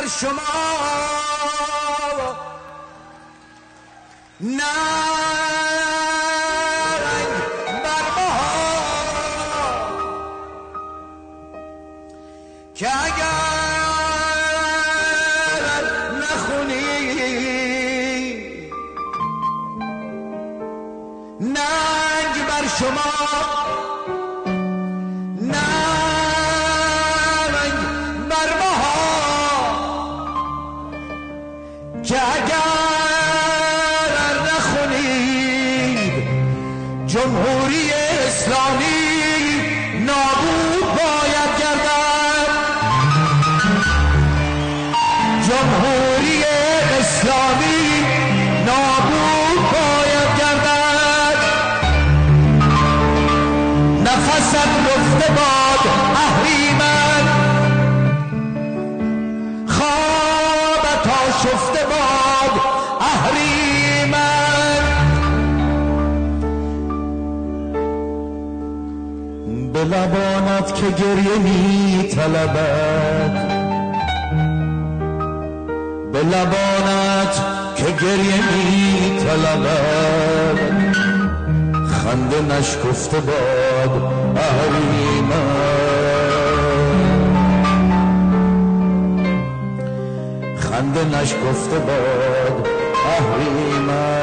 بر شما. ننگ بر ما. که اگر نخونی. ننگ بر شما. که گریه می طلبد به لبانت که گریه می طلبد خنده نشکفته باد اهریمن خنده نشکفته باد اهریمن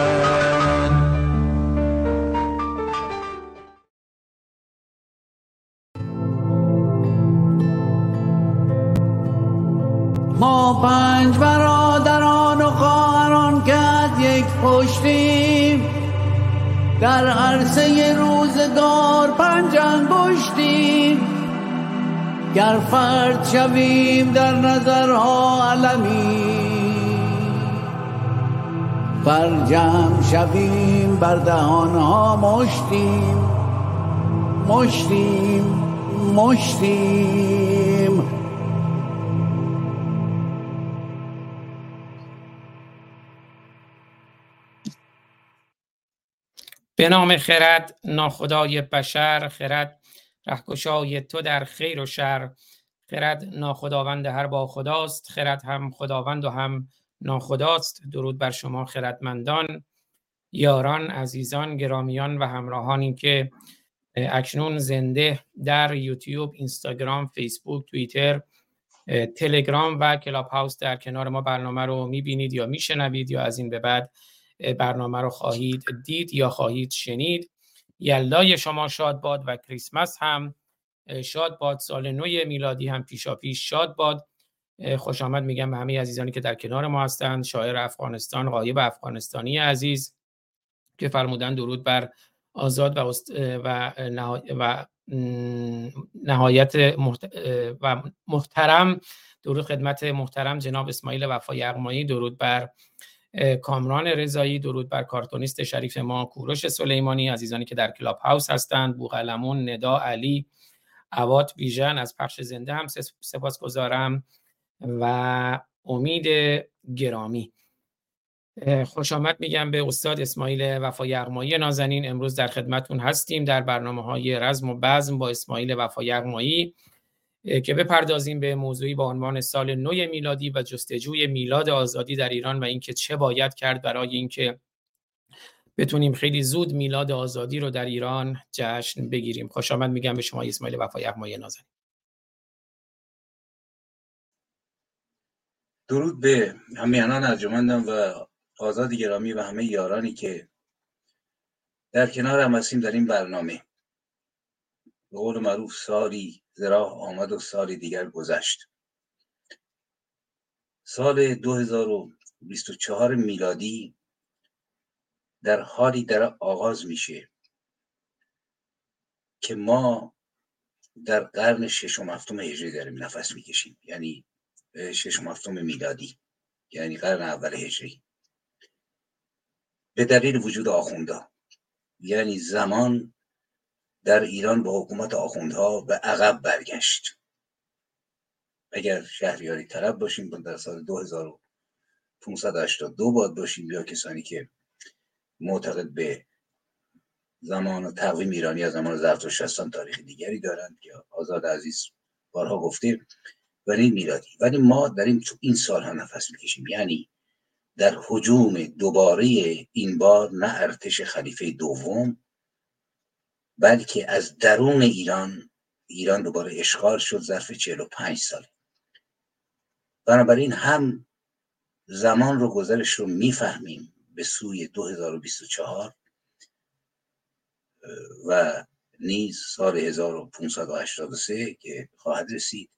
عرصه روزگار پنجان بشتیم گر فرد شویم در نظرها علمی. بر جمع شویم بر دهانها مشتیم. مشتیم مشتیم. به نام خرد ناخدای بشر خرد رهگشای تو در خیر و شر. خرد ناخداوند هر با خداست خرد هم خداوند و هم ناخداست. درود بر شما خردمندان یاران عزیزان گرامیان و همراهانی که اکنون زنده در یوتیوب اینستاگرام فیسبوک توییتر تلگرام و کلاب هاوس در کنار ما برنامه رو می‌بینید یا میشنوید یا از این به بعد برنامه رو خواهید دید یا خواهید شنید. یلدای شما شاد باد و کریسمس هم شاد باد سال نو میلادی هم پیشا پیش شاد باد. خوش آمد میگم به همه عزیزانی که در کنار ما هستند. شاعر افغانستان غایب افغانستانی عزیز که فرمودن درود بر آزاد و, و, و نهایت و محترم. درود خدمت محترم جناب اسماعیل وفای یغمایی درود بر کامران رضایی درود بر کارتونیست شریف ما کوروش سلیمانی عزیزانی که در کلاب هاوس هستند بوغلمون ندا علی عوات بیژن از پخش زنده هم سپاس گذارم و امید گرامی. خوش آمد میگم به استاد اسماعیل وفا یغمایی نازنین امروز در خدمتون هستیم در برنامه های رزم و بزم با اسماعیل وفا یغمایی که بپردازیم به موضوعی با عنوان سال نو میلادی و جستجوی میلاد آزادی در ایران و اینکه چه باید کرد برای اینکه بتونیم خیلی زود میلاد آزادی رو در ایران جشن بگیریم. خوش آمد میگم به شما اسماعیل وفا یغمایی نازنین. درود به همیانان ارجمندم و آزاد گرامی و همه یارانی که در کنار هم هستیم در این برنامه. به قول معروف سالی زراح آمد و سال دیگر گذشت. سال 2024 میلادی در حالی در آغاز میشه که ما در قرن ششم هفتم هجری داریم نفس می‌کشیم. یعنی ششم هفتم میلادی یعنی قرن اول هجری. به دلیل وجود آخوندا یعنی زمان در ایران با حکومت آخوندها به عقب برگشت. اگر شهریاری طلب باشیم در سال 2582 باد باشیم یا کسانی که معتقد به زمان و تقویم ایرانی از زمان زرتشت هستن تاریخ دیگری دارند که آزاد عزیز بارها گفته ولی میلادی. ولی ما داریم تو این سال ها نفس می‌کشیم. یعنی در حجوم دوباره این بار نه ارتش خلیفه دوم بلکه از درون ایران ایران دوباره اشغال شد ظرف 45 سال. بنابراین هم زمان رو گذرش رو می‌فهمیم به سوی 2024 و نیز سال 1583 که خواهد رسید.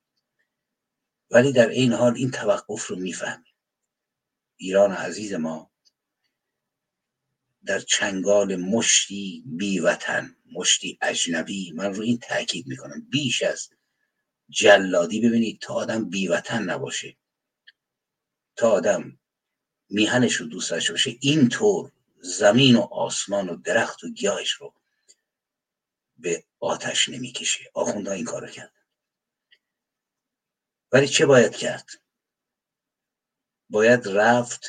ولی در این حال این توقف رو می‌فهمیم. ایران عزیز ما در چنگال مشتی بیوطن مشتی اجنبی. من رو این تاکید می‌کنم. بیش از جلادی ببینید تا آدم بیوطن نباشه. تا آدم میهنش رو دوست داشته باشه. اینطور زمین و آسمان و درخت و گیاهش رو به آتش نمی‌کشه. آخوندها این کارو کرد. ولی چه باید کرد؟ باید رفت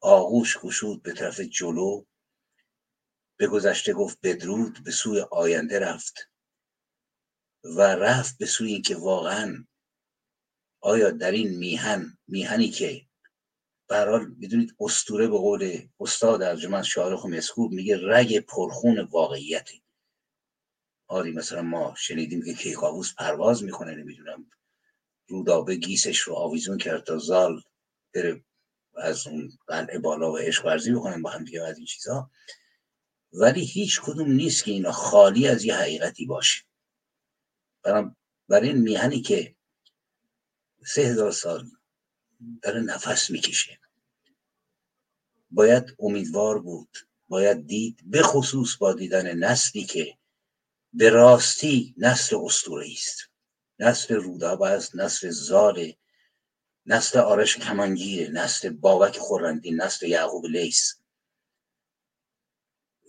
آغوش گشود به طرف جلو. به گذشته گفت بدرود به سوی آینده رفت و رفت به سوی اینکه واقعا آیا در این میهن میهنی که برحال می‌دونید استوره به قول استاد ارجمند شارخ و مسکوب میگه رگ پرخون واقعیتی آری مثلا ما شنیدیم که کیکاووس پرواز می‌کنه نمی‌دونم رودابه گیسش رو آویزون کرد تا زال بره از اون قلعه بالا و عشق ورزی بکنن با هم دیگه از این چیزها ولی هیچ کدوم نیست که اینا خالی از یه حقیقتی باشه. برای این میهنی که سه هزار سال داره نفس می‌کشه. باید امیدوار بود باید دید به خصوص با دیدن نسلی که به راستی نسل اسطوره است. نسل رودابه است نسل زال نسل آرش کمانگیر نسل بابک خورندی نسل یعقوب لیس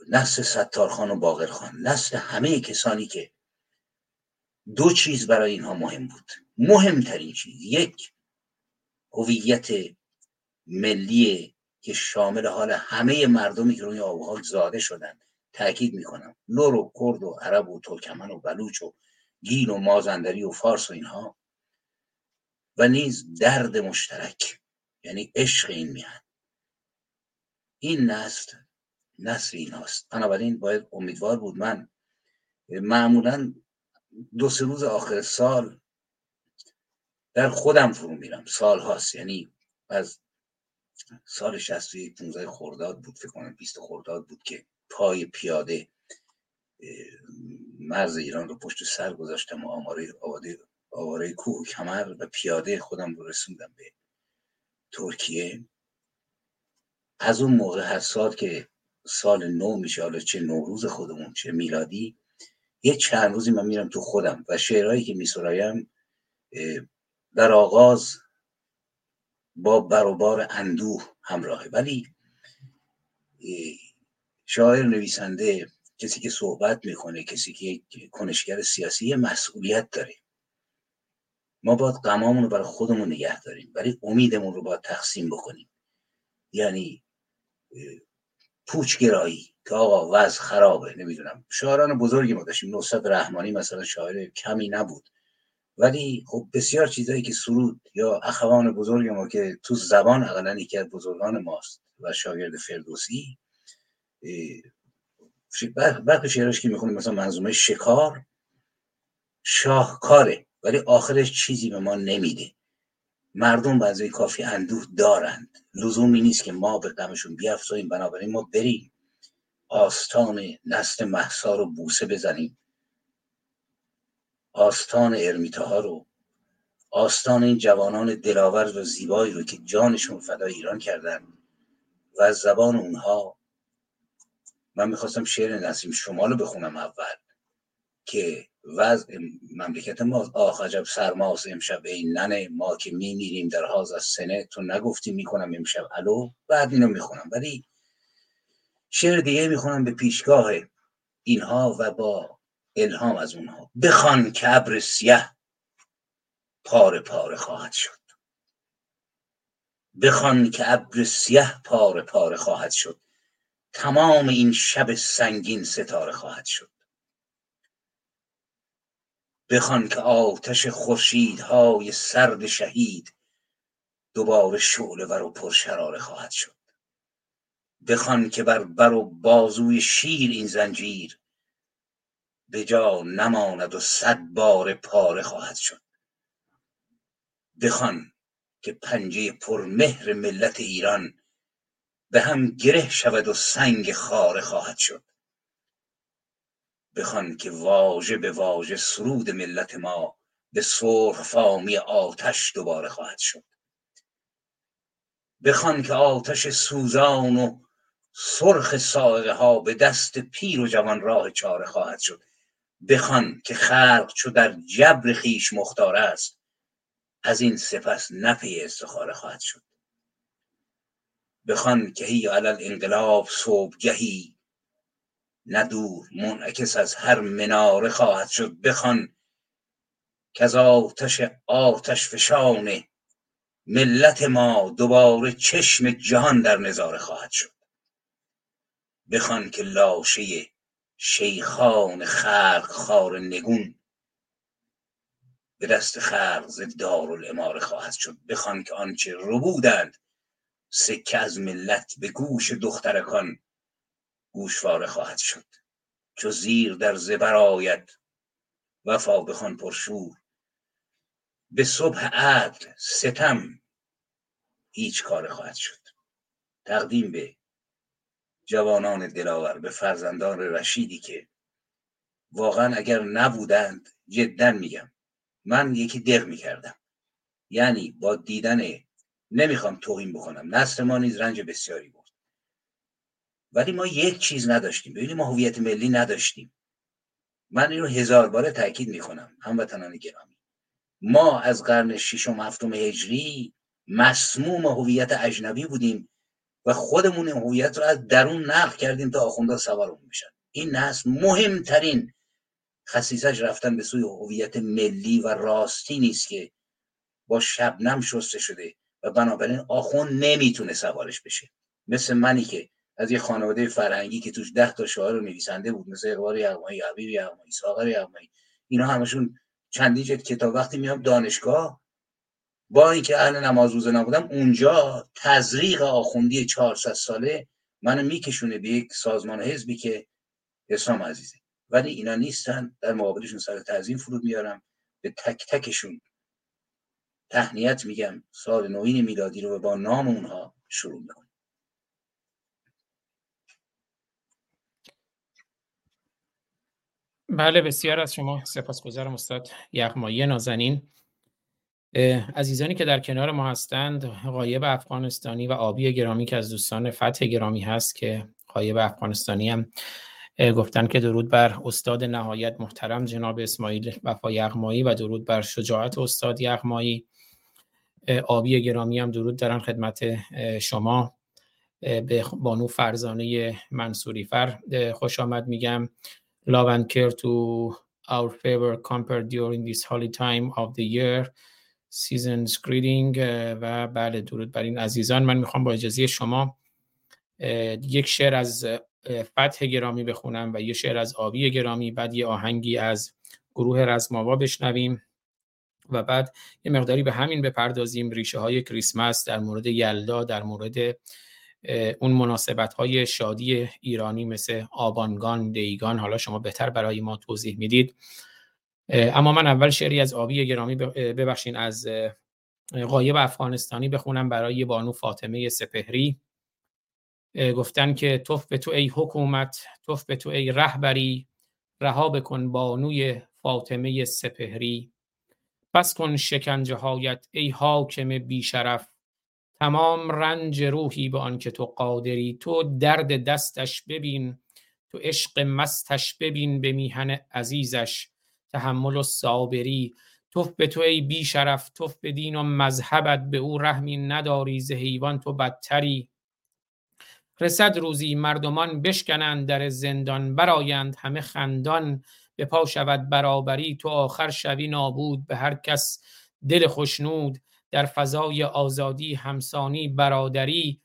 نسل ستارخان و باقرخان نسل همه کسانی که دو چیز برای اینها مهم بود. مهمترین چیز یک هویت ملی که شامل حال همه مردمی که روی آبها زاده شدن. تاکید می‌کنم لور و کرد و عرب و ترکمن و بلوچ و گین و مازندری و فارس و اینها. و نیز درد مشترک یعنی عشق این میهن. این نسل نسل این هاست بنابراین باید امیدوار بود من. معمولا دو سه روز آخر سال در خودم فرو میرم. سال هاست. یعنی از سال 61 15 خرداد بود. فکر کنم 20 خرداد بود که پای پیاده مرز ایران رو پشت سر گذاشتم و آماره آواده آواره کوه کمر و پیاده خودم رو رسوندم به ترکیه. از اون موقع هر سال که سال نو میشه حالا چه نوروز خودمون چه میلادی. یه چند روزی من میرم تو خودم و شعرهایی که میسرایم در آغاز با بروبار اندوه همراهه. ولی شاعر نویسنده کسی که صحبت می‌کنه کسی که کنشگر سیاسی مسئولیت داره. ما باید غمامون رو برای خودمون نگه داریم ولی امیدمون رو باید تقسیم بکنیم. یعنی پوچگرایی که آقا وضع خرابه نمی‌دونم. شاعران بزرگی ما داشتیم رحمانی مثلا شاعر کمی نبود. ولی خب بسیار چیزایی که سرود یا اخوان بزرگ ما که تو زبان اقلا یکی از بزرگان ماست و شاگرد فردوسی برخی شعرش که می‌خونیم؟ مثلا منظومه شکار شاهکاره. ولی آخرش چیزی به ما نمیده. مردم بعضی کافی اندوه دارند. لزومی نیست که ما به غمشون بیافزاییم. بنابراین ما بریم. آستان نسل محسا رو بوسه بزنیم. آستان ارمیته ها رو. آستان این جوانان دلاور و زیبایی رو که جانشون فدای ایران کردن. و از زبان اونها. من می‌خواستم شعر نسیم شمال رو بخونم اول. که وضع مملکت ما آخ عجب سرماس امشب. این ننه ما که میمیریم در حاز از سنه. تو نگفتی می‌کنم امشب. الو؟ بعد اینو می‌خونم. ولی شعر دیگه می‌خونم به پیشگاه اینها و با الهام از اونها. بخوان که ابر سیه پاره پاره خواهد شد. بخوان که ابر سیه پاره پاره خواهد شد. تمام این شب سنگین ستاره خواهد شد. بخوان که آتش خورشیدهای سرد شهید دوباره شعله ور و پرشراره خواهد شد. بخوان که بر بر و بازوی شیر این زنجیر به جا نماند و صد بار پاره خواهد شد. بخوان که پنجه پرمهر ملت ایران به هم گره شود و سنگ خاره خواهد شد. بخوان که واژه به واژه سرود ملت ما به سرخ فامی آتش دوباره خواهد شد. بخوان که آتش سوزان و سرخ سائقه ها به دست پیر و جوان راه چاره خواهد شد. بخوان که خلق چو در جبر خیش مختار است از این سپس نفی استخاره خواهد شد. بخوان که هی علل انقلاب صبحگهی ندور منعکس از هر مناره خواهد شد. بخوان که از آتش آتش فشان ملت ما دوباره چشم جهان در نظاره خواهد شد. بخوان که لاشه شیخان خلق خار نگون به دست خلق ز خواهد شد. بخوان که آنچه ربودند سکه از ملت به گوش دخترکان گوشواره خواهد شد چو زیر در زبر آید. وفا بخوان پرشور. به صبح عدل ستم هیچ کار خواهد شد. تقدیم به جوانان دلاور به فرزندان رشیدی که واقعا اگر نبودند جدا میگم من یکی دق می‌کردم. یعنی با دیدن نمی‌خوام توهین بکنم. نسل ما نیز رنج بسیاری بود. ولی ما یک چیز نداشتیم. ببینید ما هویت ملی نداشتیم. من این رو هزار باره تاکید می‌کنم هموطنان گرامی. ما از قرن ششم هفتم هجری مسموم هویت اجنبی بودیم و خودمون این هویت رو از درون نقل کردیم تا آخونده سوارمون بشن. این نسل مهمترین خصیصش رفتن به سوی هویت ملی و راستی نیست که با شبنم شسته شده و بنابراین آخون نمی‌تونه سوارش بشه. مثل منی که از یه خانواده فرهنگی که توش ده تا شاعر و نویسنده بود مثل اقبال یغمایی حبیب یغمایی ساغر یغمایی. اینا همشون چندی جد کتاب وقتی میام دانشگاه با اینکه اهل نماز روزه نبودم اونجا تزریق آخوندی 400 ساله منو میکشونه به یک سازمان حزبی که اسلام عزیزه. ولی اینا نیستن در مقابلشون سر تعظیم فرود میارم. به تک تکشون تهنیت میگم سال نوین میلادی رو با نام اونها شروع می‌کنم. بله بسیار از شما. سپاسگزارم استاد یغمایی نازنین. عزیزانی که در کنار ما هستند قایب افغانستانی و آبی گرامی که از دوستان فتح گرامی هست که قایب افغانستانی هم گفتن که درود بر استاد نهایت محترم جناب اسماعیل وفا یغمایی و درود بر شجاعت استاد یغمایی. آبی گرامی هم درود دارن خدمت شما. به بانو فرزانه منصوری فر خوش آمد میگم. Love and care to our favor compared during this holy time of the year seasons greeting و بله درود بر این عزیزان. من می‌خوام با اجازه شما یک شعر از فتح گرامی بخونم و یه شعر از آبی گرامی بعد یه آهنگی از گروه رزماوا بشنویم و بعد یه مقداری به همین بپردازیم ریشه های کریسمس در مورد یلدا در مورد اون مناسبت های شادی ایرانی مثل آبانگان دیگان حالا شما بهتر برای ما توضیح می‌دید. اما من اول شعری از آبی گرامی ببخشین از قایب افغانستانی بخونم برای بانو فاطمه سپهری. گفتن که توف به تو ای حکومت توف به تو ای رهبری رها بکن بانوی فاطمه سپهری. بس کن شکنجه هایت ای حاکم بیشرف تمام رنج روحی به آن که تو قادری تو درد دستش ببین تو عشق مستش ببین به میهن عزیزش تحمل و صابری. توف به تو ای بی شرف توف به دین و مذهبت به او رحمی نداری ز حیوان تو بدتری. رسد روزی مردمان بشکنند در زندان برایند همه خندان. به پا شود برابری تو آخر شوی نابود به هر کس دل خوشنود در فضای آزادی همسانی برادری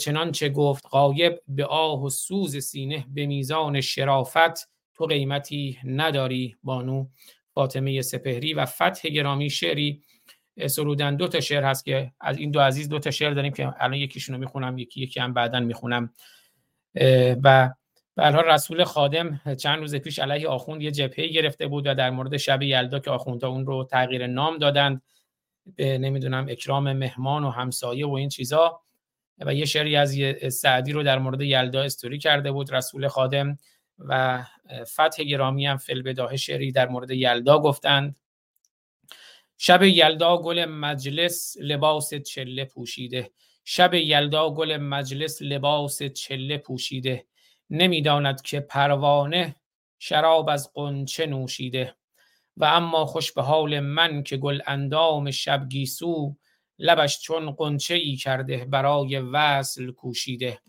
چنانچه گفت قایب به آه و سوز سینه به میزان شرافت تو قیمتی نداری بانو. فاطمه سپهری و فتح گرامی شعری سرودن دو تا شعر هست که از این دو عزیز دو تا شعر داریم که الان یکیشون رو می‌خونم یکی یکی هم بعدا می‌خونم. و به رسول خادم چند روز پیش علیه آخوند یه جبهه گرفته بود و در مورد شب یلدا که آخوندها اون رو تغییر نام دادند به نمی‌دونم اکرام مهمان و همسایه و این چیزا. و یه شعری از سعدی رو در مورد یلدا استوری کرده بود رسول خادم. و فتح گرامی هم فل شعری در مورد یلدا گفتند. شب یلدا گل مجلس لباس چله پوشیده. شب یلدا گل مجلس لباس چله پوشیده. نمی‌داند که پروانه شراب از قنچه نوشیده. و اما خوش به حال من که گل اندام شب گیسو لبش چون قنچه ای کرده برای وصل کوشیده.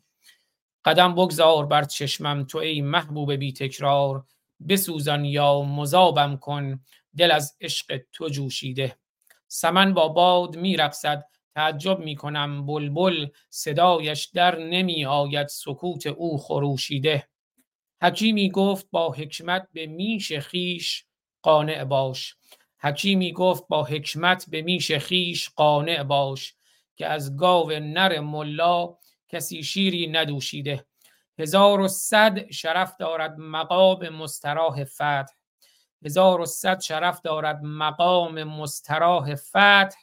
قدم بگذار بر چشمم تو ای محبوب بی تکرار بسوزان یا مذابم کن دل از عشق تو جوشیده. سمن با باد میرقصد تعجب می‌کنم بلبل صدایش در نمی آید سکوت او خروشیده. حکیمی گفت با حکمت به میش خیش قانع باش. حکیمی گفت با حکمت به میش خیش قانع باش که از گاو نر ملا کسی شیری ندوشیده. هزار و صد شرف دارد مقام مستراح فتح. هزار و صد شرف دارد مقام مستراح فتح.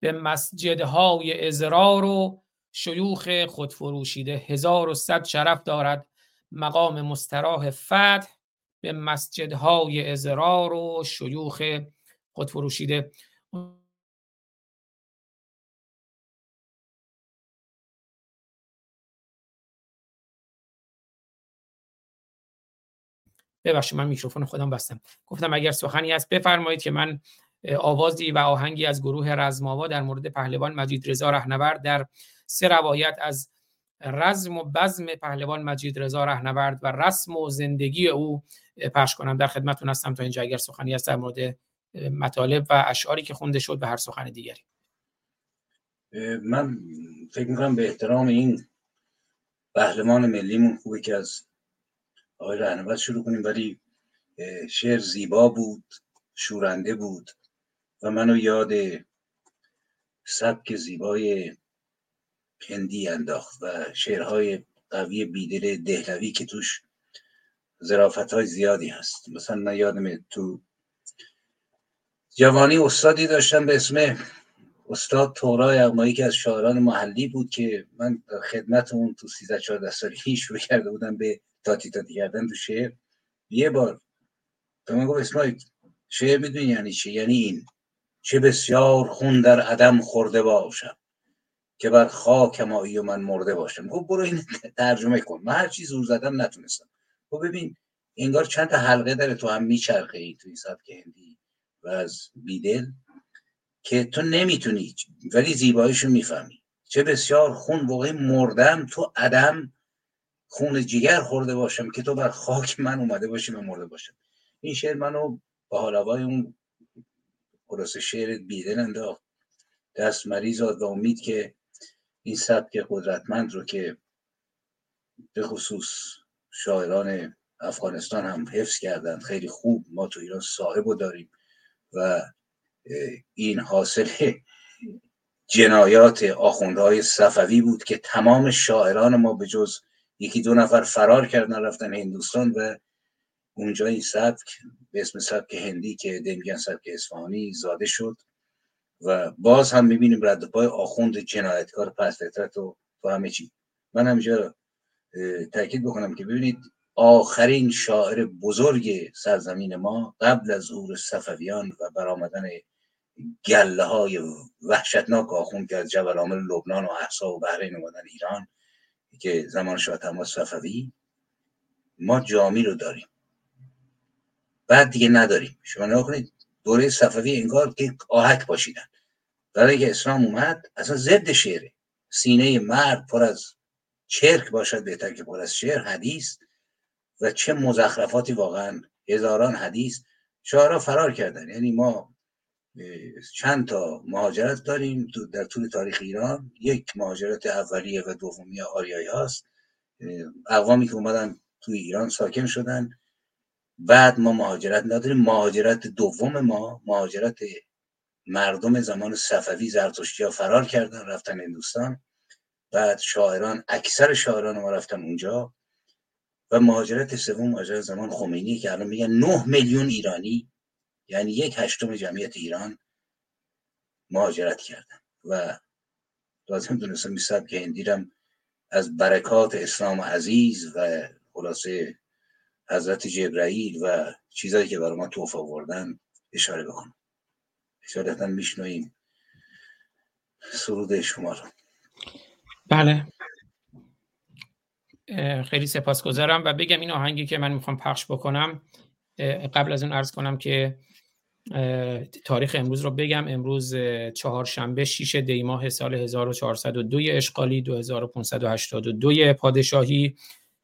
به مسجدهای ازرار و شیوخ خودفروشیده. هزار و صد شرف دارد مقام مستراح فتح. به مسجدهای ازرار و شیوخ خودفروشیده. ببخشید من میکروفون خودم بستم. گفتم اگر سخنی هست بفرمایید که من آوازی و آهنگی از گروه رزماوا در مورد پهلوان مجید رضا رهنورد در سه روایت از رزم و بزم پهلوان مجید رضا رهنورد و رسم و زندگی او پخش کنم. در خدمتتون هستم تا اینجا اگر سخنی هست در مورد مطالب و اشعاری که خونده شد به هر سخن دیگری. من فکر می‌کنم به احترام این پهلوان ملیمون خوبه که از آقای رهنورد شروع کنیم ولی شعر زیبا بود شورنده بود و منو یاد سبک زیبای هندی انداخت و شعرهای قوی بیدل دهلوی که توش زرافت های زیادی هست. مثلا من یادم تو جوانی استادی داشتم به اسم استاد تورا یغمایی که از شاعران محلی بود که من خدمت اون تو 13 14 سالگی شروع کرده بودم به تاتی تاتی کردن تو شعر. یه بار تو من گفت اسماعیل شعر می‌دونی یعنی چی؟ یعنی این. چه بسیار خون در عدم خورده باشم. که بر خاک مایی و من مرده باشم. گفت برو این ترجمه کن. من هر چیز زور زدم نتونستم. خب ببین انگار چند تا حلقه داره تو هم میچرخه ای توی سبک هندی و از بیدل که تو نمی‌تونی ولی زیباییشو می‌فهمی. چه بسیار خون واقعی مردم تو عدم خون جگر خورده باشم که تو بر خاک من اومده باشی و مرده باشم. این شعر منو با حالوای اون خلاصه شعر بیدل انداخت. دست مریض و امید که این سبک قدرتمند رو که به خصوص شاعران افغانستان هم حفظ کردن خیلی خوب ما تو ایران صاحب رو داریم و این حاصل جنایات آخوندهای صفوی بود که تمام شاعران ما به جز یکی دو نفر فرار کردن رفتن هندوستان و اونجا این سبک به اسم سبک هندی که دمیگن سبک اصفهانی زاده شد. و باز هم می‌بینیم رد پای آخوند جنایتکار پس فطرت و تو همه چی. من همینجا تاکید بکنم که ببینید آخرین شاعر بزرگ سرزمین ما قبل از ظهور صفویان و برآمدن گله های وحشتناک آخوند که از جبل عامل لبنان و احسا و بحرین اومدن ایران که زمان شاه تماس صفوی ما جامی رو داریم. بعد دیگه نداریم. شما نگاه کنید دوره صفوی انگار که آهک باشیدن برای که اسلام اومد اصلا ضد شعره. سینه مرد پر از چرک باشد بهتر که پر از شعر حدیث. و چه مزخرفاتی واقعا. هزاران حدیث. شعرها فرار کردن. یعنی ما چند تا مهاجرت داریم در طول تاریخ ایران. یک مهاجرت اولیه و دومی آریایی هاست. اقوامی که اومدن توی ایران ساکن شدن. بعد ما مهاجرت نداریم. مهاجرت دوم ما مهاجرت مردم زمان صفوی زرتشتی ها فرار کردن رفتن هندوستان. بعد شاعران اکثر شاعران ما رفتن اونجا. و مهاجرت سوم مهاجرت زمان خمینی که الان میگن 9 میلیون ایرانی یعنی یک هشتم جمعیت ایران مهاجرت کردن. و لازم دونستم که هندیرم از برکات اسلام عزیز و خلاصه حضرت جبرائیل و چیزایی که برای ما توف آوردن اشاره بکنم. اشارتا میشنویم. سرود شما رو. بله. خیلی سپاسگزارم و بگم این آهنگی که من می‌خوام پخش بکنم قبل از اون عرض کنم که تاریخ امروز رو بگم. امروز چهارشنبه 6 دی ماه سال 1402 اشغالی 2582 پادشاهی.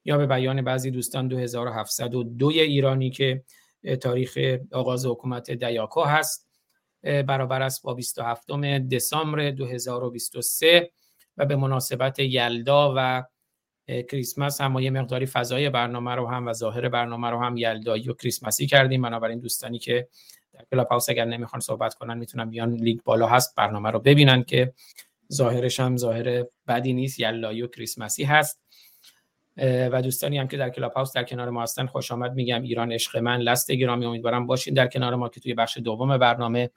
یا به بیان بعضی دوستان 2702 ایرانی که تاریخ آغاز حکومت دیاکو هست برابر است با 27 دسامبر 2023 و به مناسبت یلدا و کریسمس هم یه مقداری فضای برنامه رو هم و ظاهر برنامه رو هم یلدایی و کریسمسی کردیم. بنابراین دوستانی که در کلاب هاوس اگر نمی‌خوان صحبت کنن می‌تونن بیان لینک بالا هست برنامه رو ببینن که ظاهرش هم ظاهر بدی نیست یلدایی و کریسمسی هست. و دوستانی هم که در کلاب هاوس در کنار ما هستن خوش آمد میگم ایران عشق من لست گرامی امیدوارم باشین در کنار ما که توی بخش دوم برنامه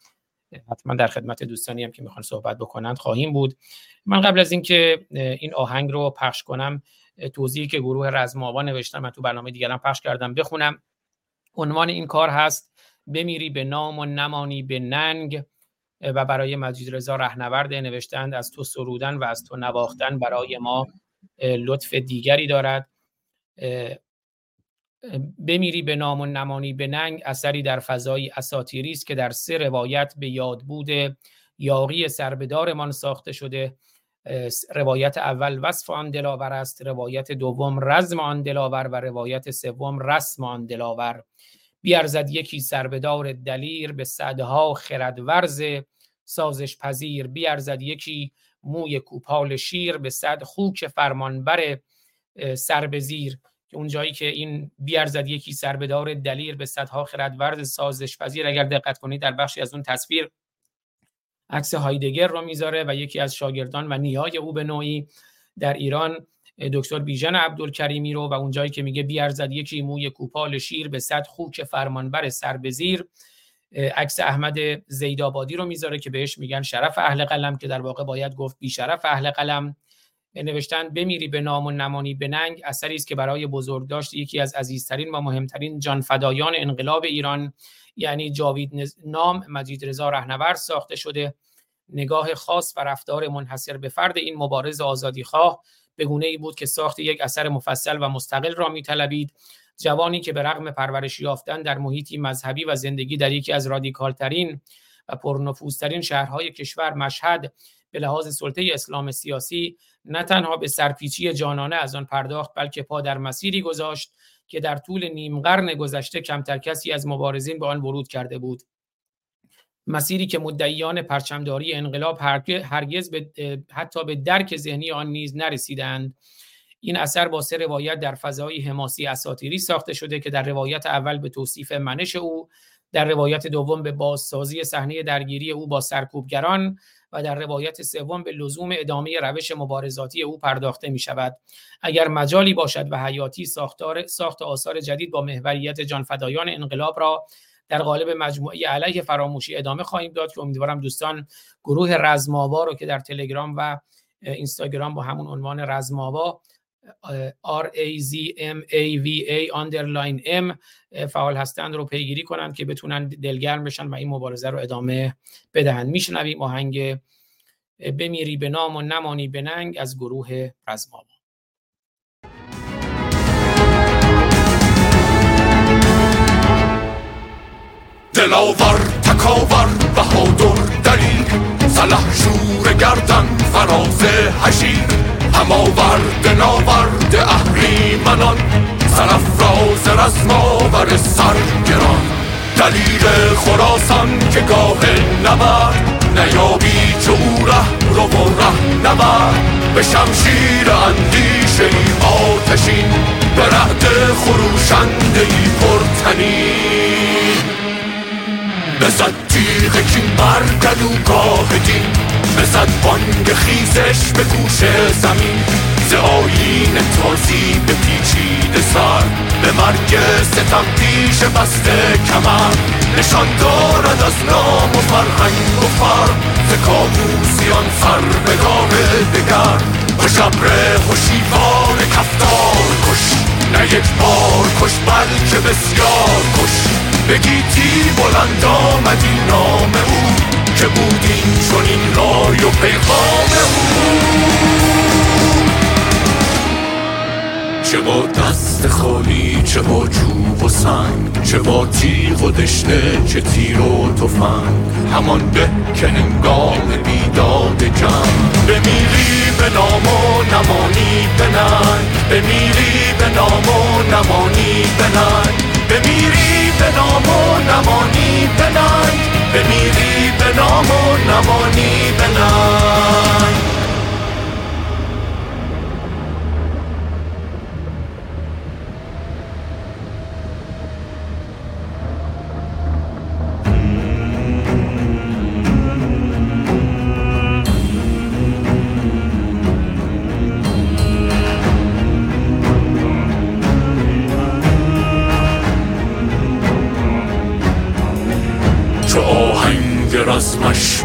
حتما در خدمت دوستانی هم که می‌خوان صحبت بکنند خواهیم بود. من قبل از اینکه این آهنگ رو پخش کنم توضیحی که گروه رزماوا نوشتم من تو برنامه دیگرم پخش کردم بخونم. عنوان این کار هست بمیری به نام و نمانی به ننگ و برای مجید رضا رهنورد نوشتند از تو سرودن و از تو نواختن برای ما لطف دیگری دارد. بمیری به نام و نمانی به ننگ اثری در فضای اساتیری است که در سه روایت به یاد بوده. یاقی سربدارمان ساخته شده. روایت اول وصف آن دلاور است روایت دوم رزم آن دلاور و روایت سوم رسم آن دلاور. بیارزد یکی سربدار دلیر به صدها خردورز. سازش پذیر بیارزد یکی موی کوپال شیر به صد خوک فرمانبر سر بزیر که اون جایی که این بیارزد یکی سربدار دلیر به صدها خردورز سازش پذیر اگر دقت کنید در بخشی از اون تصویر عکس هایدگر رو می‌ذاره و یکی از شاگردان و نیای او به نوعی در ایران دکتر بیژن عبدالکریمی رو و اون جایی که میگه بیارزد یکی موی کوپال شیر به صد خوک فرمانبر سر بزیر عکس احمد زیدآبادی رو می‌ذاره که بهش میگن شرف اهل قلم که در واقع باید گفت بی شرف اهل قلم. نوشتن بمیری به نام و نمانی به ننگ اثری است که برای بزرگ داشت یکی از عزیزترین و مهمترین جانفدایان انقلاب ایران. یعنی جاوید نام مجید رضا رهنورد ساخته شده. نگاه خاص و رفتار منحصر به فرد این مبارز آزادی خواه به گونه ای بود که ساخت یک اثر مفصل و مستقل را میطلبید. جوانی که به رغم پرورش یافتن در محیطی مذهبی و زندگی در یکی از رادیکالترین و پرنفوذترین شهرهای کشور مشهد به لحاظ سلطه اسلام سیاسی نه تنها به سرپیچی جانانه از آن پرداخت بلکه پا در مسیری گذاشت که در طول نیم قرن گذشته کمتر کسی از مبارزین به آن ورود کرده بود. مسیری که مدعیان پرچمداری انقلاب هرگز به حتی به درک ذهنی آن نیز نرسیدند. این اثر با سه روایت در فضای حماسی اساتیری ساخته شده که در روایت اول به توصیف منش او در روایت دوم به بازسازی صحنه درگیری او با سرکوبگران و در روایت سوم به لزوم ادامه روش مبارزاتی او پرداخته می شود اگر مجالی باشد و حیاتی ساختار ساخت آثار جدید با محوریت جانفدایان انقلاب را در قالب مجموعه علیه فراموشی ادامه خواهیم داد که امیدوارم دوستان گروه رزماوا رو که در تلگرام و اینستاگرام با همون عنوان رزماوا R A Z M A V A underline M فعال هستند رو پیگیری کنند که بتونن دلگرم بشن و این مبارزه رو ادامه بدهند. میشنویم آهنگ بمیری به نام و نمانی به ننگ از گروه رزماوا دلاور تکاور بهادر دلیر سلح شور گردن فراز حشیر. هماورد ناورد اهریمنان سرفراز رزماور سرگران دلیل خراسان که گاه نبرد نیابی چو او ره رو و ره نبرد به شمشیر اندیشه ای آتشین به رهد خروشنده ای پرتنین بزد تیغ کین بر گلوگاه دین بزد بانگ خیزش به گوش زمین ز آیین تازی به پیچیده سر به مرگ ستم پیش بسته کمر نشان دارد از نام و فرهنگ و فر ز کابوسیان سر به گاه دگر به شبر هشیوار کفتار کش نه یک بار کش بلکه بسیار کش بگیتی بلند آمدی نام او که بود این رای و پیغام او چه با دست خالی چه با جوب و سنگ چه با تیغ و دشنه چه تیر و تفنگ. همان به که هنگام بیداد جنگ. بمیری به نام و نمانی به ننگ. بمیری به نام و نمانی به ننگ. بمیری به نام و نمانی به ننگ. بمیری به نام و نمانی به ننگ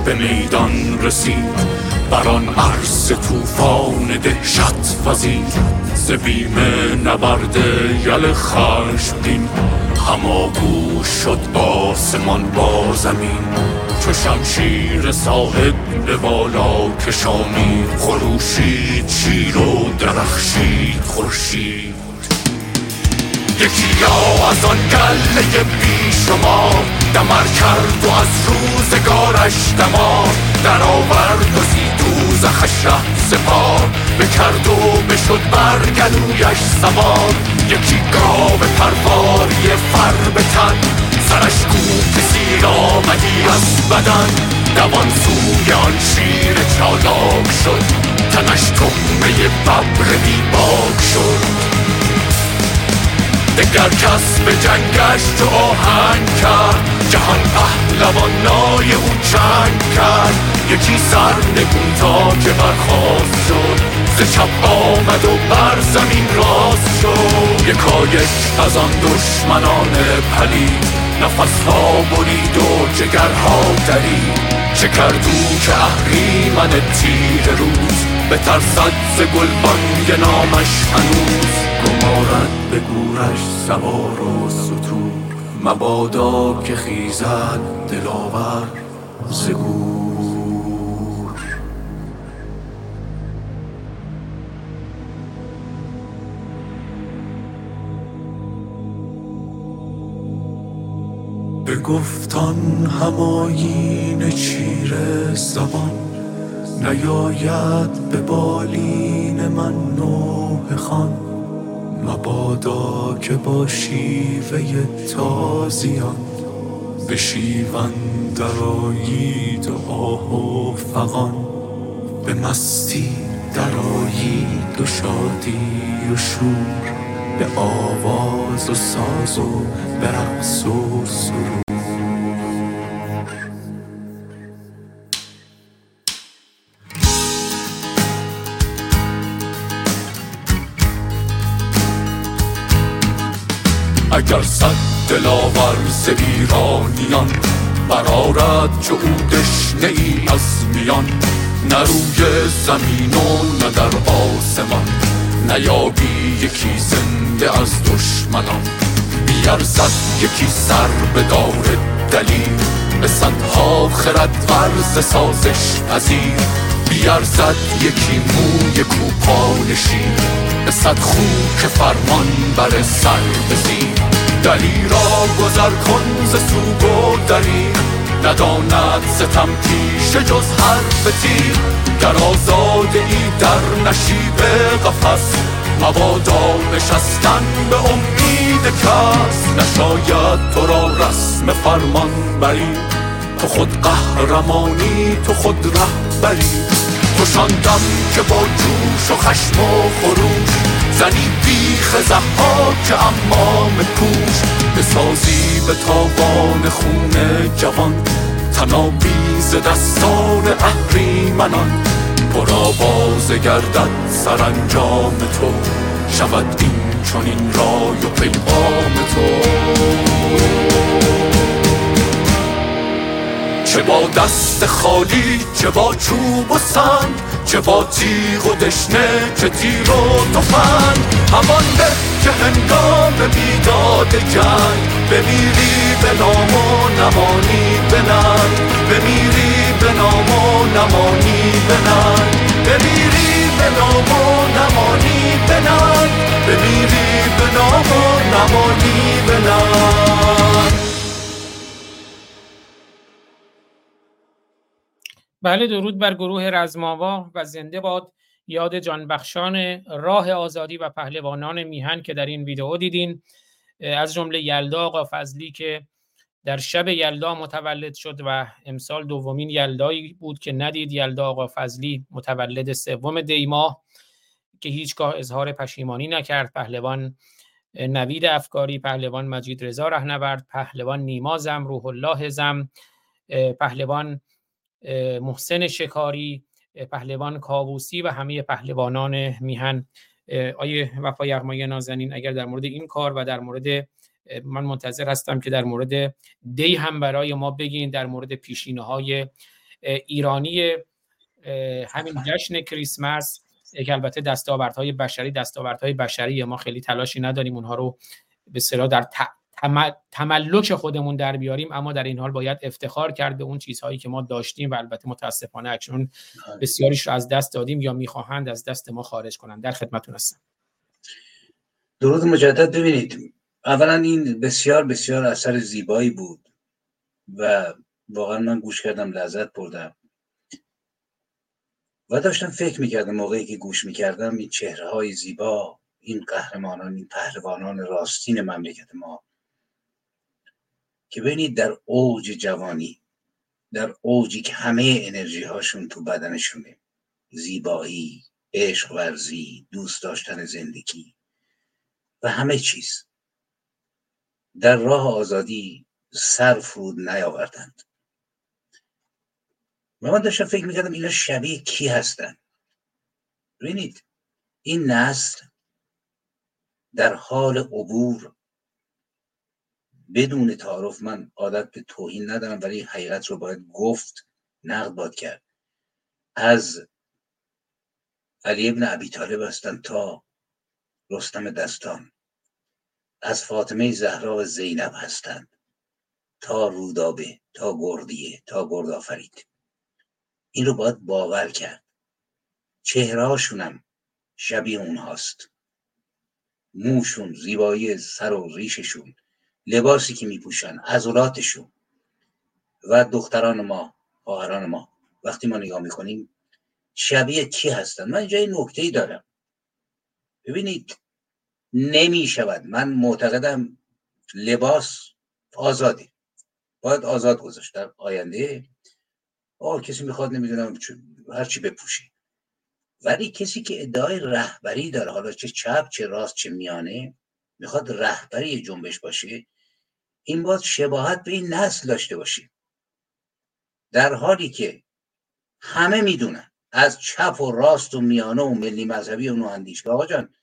به میدان رسید. بر آن عرص طوفان دهشت وزید ز بیم نبرد یل خشمگین هماگوش شد آسمان با زمین. چو شمشیر صاحب به بالا کشانید خروشید شیر و درخشید خورشید. یکی یا از آن گله بی شما دمر کرد و از روزگارش دمار در آورد و زی دوزخش ره سپار بکرد و بشد بر گلویش سوار یکی گاو پرواری فر به تن سرش کو که سیر آمدی از بدن دوان سوی آن شیر چالاک شد تنش تمه ببر بیباک شد دگر کس به جنگش تو آهنگ کرد. جهان پهلوانای او چنگ کرد. یکی سر نگون تا که برخواست شد. ز چپ آمد و بر زمین راست شد. یکایک از آن دشمنان پلید. نفسها برید و جگرها درید. چه کردو که اهریمن تیر روز به ترسد ز گلبانگ نامش هنوز. گمارد به گورش سوار و ستور. مبادا که خیزد دلاور ز به گفتان هماین چیر زبان نیاید به بالین من نوح خان مبادا که با شیوه تازیان. به شیون درایید و آه و فغان به مستی درایید و شادی و شور به آواز و ساز و به رقص و سرور. ز ایرانیان برارد چو او دشنه ای از میان. نه روی زمین و نه در آسمان. نیابی یکی زنده از دشمنان. بیارزد یکی سر به دار دلیل به صدها خرد ورز سازش پذیر. بیارزد یکی موی کوپانشی به صد خو که فرمان بر سر بزیر. دلی را گذر کن ز سوگ و دری نداند ستم پیش جز حرف تیر. گر آزاده ای در نشیب قفس مبادا نشستن به امید کس. نشاید تو را رسم فرمان بری. تو خود قهرمانی تو خود رهبری. توشاندم که با جوش و خشم و خروش زنی بیخ که امام کوش بسازی به تاوان خون جوان. تنابیز دستان اهریمنان پر آواز گردد سرانجام تو. شود این چون رای و پیغام تو. چه با دست خالی چه با چوب و سنگ چه با تیغ و دشنه چه تیر و تفنگ همان به که هنگام بیداد جنگ بمیری به نام و نمانی به ننگ بمیری به نام و نمانی به ننگ بمیری به نام و نمانی به ننگ بمیری به نام و نمانی به ننگ بله درود بر گروه رزماوا و زنده باد. یاد جانبخشان راه آزادی و پهلوانان میهن که در این ویدئو دیدین. از جمله یلدا آقا فضلی که در شب یلدا متولد شد و امسال دومین یلدایی بود که ندید. یلدا آقا فضلی متولد سوم دیماه که هیچگاه اظهار پشیمانی نکرد. پهلوان نوید افکاری پهلوان مجید رضا رهنورد پهلوان نیما زم روح الله زم پهلوان محسن شکاری پهلوان کاووسی و همه پهلوانان میهن. آیه وفا یغمای نازنین اگر در مورد این کار و در مورد من منتظر هستم که در مورد دی هم برای ما بگین در مورد پیشینه های ایرانی همین جشن کریسمس که البته دستاوردهای بشری دستاوردهای بشری ما خیلی تلاشی نداریم اونها رو به صلاح در تملک خودمون در بیاریم اما در این حال باید افتخار کرد به اون چیزهایی که ما داشتیم و البته متاسفانه اکنون بله. بسیاریش رو از دست دادیم یا می‌خواهند از دست ما خارج کنند. در خدمتون هستم. درود مجدد ببینید. اولا این بسیار بسیار اثر زیبایی بود و واقعا من گوش کردم لذت بردم. و داشتم فکر می‌کردم موقعی که گوش می‌کردم این چهره های زیبا این قهرمانان این پهلوانان راستین مملکت ما که ببینید در اوج جوانی در اوجی که همه انرژی هاشون تو بدنشونه زیبایی عشق ورزی دوست داشتن زندگی و همه چیز. در راه آزادی سر فرود نیاوردند. و من داشتم فکر می‌کردم اینا شبیه کی هستند ببینید این نسل در حال عبور بدون تعارف من عادت به توهین ندارم ولی حقیقت رو باید گفت نقد باد کرد. از علی ابن ابی طالب هستن تا رستم دستان. از فاطمه زهرا و زینب هستند تا رودابه تا گردیه تا گردآفرید. این رو باید باور کرد. چهرهاشونم شبیه اونهاست. موشون زیبایی سر و ریششون لباسی که میپوشن عضلاتشون و دختران ما خواهران ما. وقتی ما نگاه می‌کنیم شبیه کی هستن؟ من این نکته ای دارم. ببینید نمی شود من معتقدم لباس آزادی. باید آزاد گذاشت در آینده. آه کسی می‌خواد نمی‌دونم هر چی بپوشی. ولی کسی که ادعای رهبری داره حالا چه چپ چه راست چه میانه می‌خواد رهبری جنبش باشه این باید شباهت به این نسل داشته باشیم در حالی که همه می‌دونن از چپ و راست و میانه و ملی مذهبی و نواندیش آقا جان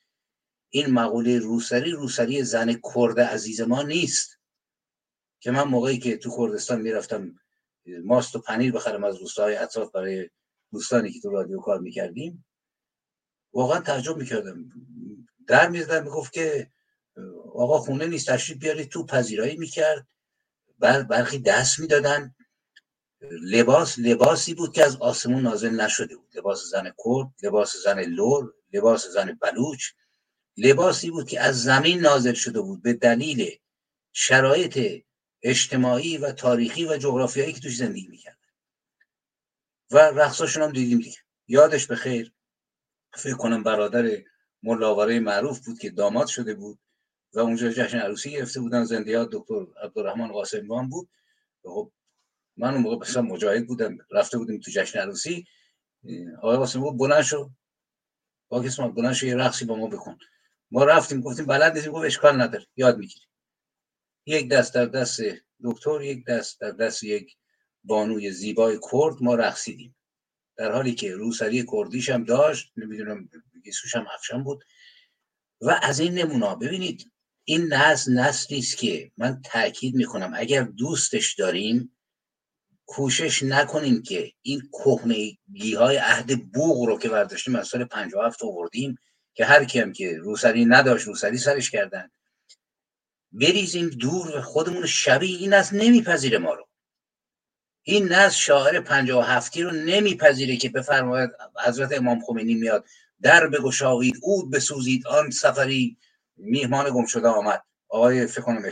این مقوله روسری روسری زن کرد عزیز ما نیست. که من موقعی که تو کردستان می‌رفتم ماست و پنیر بخرم از روستاهای اطراف برای دوستانی که تو رادیو کار می‌کردیم واقعا تعجب می‌کردم. در می‌زدن می‌گفت که آقا خونه نیست تشریف بیارید تو پذیرایی می‌کرد. بر برخی دست می‌دادن. لباس لباسی بود که از آسمون نازل نشده بود. لباس زن کرد لباس زن لور لباس زن بلوچ. لباسی بود که از زمین نازل شده بود به دلیل شرایط اجتماعی و تاریخی و جغرافیایی که توش زندگی می‌کرد. و رقصاشون هم دیدیم دیگه. یادش به خیر فکر کنم برادر ملاوره معروف بود که داماد شده بود. و اونجا جشن عروسی گرفته بودن. زنده دکتر عبدالرحمن قاسمیان بود. خب من اون موقع بسیار مجاهد بودم. رفته بودیم تو جشن عروسی. آقای قاسم گفت بلند شو. با کسی بلند شو یه رقصی با ما بکن. ما رفتیم گفتیم بلد نیستیم گفت اشکال نداره یاد می‌گیریم. یک دست در دست دکتر یک دست در دست یک بانوی زیبای کرد ما رقصیدیم. در حالی که روسری کردیش هم داشت نمی‌دونم گیسوش هم افشان بود. و از این نمونا ببینید این نسل نسلی است که من تاکید می‌کنم. اگر دوستش داریم کوشش نکنیم که این کهنگی های عهد بوغ رو که برداشتیم از سال 57 آوردیم که هر کیم که روسری نداشت روسری سرش کردن بریزیم دور و خودمون شبیه این از نمیپذیره ما رو. این نسل شاعر پنجاه هفتی رو نمیپذیره که بفرماید حضرت امام خمینی میاد در بگشایید اود بسوزید آن سفری میهمان گم شده آمد. آقای فکر کنم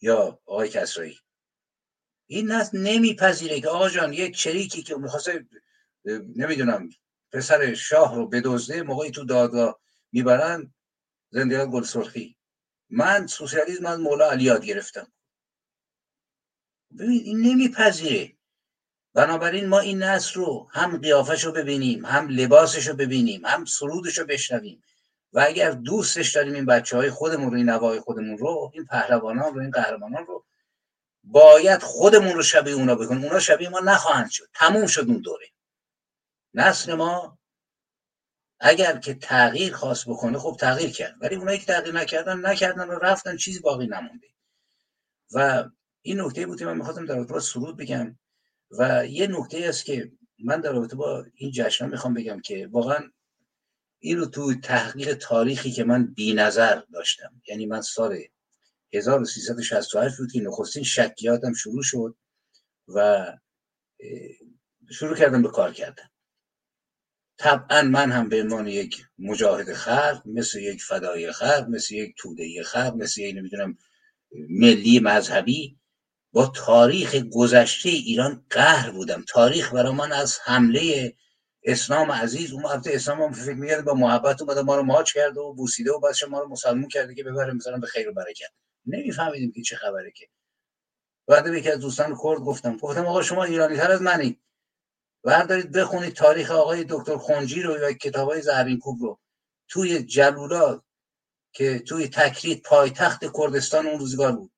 یا آقای کسرایی. این نسل نمیپذیره که آقا جان یک چریکی که می‌خواسته نمی‌دونم پسر شاه رو بدزده موقعی تو دادگاه می‌برن زندگی گل سرخی من سوسیالیسم از مولا علی یاد گرفتم. ببین این نمیپذیره. بنابراین ما این نسل رو هم قیافش رو ببینیم هم لباسش رو ببینیم هم سرودش رو بشنویم. و اگر دوستش داریم این بچه های خودمون رو این نوای خودمون رو این پهلوانان رو این قهرمانان رو باید خودمون رو شبیه اونا بکنیم اونا شبیه ما نخواهند شد. تموم شد اون دوره. نسل ما اگر که تغییر خواست بکنه خب تغییر کرد. ولی اونایی که تغییر نکردن نکردن و رفتن چیزی باقی نمونده. و این نکته بود که من می‌خواستم در رابطه سرود بگم. و یه نکته است که من در رابطه با این جشن می‌خوام بگم که واقعا این رو تو تحقیق تاریخی که من بی نظر داشتم. یعنی من سال 1368 بود که نخستین شکیاتم شروع شد و شروع کردم به کار کردن. طبعا من هم به عنوان یک مجاهد خلق مثل یک فدای خلق مثل یک توده خلق مثل یک نمی‌دونم ملی مذهبی با تاریخ گذشته ایران قهر بودم. تاریخ برای من از حمله اسلام عزیز اون وقت اسلام هم فکر میگرد با محبت اومده ما رو ماچ کرده و بوسیده و بعدش ما رو مسلمون کرده که ببره مثلا به خیر و برکت. نمیفهمیدیم که چه خبره که. بعد یکی از دوستان کرد گفتم گفتم آقا شما ایرانی تر از منید بردارید بخونید تاریخ آقای دکتر خونجی رو یا کتاب های زهرین کوب رو. توی جلولا که توی تکرید پایتخت کردستان اون روزگار بود.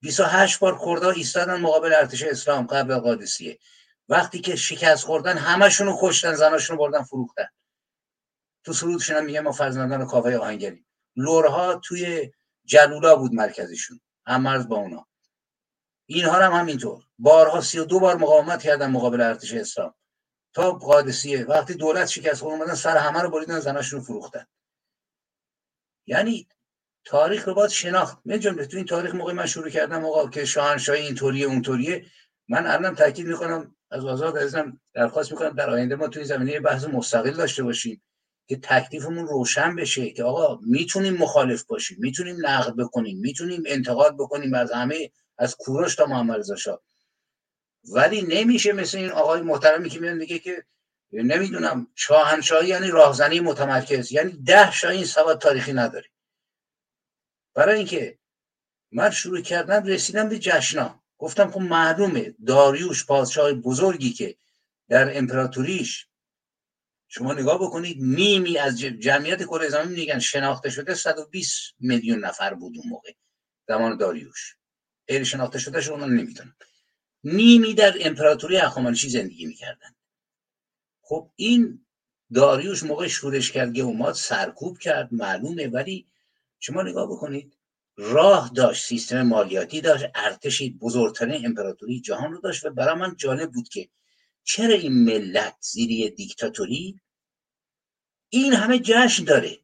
28 بار کردها ایستادن مقابل ارتش اسلام قبل قادسیه. وقتی که شکست خوردن همشون رو کشتن زناشون رو بردن فروختن. تو سرودشون هم ما فرزندان کاوه آهنگری لورها توی جلولا بود مرکزشون. هم مرز با اونا. اینها هم همینطور. بارها سی و دو بار مقاومت کردن مقابل ارتش اسلام. تا قادسیه. وقتی دولت شکست خورد اومدن سر همه رو بریدن زناشون رو فروختن. یعنی تاریخ رو باید شناخت. من جمله تو این تاریخ موقع من شروع کردم آقا که شاهنشاهی اینطوریه اونطوریه. من الان تاکید می‌کنم از آزاد عزیزم درخواست می‌کنم در آینده ما توی زمینه بحث مستقل داشته باشیم که تکلیفمون روشن بشه که آقا می‌تونیم مخالف باشیم می‌تونیم نقد بکنیم می‌تونیم انتقاد بکنیم از همه از کوروش تا محمد رضا شاه. ولی نمیشه مثل این آقای محترمی که میاد میگه که نمی‌دونم شاهنشاهی یعنی راهزنی متمرکز یعنی ده شاهین سواد تاریخی نداری برای اینکه من شروع کردم رسیدم به جشنا گفتم خب معلومه داریوش پادشاه بزرگی که در امپراتوریش. شما نگاه بکنید نیمی از جمعیت کره زمین میگن شناخته شده 120 میلیون نفر بود اون موقع زمان داریوش. غیر شناخته شده شما نمی‌دونم. نیمی در امپراتوری هخامنشی زندگی می‌کردن. خب این داریوش موقع شورش کرد اومد سرکوب کرد معلومه ولی شما نگاه بکنید راه داشت سیستم مالیاتی داشت ارتشی بزرگترین امپراتوری جهان رو داشت و برای من جالب بود که چرا این ملت زیری دیکتاتوری؟ این همه جشن داره.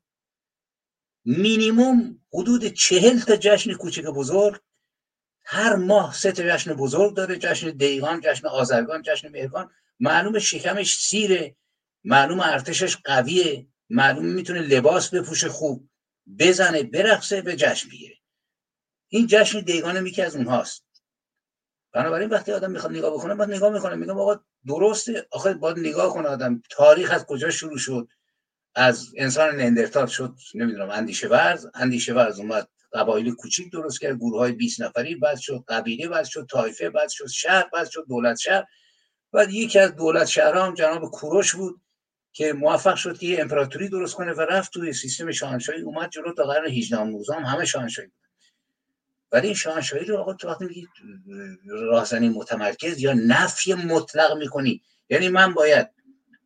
مینیموم حدود چهل تا جشن کوچک بزرگ. هر ماه سه تا جشن بزرگ داره جشن دیگان جشن آزرگان جشن مهرگان. معلوم شکمش سیره معلوم ارتشش قویه معلوم می‌تونه لباس بپوشه خوب بزنه برقصه به جشن بگیره این جشن دیگان یکی از اونهاست. بنابراین وقتی آدم می‌خواد نگاه بکنه باید نگاه می‌کنه. میگم آقا درسته. آخه باید نگاه کنه آدم. تاریخ از کجا شروع شد؟ از انسان نندرتال شد نمی‌دونم اندیشه ورز. اندیشه ورز اومد. قبایل کوچیک درست کرد. گروه های 20 نفری بعد شد. قبیله بعد شد. طایفه بعد شد. شهر بعد شد. دولت شهر. بعد یکی از دولت شهرام جناب کوروش بود که موفق شد که یه امپراتوری درست کنه و رفت توی سیستم شاهنشاهی. اومد جلو تا قرن 18 19 همه شاهنشاهی بود ولی این شاهنشاهی رو آقا تو وقتی میگی راهزنی متمرکز یا نفی مطلق می‌کنی؟ یعنی من باید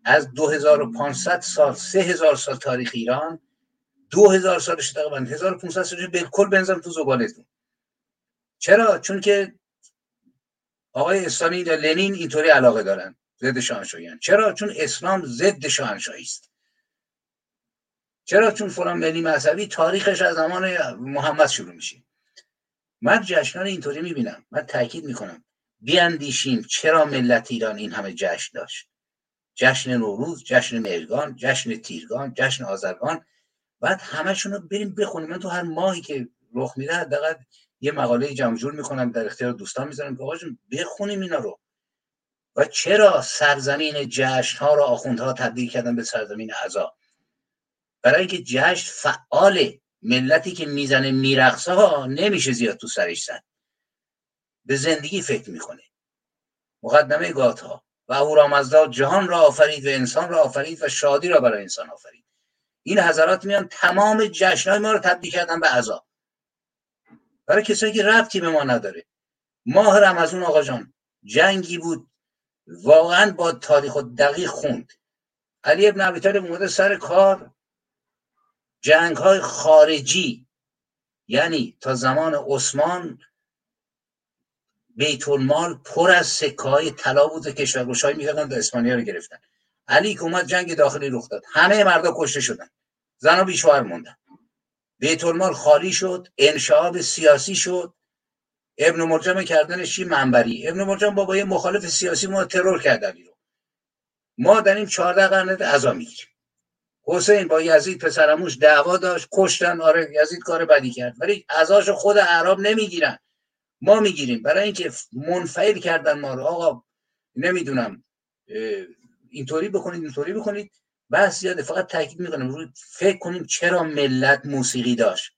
از 2500 سال 3000 سال تاریخ ایران 2000 سالش تقریبا 1500 سالش بالکل بنزم تو زبالتون چرا؟ چون که آقای اسلامی یا لنین اینطوری علاقه دارن ضد شاهنشاهی چرا؟ چون اسلام ضد شاهنشاهی است. چرا؟ چون فلان ملی مذهبی تاریخش از زمان محمد شروع میشه. من جشنان اینطوری می‌بینم. من تاکید می‌کنم. بیاندیشیم چرا ملت ایران این همه جشن داشت. جشن نوروز جشن مهرگان جشن تیرگان جشن آذرگان بعد همشون رو بریم بخونیم. من تو هر ماهی که رخ میده حداقل یه مقاله جمع جور می‌کنم در اختیار دوستان می‌ذارم که آقا بخونیم اینا رو. و چرا سرزمین جشن ها رو آخوندها تبدیل کردن به سرزمین عذا برای اینکه جشن فعاله ملتی که می‌زنه میرقصه ها نمیشه زیاد تو سرش زد. به زندگی فکر می‌کنه. مقدمه گات ها و اهورامزدا جهان را آفرید و انسان را آفرید و شادی را برای انسان آفرید. این حضرات میان تمام جشنهای ما رو تبدیل کردن به عذاب. برای کسایی که ربطی به ما نداره. ماه رمزون آقا جان. جنگی بود. واقعا با تاریخ و دقیق خوند. علی ابن ابی طالب سر کار. جنگ های خارجی یعنی تا زمان عثمان بیت المال پر از سکه های طلا بود و کشورگشایی می‌کردن تا اسپانیا رو گرفتن. علی که اومد جنگ داخلی رخ داد. همه مردا کشته شدن. زن و بیشوهر موندن. بیت المال خالی شد انشاب سیاسی شد. ابن مرجم کردنش چی؟ منبری. ابن مرجم بابای مخالف سیاسی ما ترور کرد رو. ما در این 14 قرن عزا می‌گیریم. حسین با یزید پسرموش دعوا داشت کشتن آره یزید کار بدی کرد. ولی ازاش خود عرب نمی‌گیرن. ما می‌گیریم. برای اینکه منفعل کردن ما رو. آقا نمی‌دونم اینطوری بکنید اینطوری بکنید. بس زیاده. فقط تاکید می‌کنم. روی فکر کنیم چرا ملت موسیقی داشت.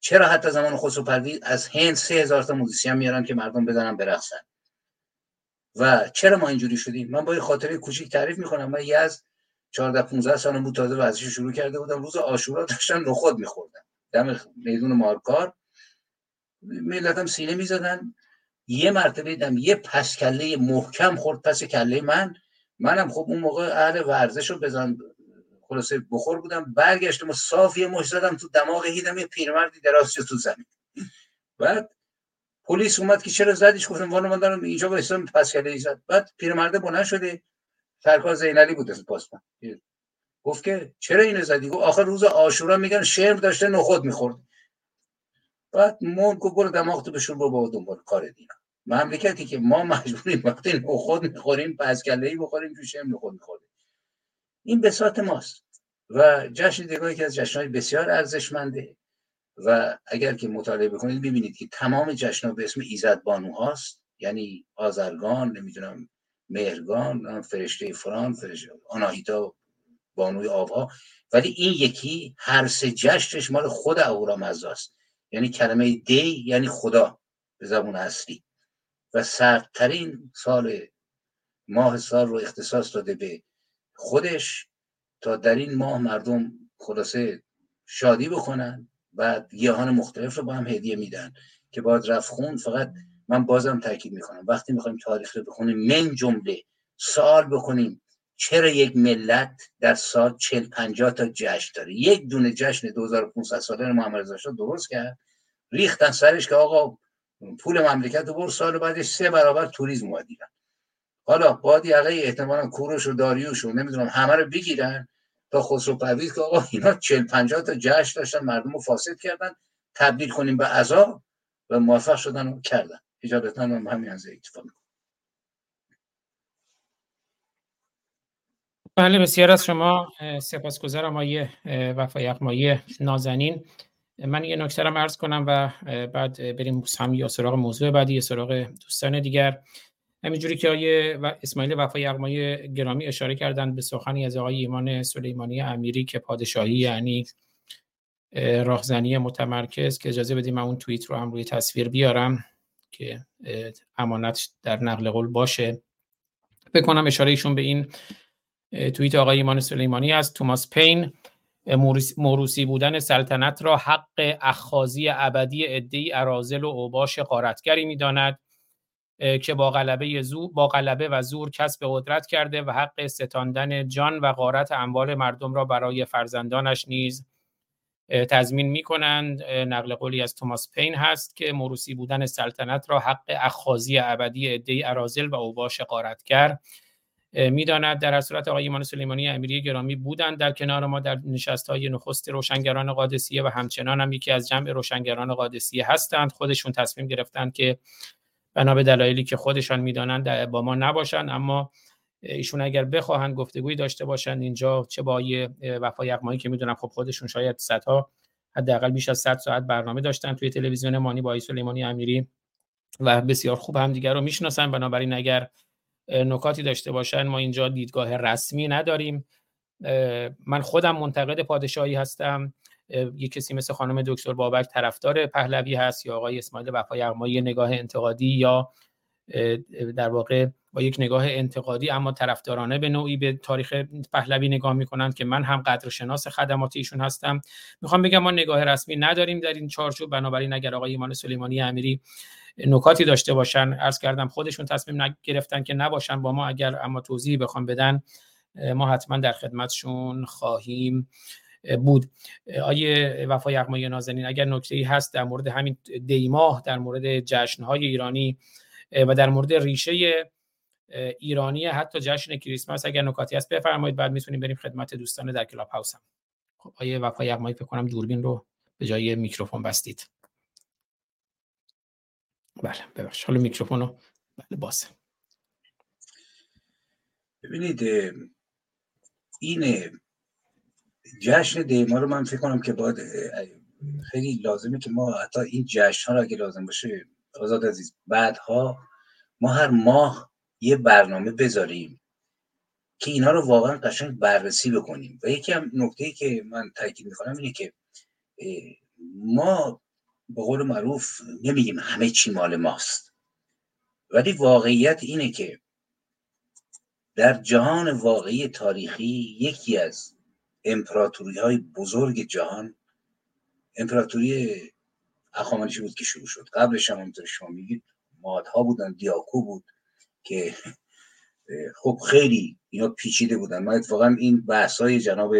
چرا حتی زمان خسرو پرویز از هند سه هزار تا موزیسین میارن که مردم بزنن برقصن؟ و چرا ما اینجوری شدیم؟ من با یه خاطره کوچیک تعریف می‌کنم. من از 14 15 سال بود تازه ورزش شروع کرده بودم. روز آشورا داشتن نخود میخوردن دم میدون مارکار. ملت هم سینه می‌زدن. یه مرتبه دیدم یه پس کله محکم خورد پس کله من. منم خب اون موقع اهل ورزش رو بزن خلاصه بخور بودم. برگشتم و صاف یه مش زدم تو دماغ هیدم یه پیرمردی دراز تو زمین. بعد پلیس اومد که چرا زدیش؟ گفتم والا من دارم اینجا با اسلام پس کله زد. بعد پیرمرده بلند شده. سرکار زینالی بود پاسبان گفت که چرا اینو زدی؟ گفت آخر روز آشورا میگن شرم داشته نخود می‌خورد. بعد مون کو برو دماغ تو بشور با دنبال کار دینا. مملکتی که ما مجبوریم وقتی نخود می‌خوریم پس کله ای بخوریم تو شرم نخود می‌خوریم. این بساط ماست. و جشن دیگه که از جشنهای بسیار ارزشمنده. و اگر که مطالعه بکنید ببینید که تمام جشنها به اسم ایزد بانو هاست یعنی آزرگان نمی‌دونم مهرگان فرشته فران فرشته آناهیتا بانوی آبها. ولی این یکی هر سه جشنش مال خود اهورامزداست یعنی کلمه دی یعنی خدا به زبون اصلی. و سردترین سال ماه سال رو اختصاص داده به خودش تا در این ماه مردم خلاصه شادی بکنن. و گیاهان مختلف رو با هم هدیه میدن که باید رفت خون فقط من بازم تاکید می‌کنم. وقتی می‌خوایم تاریخ رو بخونیم من جمله سوال بکنیم چرا یک ملت در سال 40 50 تا جشن داره؟ یک دونه جشن 2500 ساله محمد رضا شاه درست کرد. ریختن سرش که آقا پول مملکت رو بر سال بعدش سه برابر توریسم اومد حالا باید یقه احتمالا کوروش و داریوش و نمی‌دونم همه رو بگیرن. تا خسرو پرویز که آقا اینا 40 50 تا جشن داشتن مردم رو فاسد کردن تبدیل کنیم به عذاب و موفق شدن و کردن. اجابتا هم همین از اتفاق بله بسیار از شما سپاسگزارم آقای وفای اقمایی نازنین. من یه نکته رو عرض کنم و بعد بریم هم یا سراغ موضوع بعدی سراغ دوستان دیگر. همینجوری که آقای و اسماعیل وفای اقمایی گرامی اشاره کردن به سخنی از آقای ایمان سلیمانی امیری که پادشاهی یعنی راهزنی متمرکز که اجازه بدیم من اون توییت رو هم روی تصویر بیارم. که امانت در نقل قول باشه. بکنم اشاره ایشون به این توییت آقای ایمان سلیمانی از توماس پین موروسی بودن سلطنت را حق اخازی ابدی ادهی ارازل و اوباش قارتگری می‌داند که با غلبه زور با غلبه و زور کسب قدرت کرده و حق ستاندن جان و غارت اموال مردم را برای فرزندانش نیز تضمین می کنند نقل قولی از توماس پین هست که موروسی بودن سلطنت را حق اخازی ابدی عده ارازل و اوباش قارتگر می‌داند. در صورت آقای ایمان سلیمانی امیری گرامی بودند. در کنار ما در نشست های نخست روشنگران قادسیه و همچنان هم یکی از جمع روشنگران قادسیه هستند. خودشون تصمیم گرفتند که بنا به دلایلی که خودشان می‌دانند با ما نباشند. اما ایشون اگر بخواهند گفتگویی داشته باشند اینجا چه با وفا یغمایی که می‌دونم خب خودشون شاید صدها حداقل بیش از 100 ساعت برنامه داشتن توی تلویزیون مانی با سلیمانی امیری و بسیار خوب هم دیگر رو می‌شناسن. بنابراین اگر نکاتی داشته باشن ما اینجا دیدگاه رسمی نداریم. من خودم منتقد پادشاهی هستم. یک کسی مثل خانم دکتر بابک طرفدار پهلوی هست یا آقای اسماعیل وفا یغمایی نگاه انتقادی یا در واقع با یک نگاه انتقادی اما طرفدارانه به نوعی به تاریخ پهلوی نگاه می‌کنند که من هم قدر شناس خدمات ایشون هستم. می‌خوام بگم ما نگاه رسمی نداریم در این چارچوب بنابراین اگر آقای ایمان سلیمانی امیری نکاتی داشته باشن عرض کردم خودشون تصمیم نگرفتن که نباشن با ما. اگر اما توضیحی بخوام بدن ما حتما در خدمتشون خواهیم بود. آیه وفا یغمای نازنین اگر نکته ای هست در مورد همین دیماه در مورد جشنهای ایرانی و در مورد ریشه ایرانی حتی جشن کریسمس اگر نکاتی هست بفرمایید. بعد می‌تونیم بریم خدمت دوستان در کلاب هاوس هم. خب آیه وفا یغمایی فکر کنم دوربین رو به جای میکروفون بستید. بله ببخش حالا میکروفون رو بله باسه ببینید این جشن دیما رو من فکر کنم که باید خیلی لازمه که ما حتی این جشن ها رو اگه لازم باشه آزاد عزیز بعدها ما هر ماه یه برنامه بذاریم که اینا رو واقعا قشنگ بررسی بکنیم. و یکی هم نکته که من تاکید می‌کنم اینه که ما به قول معروف نمیگیم همه چی مال ماست. ولی واقعیت اینه که در جهان واقعی تاریخی یکی از امپراتوری های بزرگ جهان امپراتوری اخامنشی بود که شروع شد. قبلش هم همونطور شما میگید مادها بودن دیاکو بود که خب خیلی اینا پیچیده بودن. من اتفاقا این بحث های جناب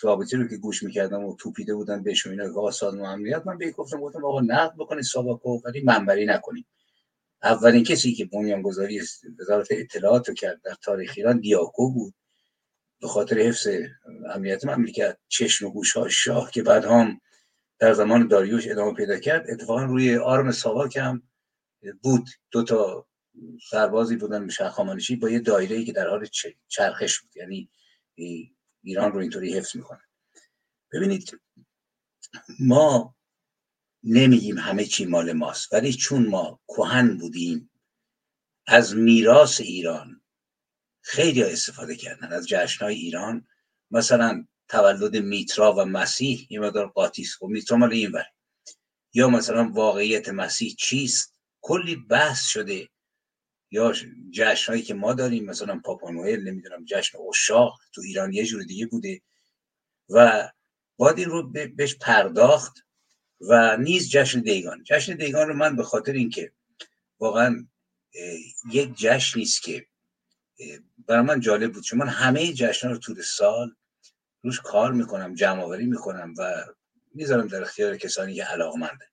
ثابتی رو که گوش می‌کردم و توپیده بودن بهش اینا که سازمان امنیت من به گفتم گفتم آقا نقد بکنید سابقه ولی منبری نکنید. اولین کسی که بنیانگذاری وزارت اطلاعات رو کرد در تاریخ ایران دیاکو بود. به خاطر حفظ امنیت مملکت چشم و گوش شاه که بعد هم در زمان داریوش ادامه پیدا کرد. اتفاقا روی آرم ساواک هم بود. دو تا سربازی بودن شهخامنشی با یه دایره که در حال چرخش بود. یعنی ایران رو اینطوری حفظ می‌کنه. ببینید ما نمیگیم همه چی مال ماست ولی چون ما کهن بودیم از میراث ایران خیلی استفاده کردن از جشنهای ایران. مثلا تولد میترا و مسیح یه مقدار قاطیست و خب میترا مال این بر. یا مثلا واقعیت مسیح چیست؟ کلی بحث شده. یا جشن هایی که ما داریم مثلا پاپانوئل نمی‌دونم جشن اشاق تو ایران یه جور دیگه بوده. و باید این رو بهش پرداخت و نیز جشن دیگان. جشن دیگان رو من به خاطر اینکه واقعا یک جشن نیست که برای من جالب بود. چون من همه جشن رو طول سال روش کار می‌کنم جمع آوری می‌کنم و می‌ذارم در اختیار کسانی که علاقمنده.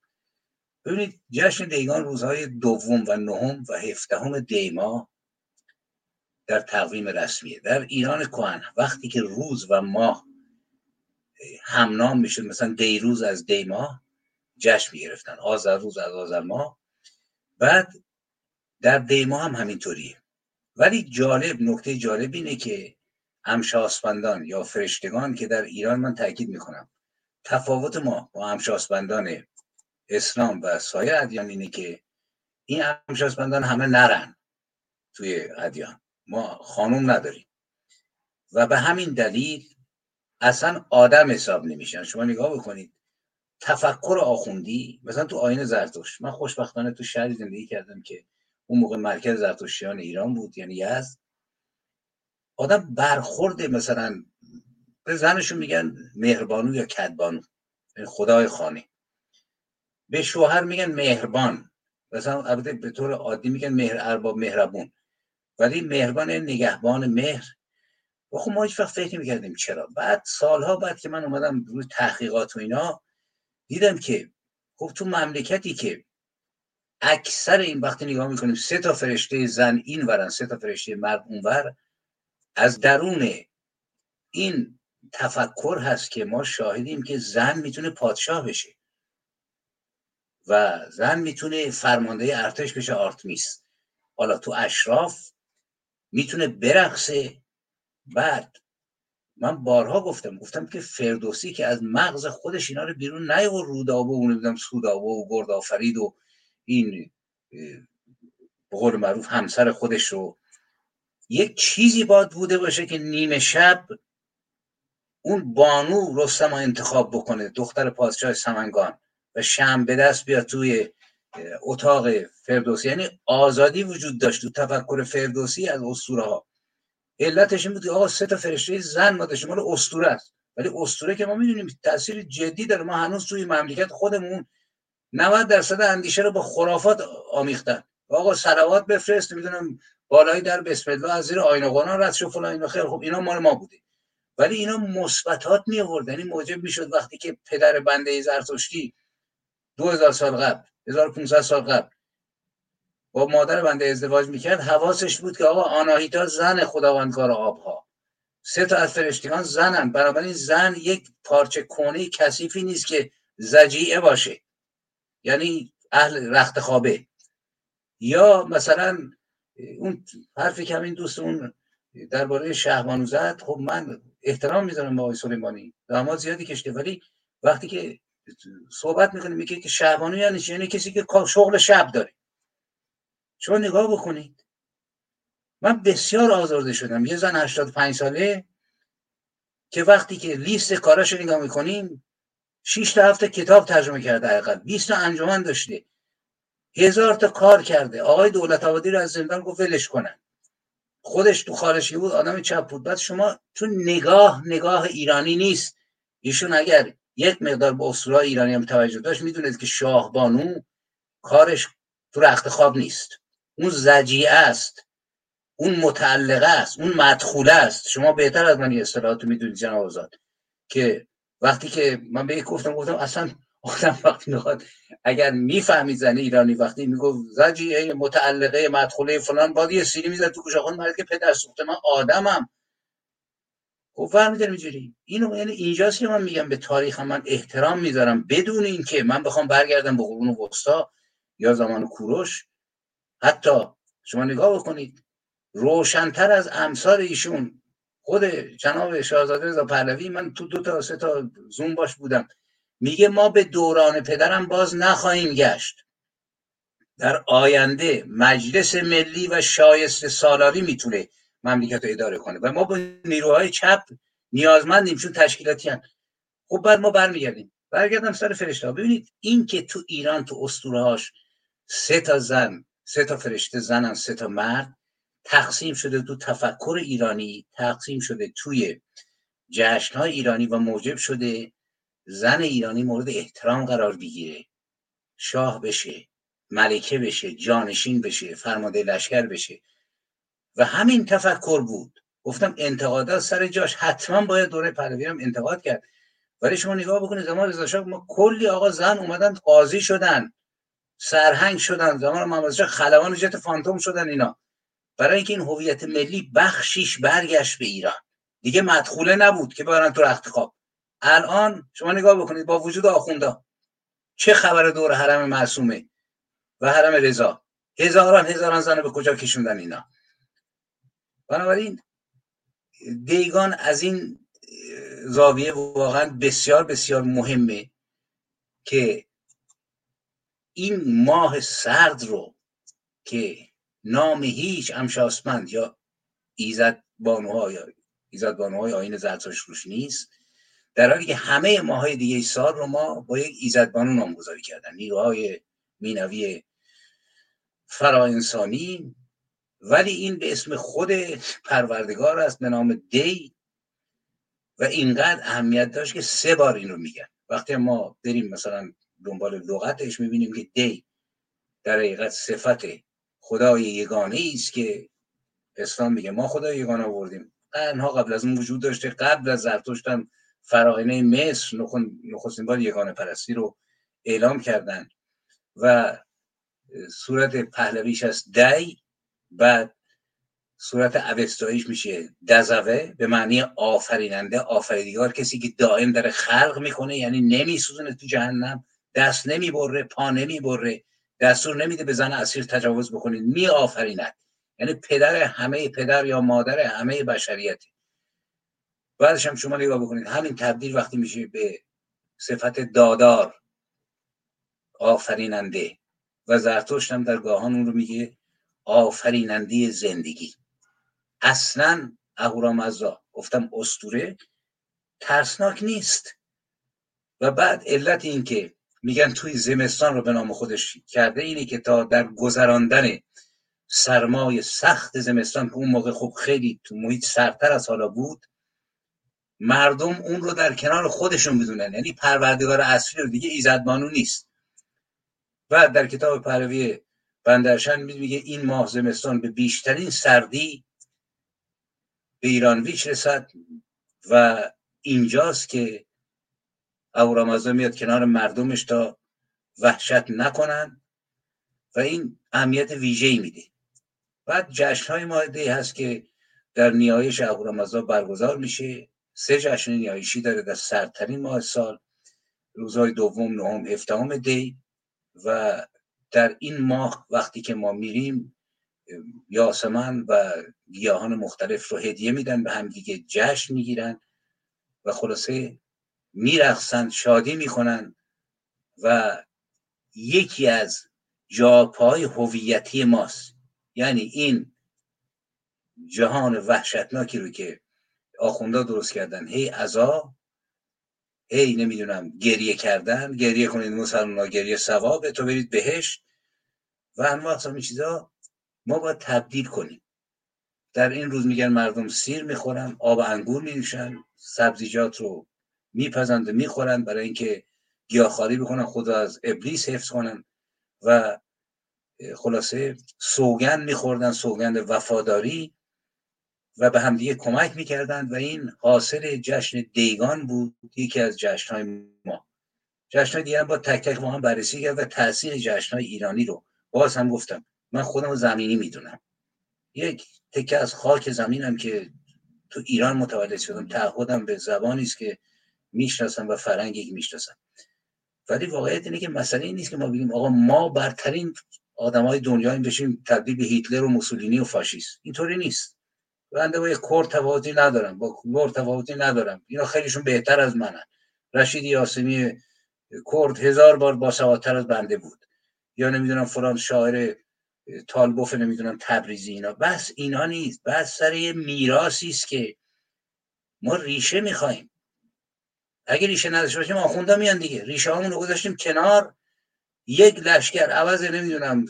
ببینید جشن دیگان روزهای دوم و نهم و هفدهم دیما در تقویم رسمیه. در ایران کهن وقتی که روز و ماه همنام می‌شد مثلا دیروز از دیما جشن می‌گرفتن آذر روز از آذر ماه. بعد در دیما هم همینطوریه. ولی جالب نکته جالب اینه که همشاسپندان یا فرشتگان که در ایران من تاکید می‌کنم. تفاوت ما با همشاسپندان اسلام و سایر ادیان اینه که این همشاسپندان همه نرن توی ادیان. ما خانوم نداریم. و به همین دلیل اصلا آدم حساب نمیشن. شما نگاه بکنید تفکر آخوندی مثلا تو آین زرتوش من خوشبختانه تو شهری زندگی کردم که اون موقع مرکز زرتشتیان ایران بود یعنی یزد. آدم برخورده مثلا به زنشون میگن مهربانو یا کدبانو یعنی خدای خانه. به شوهر میگن مهربان مثلا البته به طور عادی میگن مهر ارباب مهربون ولی مهربان نگهبان مهر. و خب ما هیچ وقت فکر می‌کردیم چرا. بعد سالها بعد که من اومدم روی تحقیقات و اینا دیدم که خب تو مملکتی که اکثر این وقتی نگاه می‌کنیم سه تا فرشته زن این ورن سه تا فرشته مرد اونور از درون این تفکر هست که ما شاهدیم که زن می‌تونه پادشاه بشه. و زن می‌تونه فرمانده ارتش بشه آرتمیس. حالا تو اشراف می‌تونه برقصه. بعد من بارها گفتم گفتم که فردوسی که از مغز خودش اینا رو بیرون نیاورد رودابه و نمی‌دونم سودابه و گردآفرید و این به قول معروف همسر خودش رو یک چیزی باید بوده باشه که نیمه شب اون بانو رستم رو انتخاب بکنه دختر پادشاه سمنگان و شم به دست بیاد توی اتاق فردوسی. یعنی آزادی وجود داشت تو تفکر فردوسی از اسطوره ها علتش این بود آقا سه تا فرشته زن ما داشتیم مال اسطوره است. ولی اسطوره که ما می‌دونیم تاثیر جدی داره. ما هنوز توی مملکت خودمون 90 درصد اندیشه رو با خرافات آمیختن. آقا سلوات بفرست می‌دونم بالایی در بسم الله از زیر آینه قرآن رد شو فلان اینا خیر خب اینا مال ما بوده. ولی اینا مثبتات می آورد یعنی موجب می‌شد وقتی که پدر بنده زرتشتی 2000 سال قبل 1500 سال قبل با مادر بنده ازدواج می‌کرد حواسش بود که آقا آناهیتا زن خداوندگار آبها. سه تا از فرشتگان زنن. بنابراین زن یک پارچه کونه کثیفی نیست که زجیعه باشه. یعنی اهل رخت خوابه. یا مثلا اون حرفی که همین دوست اون درباره شهبانو زد خب من احترام می‌ذارم به آقای سلیمانی. داماد زیادی کشته ولی وقتی که صحبت می‌کنیم میگه که شهبانو یعنی یعنی کسی که شغل شب داره. شما نگاه بکنید. من بسیار آزرده شدم. یه زن 85 ساله که وقتی که لیست کاراش نگاه می‌کنیم 6 تا هفته کتاب ترجمه کرده حقیقت 20 تا انجمن داشته. هزار تا کار کرده. آقای دولت آبادی رو از زندان گفت ولش کنن. خودش تو خارجی بود آدم چپ بود. بعد شما تو نگاه نگاه ایرانی نیست. ایشون اگر یک مقدار به اصول ایرانی هم توجه داشت می‌دونید که شاه بانو کارش تو رخت خواب نیست. اون زجیعه است. اون متعلقه است. اون مدخوله است. شما بهتر از من این اصطلاحات می‌دونید جناب آزاد که وقتی که من به یک گفتم گفتم اصلا آدم وقتی می‌خواد اگر می‌فهمید زنی ایرانی وقتی می‌گفت زجیعه متعلقه مدخوله فلان باید یه سیلی می‌زد تو گوش مرد که پدر سوخته من آدمم. خب فهمیدن اینجوری اینو یعنی اینجاست که من میگم به تاریخ من احترام می‌ذارم. بدون اینکه من بخوام برگردم به قرون وسطا یا زمان کوروش. حتی شما نگاه بکنید روشنتر از امثال ایشون خود جناب شاهزاده رضا پهلوی من تو دو تا سه تا زوم باش بودم. میگه ما به دوران پدرم باز نخواهیم گشت. در آینده مجلس ملی و شایسته سالاری می‌تونه مملکت رو اداره کنه و ما با نیروهای چپ نیازمندیم چون تشکیلاتی هم. خب بعد ما برمیگردیم. برگردم سر فرشته ببینید این که تو ایران تو اسطوره سه تا زن سه تا فرشته زنن سه تا مرد تقسیم شده تو تفکر ایرانی تقسیم شده توی جشن های ایرانی و موجب شده زن ایرانی مورد احترام قرار بگیره. شاه بشه ملکه بشه جانشین بشه فرمانده لشکر بشه. و همین تفکر بود. گفتم انتقادات سر جاش حتما باید دوره پهلوی هم انتقاد کرد. ولی شما نگاه بکنید زمان رضا ما کلی آقا زن اومدن قاضی شدن سرهنگ شدن. زمان محمد خلبان جت فانتوم شدن اینا. برای اینکه این هویت ملی بخشیش برگشت به ایران. دیگه مدخوله نبود که برن تو رخت خواب الان شما نگاه بکنید با وجود آخوندا چه خبر دور حرم معصومه و حرم رضا؟ هزاران هزاران زن به کجا کشوندن اینا؟ بنابراین دیگان از این زاویه واقعا بسیار بسیار مهمه که این ماه سرد رو که نام هیچ امشاسمند یا ایزد بانوها یا ایزد بانوهای آین زرتشت روش نیست در حالی که همه ماهای دیگه سال رو ما با یک ایزد بانو نامگذاری کردن. نیروهای مینوی فرا انسانی ولی این به اسم خود پروردگار است به نام دی و اینقدر اهمیت داشت که سه بار این رو میگن. وقتی ما بریم مثلا دنبال لغتش می‌بینیم که دی در حقیقت صفت خدای یگانه است که اسلام میگه ما خدای یگانه آوردیم. قرنها قبل از اون وجود داشته قبل از زرتشت هم فراینه مصر نخستین بار یگانه پرستی رو اعلام کردن و صورت پهلویش از دی بعد صورت اوستاییش میشه دزوه به معنی آفریننده آفریدگار کسی که دائم داره خلق می‌کنه یعنی نمیسوزونه تو جهنم دست نمی‌بره پا نمی‌بره دستور نمیده به زن اسیر تجاوز بکنید می آفریند یعنی پدر همه پدر یا مادر همه بشریت بعدش هم شما نگاه بکنید. همین تبدیل وقتی میشه به صفت دادار آفریننده. و زرتشت هم در گاهان اون رو میگه آفریننده زندگی. اصلا اهورامزدا گفتم استوره. ترسناک نیست. و بعد علت این که میگن توی زمستان رو به نام خودش کرده اینه که تا در گذراندن سرمای سخت زمستان که اون موقع خب خیلی تو محیط سرتر از حالا بود مردم اون رو در کنار خودشون بدونن یعنی پروردگار اصلی رو دیگه ایزدبانو نیست. و در کتاب پروی بندرشن میگه این ماه زمستان به بیشترین سردی به ایران ویچ رسد و اینجاست که اهورامزدا میاد کنار مردمش تا وحشت نکنن و این اهمیت ویژه‌ای میده. بعد جشن های ماهده هست که در نیایش اهورامزدا برگزار میشه. سه جشن نیایشی داره در سرترین ماه سال روزهای دوم نهم هفدهم دی و در این ماه وقتی که ما میریم یاسمن و گیاهان مختلف رو هدیه میدن به هم دیگه جشن می‌گیرن و خلاصه میرخصن شادی می‌کنن و یکی از جاپای هویتی ماست. یعنی این جهان وحشتناکی رو که آخوندا درست کردن. هی عذا هی نمی‌دونم گریه کردن. گریه کنید مسلمان گریه ثوابه تو برید بهشت. و انواع اقسام چیزا. ما باید تبدیل کنیم. در این روز میگن مردم سیر می‌خورن آب انگور میریشن سبزیجات رو میپزند و می‌خورن برای اینکه گیاهخواری بکنن خود از ابلیس حفظ کنن. و خلاصه سوگند میخوردن سوگند وفاداری. و به همدیگه کمک می‌کردن و این حاصل جشن دیگان بود یکی از جشن های ما. جشن های دیگه با تک تک ما هم بررسی کرد و تاثیر جشن های ایرانی رو باز هم گفتم. من خودم زمینی می‌دونم. یک تکه از خاک زمینم که تو ایران متولد شدم. تعهدم به زبانی است که می‌شناسم و فرنگی که می‌شناسم. ولی واقعیت اینه که مسئله این نیست که ما بگیم آقا ما برترین آدمای دنیا بشیم تبدیل به هیتلر و موسولینی و فاشیست. اینطوری نیست. بنده با یک کرد تفاوتی ندارم با کرد تفاوتی ندارم. اینا خیلیشون بهتر از منن. رشید یاسمی کرد هزار بار باسوادتر از بنده بود. یا نمی‌دونم فلان شاعر تالبوف نمی‌دونم تبریزی اینا. بس اینا نیست. بس سر یه میراسی است که ما ریشه می‌خوایم اگه ریشه نداشته باشیم آخوندا میان دیگه. ریشه همون رو گذاشتیم کنار. یک لشکر عوض نمی‌دونم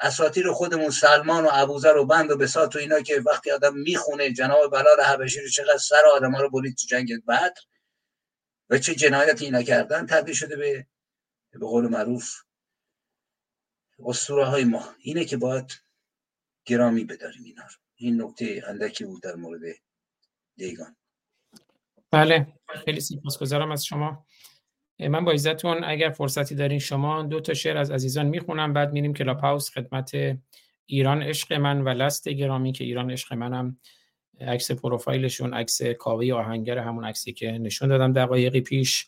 اساطیر خودمون سلمان و ابوذر و بند و بسات و اینا که وقتی آدم می‌خونه جناب بلال حبشی رو چقدر سر آدم ها رو برید تو جنگ بدر و چه جنایتی اینا کردن تبدیل شده به به قول معروف اسطوره های ما. اینه که باید گرامی بداریم اینا رو. این نکته اندکی بود در مورد دیگان. بله خیلی سپاسگزارم از شما. من با عزتون اگر فرصتی دارین شما دو تا شعر از عزیزان می‌خونم بعد میریم کلاب هاوس خدمت ایران عشق من و لست گرامی که ایران عشق منم. عکس پروفایلشون عکس کاوه آهنگر همون عکسی که نشون دادم دقایقی پیش.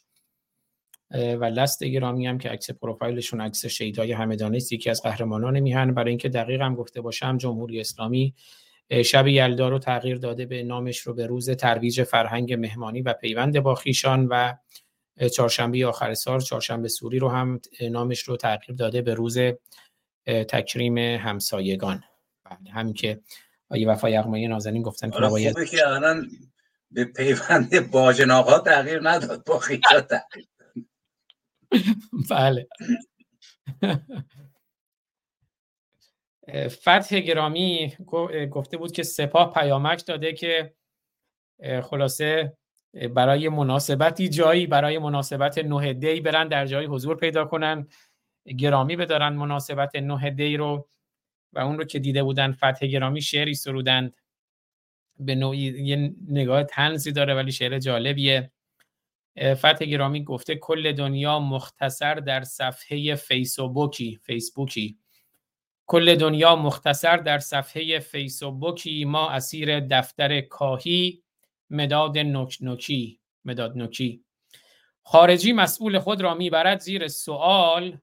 و لست گرامی هم که عکس پروفایلشون عکس شیدای همدانی است یکی از قهرمانان میهن. برای اینکه دقیق هم گفته باشم جمهوری اسلامی شب یلدا رو تغییر داده به نامش رو به روز ترویج فرهنگ مهمانی و پیوند با خیشان و چهارشنبه آخر سال چهارشنبه سوری رو هم نامش رو تغییر داده به روز تکریم همسایگان. بله همین که آیه وفا یغمایی نازنین گفتن که باید که الان به پیوند باجناقا تغییر نداد با تغییر. بله. فتح گرامی گفته بود که سپاه پیامک داده که خلاصه برای مناسبتی جایی برای مناسبت نه دی برن در جایی حضور پیدا کنن. گرامی بدارن مناسبت نه دی رو و اون رو که دیده بودن فتح گرامی شعری سرودند. به نوعی یه نگاه تنزی داره ولی شعر جالبیه. فتح گرامی گفته کل دنیا مختصر در صفحه فیسبوکی فیسبوکی. کل دنیا مختصر در صفحه فیسبوکی ما اسیر دفتر کاهی مداد نوکی مداد نوکی. خارجی مسئول خود را می‌برد زیر سوال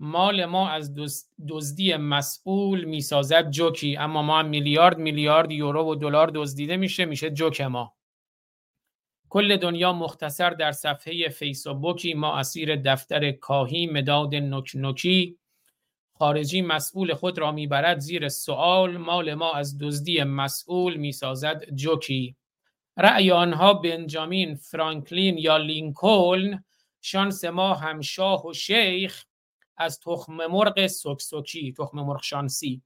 مال ما از دزدی مسئول می‌سازد جوکی اما ما هم میلیارد میلیارد یورو و دلار دزدیده میشه میشه جوک ما. کل دنیا مختصر در صفحه فیسبوکی ما اسیر دفتر کاهی مداد نوکی. خارجی مسئول خود را می‌برد زیر سوال مال ما از دزدی مسئول می‌سازد جوکی. رأی آنها بنجامین فرانکلین یا لینکلن شانس ما هم شاه و شیخ از تخم مرغ سکسوکی تخم مرغ شانسی.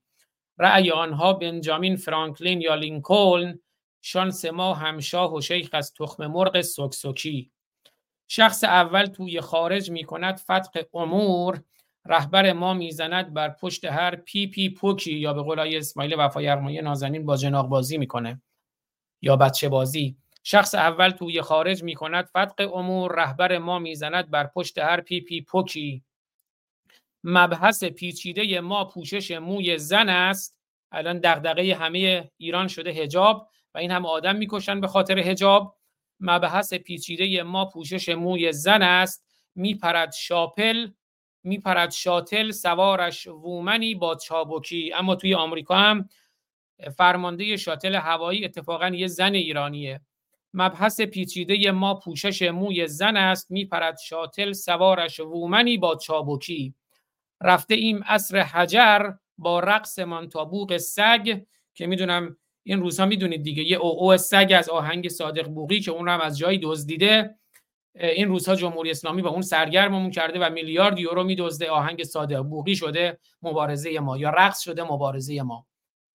رأی آنها بنجامین فرانکلین یا لینکلن شانس ما هم شاه و شیخ از تخم مرغ سکسوکی. شخص اول توی خارج می کند فتق امور رهبر ما می‌زند بر پشت هر پی پی پوکی یا به قول آقای اسماعیل وفای نازنین با جناق بازی می‌کنه یا بچه بازی. شخص اول توی خارج می کند فتق امور رهبر ما می‌زند بر پشت هر پی پی پوکی مبحث پیچیده ما پوشش موی زن است. الان دغدغه همه ایران شده حجاب و این هم آدم می‌کشن به خاطر هجاب مبحث پیچیده ما پوشش موی زن است. میپرد شاپل میپرد شاتل سوارش وومنی با چابکی. اما توی آمریکا هم فرمانده شاتل هوایی اتفاقا یه زن ایرانیه. مبحث پیچیده ما پوشش موی زن است میپرد شاتل سوارش وومنی با چابکی. رفته ایم اصر حجر با رقص تابوق سگ که می‌دونم این روزها می‌دونید دیگه یه او, او سگ از آهنگ صادق بوقی که اون رو هم از جایی دزدیده. این روزها جمهوری اسلامی با اون سرگرممون کرده و میلیارد یورو میدزده آهنگ صادق بوقی شده مبارزه ما یا رقص شده مبارزه ما.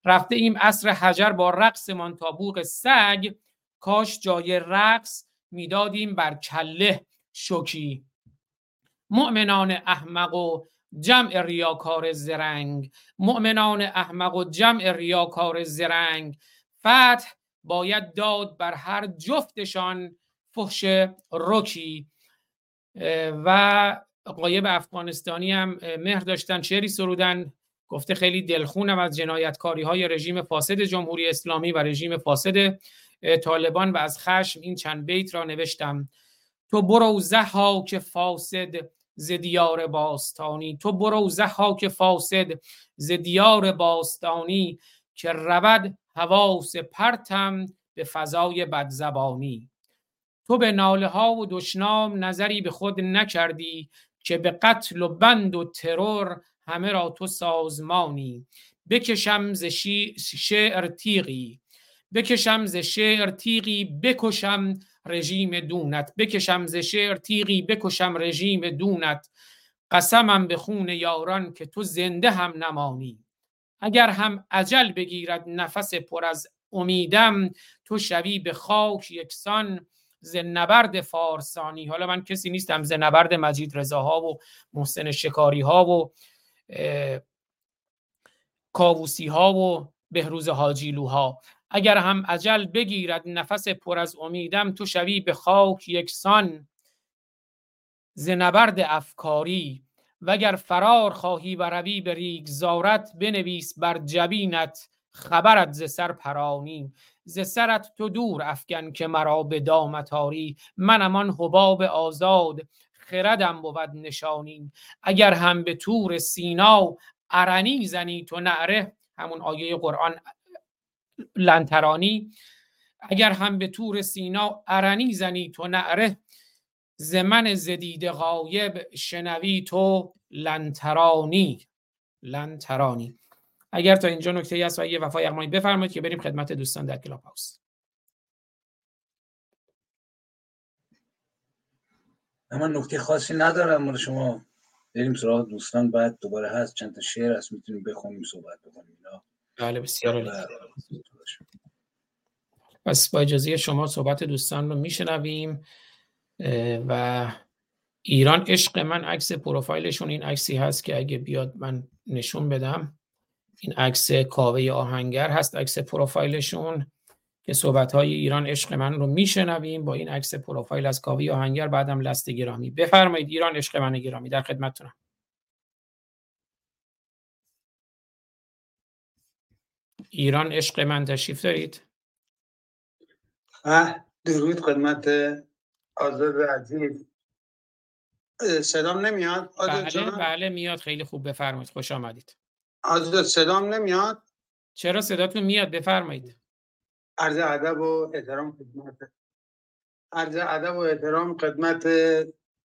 رفته ایم اصر حجر با رقص تابوق سگ. کاش جای رقص می‌دادیم بر کله شکی. مؤمنان احمق و جمع ریاکار زرنگ. مؤمنان احمق و جمع ریاکار زرنگ. فتح باید داد بر هر جفتشان فحش رکی. و قایب افغانستانی هم مهر داشتن شعری سرودن. گفته خیلی دلخونم از جنایتکاری های رژیم فاسد جمهوری اسلامی و رژیم فاسد طالبان و از خشم این چند بیت را نوشتم. تو برو زها که فاسد ز دیار باستانی. تو برو زحاک فاسد ز دیار باستانی که رود حواس پرتم به فضای بدزبانی. تو به ناله ها و دشنام نظری به خود نکردی که به قتل و بند و ترور همه را تو سازمانی. بکشم ز شعر تیغی. بکشم ز شعر تیغی بکشم رژیم دونت. بکشم ز شعر تیغی بکشم رژیم دونت. قسمم به خون یاران که تو زنده هم نمانی. اگر هم عجل بگیرد نفس پر از امیدم تو شوی به خاک یکسان ز نبرد فارسانی. حالا من کسی نیستم ز نبرد مجید رضاها و محسن شکاری ها و کاووسی ها و بهروز حاجیلوها اگر هم عجل بگیرد نفس پر از امیدم تو شوی به خاک یکسان ز نبرد افکاری. وگر فرار خواهی و روی به ریگزارت بنویس بر جبینت خبرت ز سر پرانی. ز سرت تو دور افکن که مرا به دامتاری منم آن حباب آزاد. خردم بود نشانی اگر هم به تور سینا ارنی زنی تو نعره. همون آیه قرآن لنترانی. اگر هم به تور سینا ارنی زنی تو نعره. زمن زدید غایب شنوی تو لنترانی. لنترانی. اگر تا اینجا نکته هست و یه وفای اقمانی بفرمایید که بریم خدمت دوستان در کلاب هاوس. من نکته خاصی ندارم مال شما بریم سراغ دوستان بعد دوباره هست چند تا شعر هست می‌تونیم بخونیم صحبت بکنیم بله بسیار پس با اجازه شما صحبت دوستان رو میشنویم و ایران عشق من عکس پروفایلشون این عکسی هست که اگه بیاد من نشون بدم. این عکس کاوه آهنگر هست عکس پروفایلشون. که صحبت های ایران عشق من رو میشنویم با این عکس پروفایل از کاوه آهنگر بعدم لست گرامی. بفرمایید ایران عشق من گرامی در خدمتتونم. ایران عشق من تشریف دارید؟ درود خدمت آزاد عزیز. صدام نمیاد؟ بله بله میاد. خیلی خوب بفرمایید. خوش آمدید. آزاد صدام نمیاد؟ چرا صداتون میاد؟ بفرمایید. عرض ادب و احترام خدمت. عرض ادب و احترام خدمت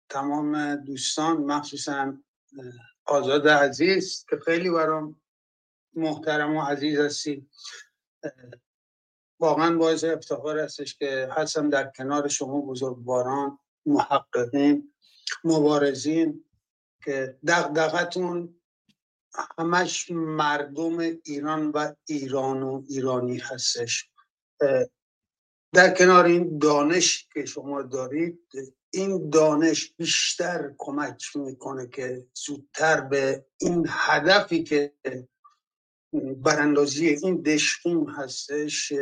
تمام دوستان مخصوصا آزاد عزیز که خیلی برام محترم و عزیز هستی. واقعا باعث افتخار هستش که هستم در کنار شما بزرگواران محققین مبارزین که دقدقتون همش مردم ایران و ایران و ایرانی هستش. در کنار این دانش که شما دارید این دانش بیشتر کمک می‌کنه که زودتر به این هدفی که براندازی این دشقیم هستش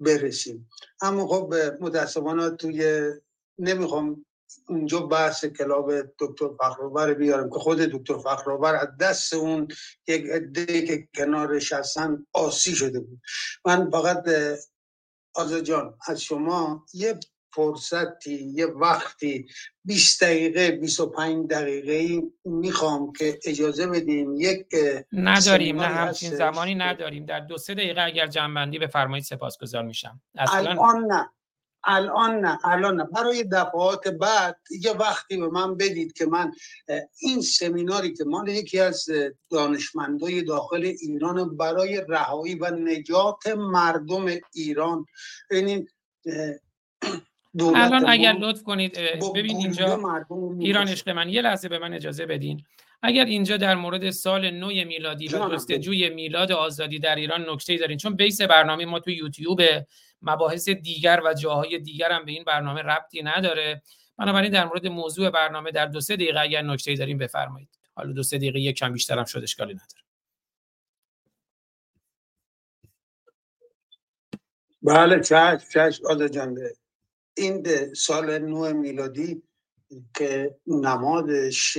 برسیم. اما خب متاسفانه توی نمی‌خوام اونجا بحث کلاب دکتر فخرآور بیارم که خود دکتر فخرآور از دست اون یک عده که کنارش هستن آسی شده بود. من فقط آزا جان از شما یه فرصتی یه وقتی 20 دقیقه 25 دقیقه می‌خوام که اجازه بدیم یک نداریم نه همچین زمانی نداریم. در دو سه دقیقه اگر جنبندی بفرمایید سپاسگزار میشم. الان نه. الان نه الان نه. برای دفعات بعد یه وقتی به من بدید که من این سمیناری که مال یکی از دانشمندای داخل ایران برای رهایی و نجات مردم ایران ببینید الان اگر لطف کنید ببین اینجا ایران عشق من یه لحظه به من اجازه بدین. اگر اینجا در مورد سال نو میلادی و جستجوی میلاد آزادی در ایران نکته دارین چون بیس برنامه ما تو یوتیوب مباحث دیگر و جاهای دیگر هم به این برنامه ربطی نداره. بنابراین در مورد موضوع برنامه در دو سه دقیقه اگر نکته دارین بفرمایید. حالا دو سه دقیقه یک کم بیشتر هم شد اشکالی نداره. بله چشم چشم جانده این سال نو میلادی که نمادش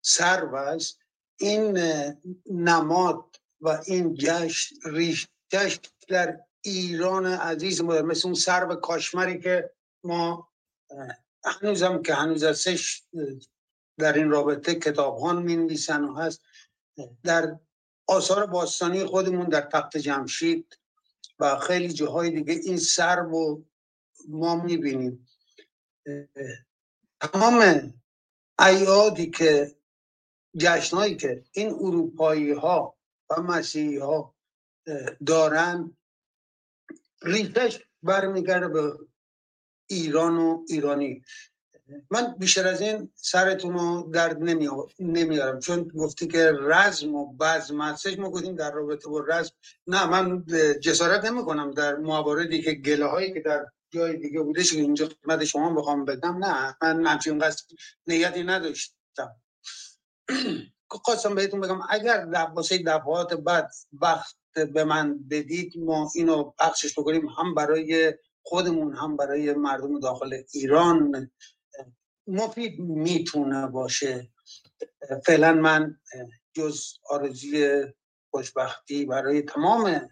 سرو است این نماد و این جشن ریشش در ایران عزیز ما مثل اون سرو کاشمری که ما هنوزم که هنوز ازش در این رابطه کتابهان می نویسن و هست. در آثار باستانی خودمون در تخت جمشید و خیلی جاهای دیگه این سرو ما می‌بینیم. تمام ایادی که جشنهایی که این اروپایی ها و مسیحی ها دارن ریتش برمیگرده به ایران و ایرانی. من بیشتر از این سرتون رو درد نمیارم چون گفتی که رزم و بزم هستش ما گفتیم در رابطه با رزم. نه من جسارت نمی کنم در مواردی که گله هایی که در جای دیگه بودش که اینجا خدمت شما بخوام بدم. نه من همچین قصد نیتی نداشتم. خواستم بهتون بگم اگر واسه دفعات بعد وقت به من بدید ما اینو پخشش بکنیم هم برای خودمون هم برای مردم داخل ایران. مفید می‌تونه باشه. فعلا من جز آرزوی خوشبختی برای تمام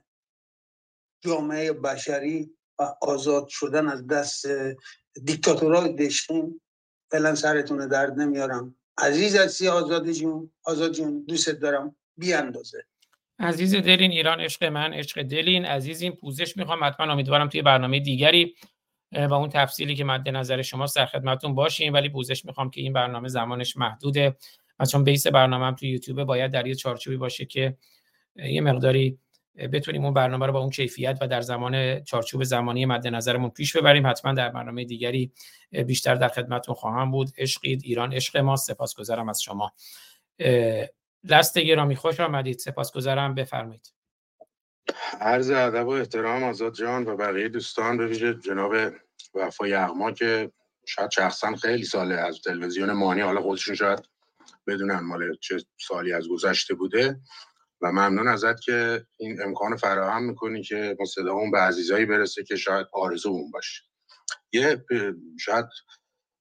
جامعه بشری و آزاد شدن از دست دیکتاتورهای دشتیم فعلا سرتون درد نمیارم. عزیز هستی آزاد جون آزاد جون دوست دارم. بی اندازه عزیز دلین ایران عشق من عشق دلین. عزیزین پوزش می‌خوام حتما امیدوارم توی برنامه دیگری و اون تفصیلی که مد نظر شما در خدمتتون باشیم. ولی پوزش می‌خوام که این برنامه زمانش محدوده. و چون بیس برنامه هم توی یوتیوب باید در یه چارچوبی باشه که یه مقداری بتونیم اون برنامه رو با اون کیفیت و در زمان چارچوب زمانی مد نظرمون پیش ببریم. حتما در برنامه دیگری بیشتر در خدمتتون خواهم بود. عشقید ایران عشق ما. سپاسگزارم از شما. دست گرامی خوش آمدید. سپاسگزارم. بفرمایید. عرض ادب و احترام آزاد جان و بقیه دوستان. به ویژه جناب وفای یغما که شاید شخصا خیلی ساله از تلویزیون مانی حالا خودشون شاید بدونن مال چه سالی از گذشته بوده. و ممنون ازت که این امکان فراهم می‌کنی که ما صدامون به عزیزایی برسه که شاید آرزومون باشه. یه شاید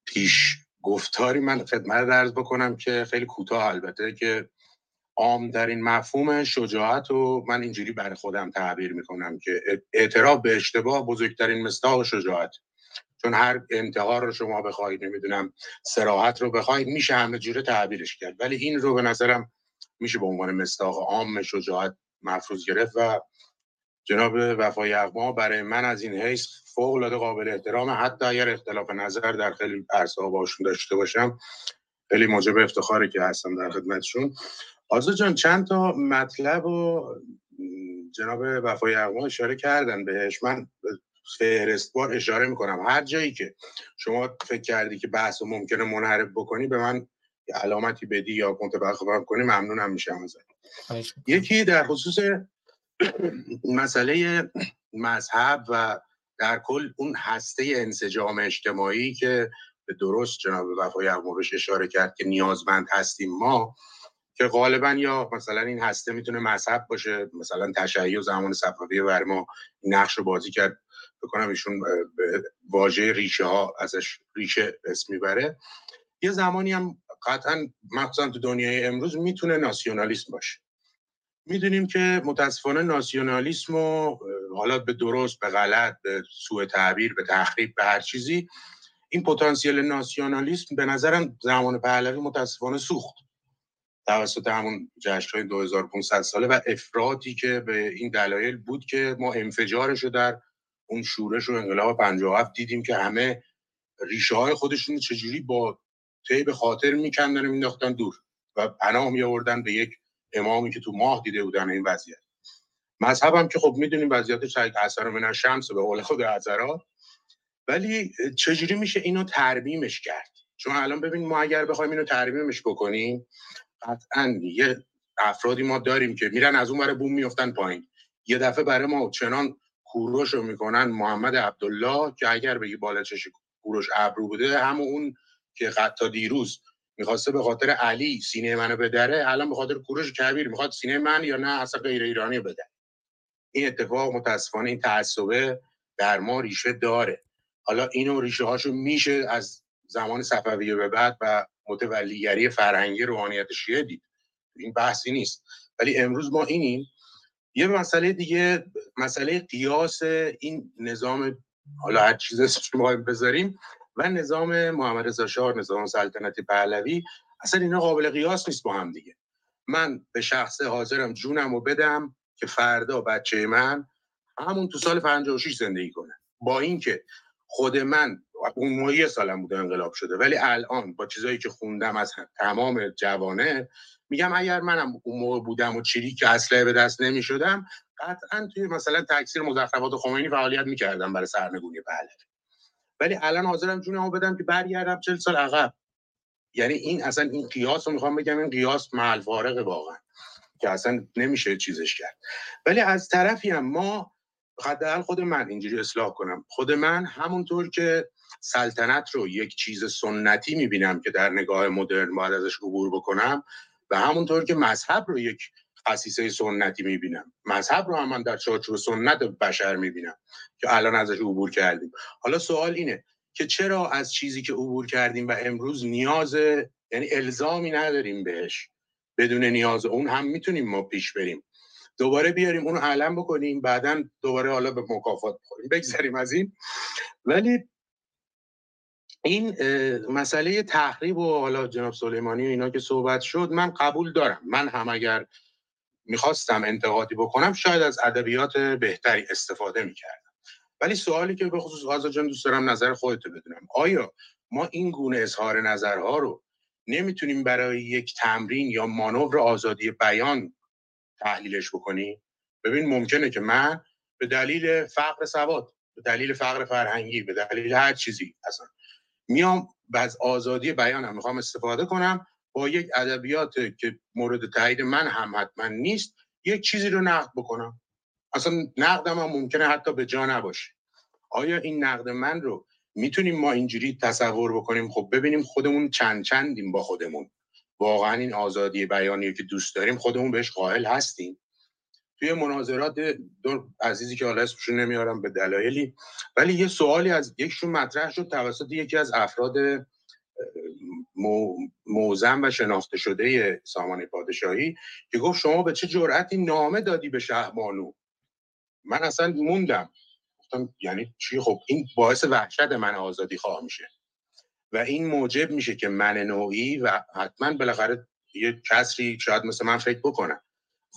پیش گفتاری من خدمت درز بکنم که خیلی کوتاه البته که عام در این مفهوم شجاعت و من اینجوری برای خودم تعبیر می‌کنم که اعتراف به اشتباه بزرگترین مستاق شجاعت. چون هر انتحار رو شما بخواید نمی‌دونم سراحت رو بخواید میشه همه جوره تعبیرش کرد. ولی این رو به نظرم میشه به عنوان مستاق عام شجاعت مفروض گرفت و جناب وفای اقما برای من از این حیث فوق العاده قابل احترام. حتی اگر اختلاف نظر در خیلی عرصه باشون داشته باشم خیلی موجب افتخاری که هستم در خدمتشون. آزو جان چند تا مطلب و جناب وفای اقما اشاره کردن بهش؟ من فهرستوار اشاره می‌کنم. هر جایی که شما فکر کردی که بحث و ممکنه منحرف بکنی به من علامتی بدی یا متوقف کنی ممنونم میشم ازت. یکی در خصوص مسئله مذهب و در کل اون هسته انسجام اجتماعی که به درست جناب وفای بهش اشاره کرد که نیازمند هستیم ما که غالبا یا مثلا این هسته می‌تونه مذهب باشه مثلا تشیع زمان صفوی بر ما نقش رو بازی کرد بکنم ایشون واژه ریشه ها ازش ریشه اسم می‌بره. یه زمانی هم قطعا مخصوصا تو دنیای امروز می‌تونه ناسیونالیسم باشه. می‌دونیم که متاسفانه ناسیونالیسم و حالا به درست به غلط به سوء تعبیر به تخریب به هر چیزی این پتانسیل ناسیونالیسم به نظرم زمان پهلوی متاسفانه سوخت. توسط همون جشنهای 2500 ساله و افرادی که به این دلایل بود که ما انفجارش رو در اون شورش و انقلاب 57 دیدیم که همه ریشه های خودشون چجوری با طیب خاطر میکندن و مینداختن دور و پناه می آوردن به یک امامی که تو ماه دیده بودن این وضعیت. مذهب هم که خب می‌دونیم وضعیتش اثر من شمس به قول خود حضرات ولی چجوری میشه اینو ترمیمش کرد؟ چون الان ببین ما اگر بخوایم اینو ترمیمش بکنیم قطعا یه افرادی ما داریم که میرن از اون برای بوم میفتن پایین. یه دفعه برای ما چنان کوروش رو می‌کنن محمد عبدالله که اگر بگی بالا چش کوروش ابرو بوده همون اون که تا دیروز می‌خواسته به خاطر علی سینه منو بدره الان به خاطر کوروش کبیر می‌خواد سینه من یا نه اصلا غیر ایرانی بده این اتفاق متاسفانه این تعصبه در ما ریشه داره. حالا اینو ریشه هاشو میشه از زمان صفویه به بعد و متولیگری فرهنگی روحانیت شیعه دید. این بحثی نیست. ولی امروز ما اینیم. یه مسئله دیگه مسئله قیاس این نظام حالا هر چیز اسمش بذاریم و نظام محمد رضا شاه نظام سلطنتی پهلوی. اصلا اینا قابل قیاس نیست با هم دیگه. من به شخص حاضرم جونم رو بدم که فردا بچه من همون تو سال 56 زندگی کنه. با اینکه خود من اون موقع یه سالم بوده انقلاب شده. ولی الان با چیزایی که خوندم از تمام جوانه میگم اگر منم اون موقع بودم و چیری که اسلحه به دست نمی شدم قطعا توی مثلا تکثیر مزخرفات خمینی فعالیت می‌کردم برای سرنگونی پهلوی ولی الان حاضرم جونمو بدم که برگردم چل سال عقب. یعنی این اصلا این قیاس رو می‌خوام بگم این قیاس محل واقعا. که اصلا نمیشه چیزش کرد. ولی از طرفی هم ما حداقل خود من اینجوری اصلاح کنم. خود من همونطور که سلطنت رو یک چیز سنتی می‌بینم که در نگاه مدرن باید ازش عبور بکنم و همونطور که مذهب رو یک خصیصه سنتی می‌بینم. مذهب رو هم من در چارچوب سنت بشر می‌بینم که الان ازش عبور کردیم. حالا سوال اینه که چرا از چیزی که عبور کردیم و امروز نیاز یعنی الزامی نداریم بهش؟ بدون نیاز اون هم می‌تونیم ما پیش بریم. دوباره بیاریم اونو علم بکنیم بعدا دوباره حالا به مکافات بخوریم. بگذاریم از این. ولی این مسئله تحریب و حالا جناب سلیمانی و اینا که صحبت شد من قبول دارم. من هم اگر می‌خواستم انتقادی بکنم شاید از ادبیات بهتری استفاده می‌کردم. ولی سوالی که به خصوص آزا جان دوست دارم نظر خودت بدونم. آیا ما این گونه اظهار نظرها رو نمی‌تونیم برای یک تمرین یا مانور آزادی بیان تحلیلش بکنیم؟ ببین ممکنه که من به دلیل فقر سواد به دلیل فقر فرهنگی به دلیل هر چیزی اصلا میام از آزادی بیانم می‌خوام استفاده کنم با یک ادبیات که مورد تایید من هم حتما نیست یک چیزی رو نقد بکنم. اصلا نقدم هم ممکنه حتی به جا نباشه. آیا این نقد من رو می‌تونیم ما اینجوری تصور بکنیم؟ خب ببینیم خودمون چند چندیم با خودمون. واقعا این آزادی بیانی که دوست داریم خودمون بهش قائل هستیم. توی مناظرات دو عزیزی که حالا اسمشون نمیارم به دلایلی ولی یه سوالی از یکشون مطرح شد توسط یکی از افراد موزم و شناخته شده سامان پادشاهی که گفت شما به چه جرأتی نامه دادی به شهبانو من اصلا موندم. گفتم یعنی چی؟ خب این باعث وحشت من آزادی خواه میشه. و این موجب میشه که من نوعی و حتما بالاخره یه کسری شاید مثل من فکر بکنم.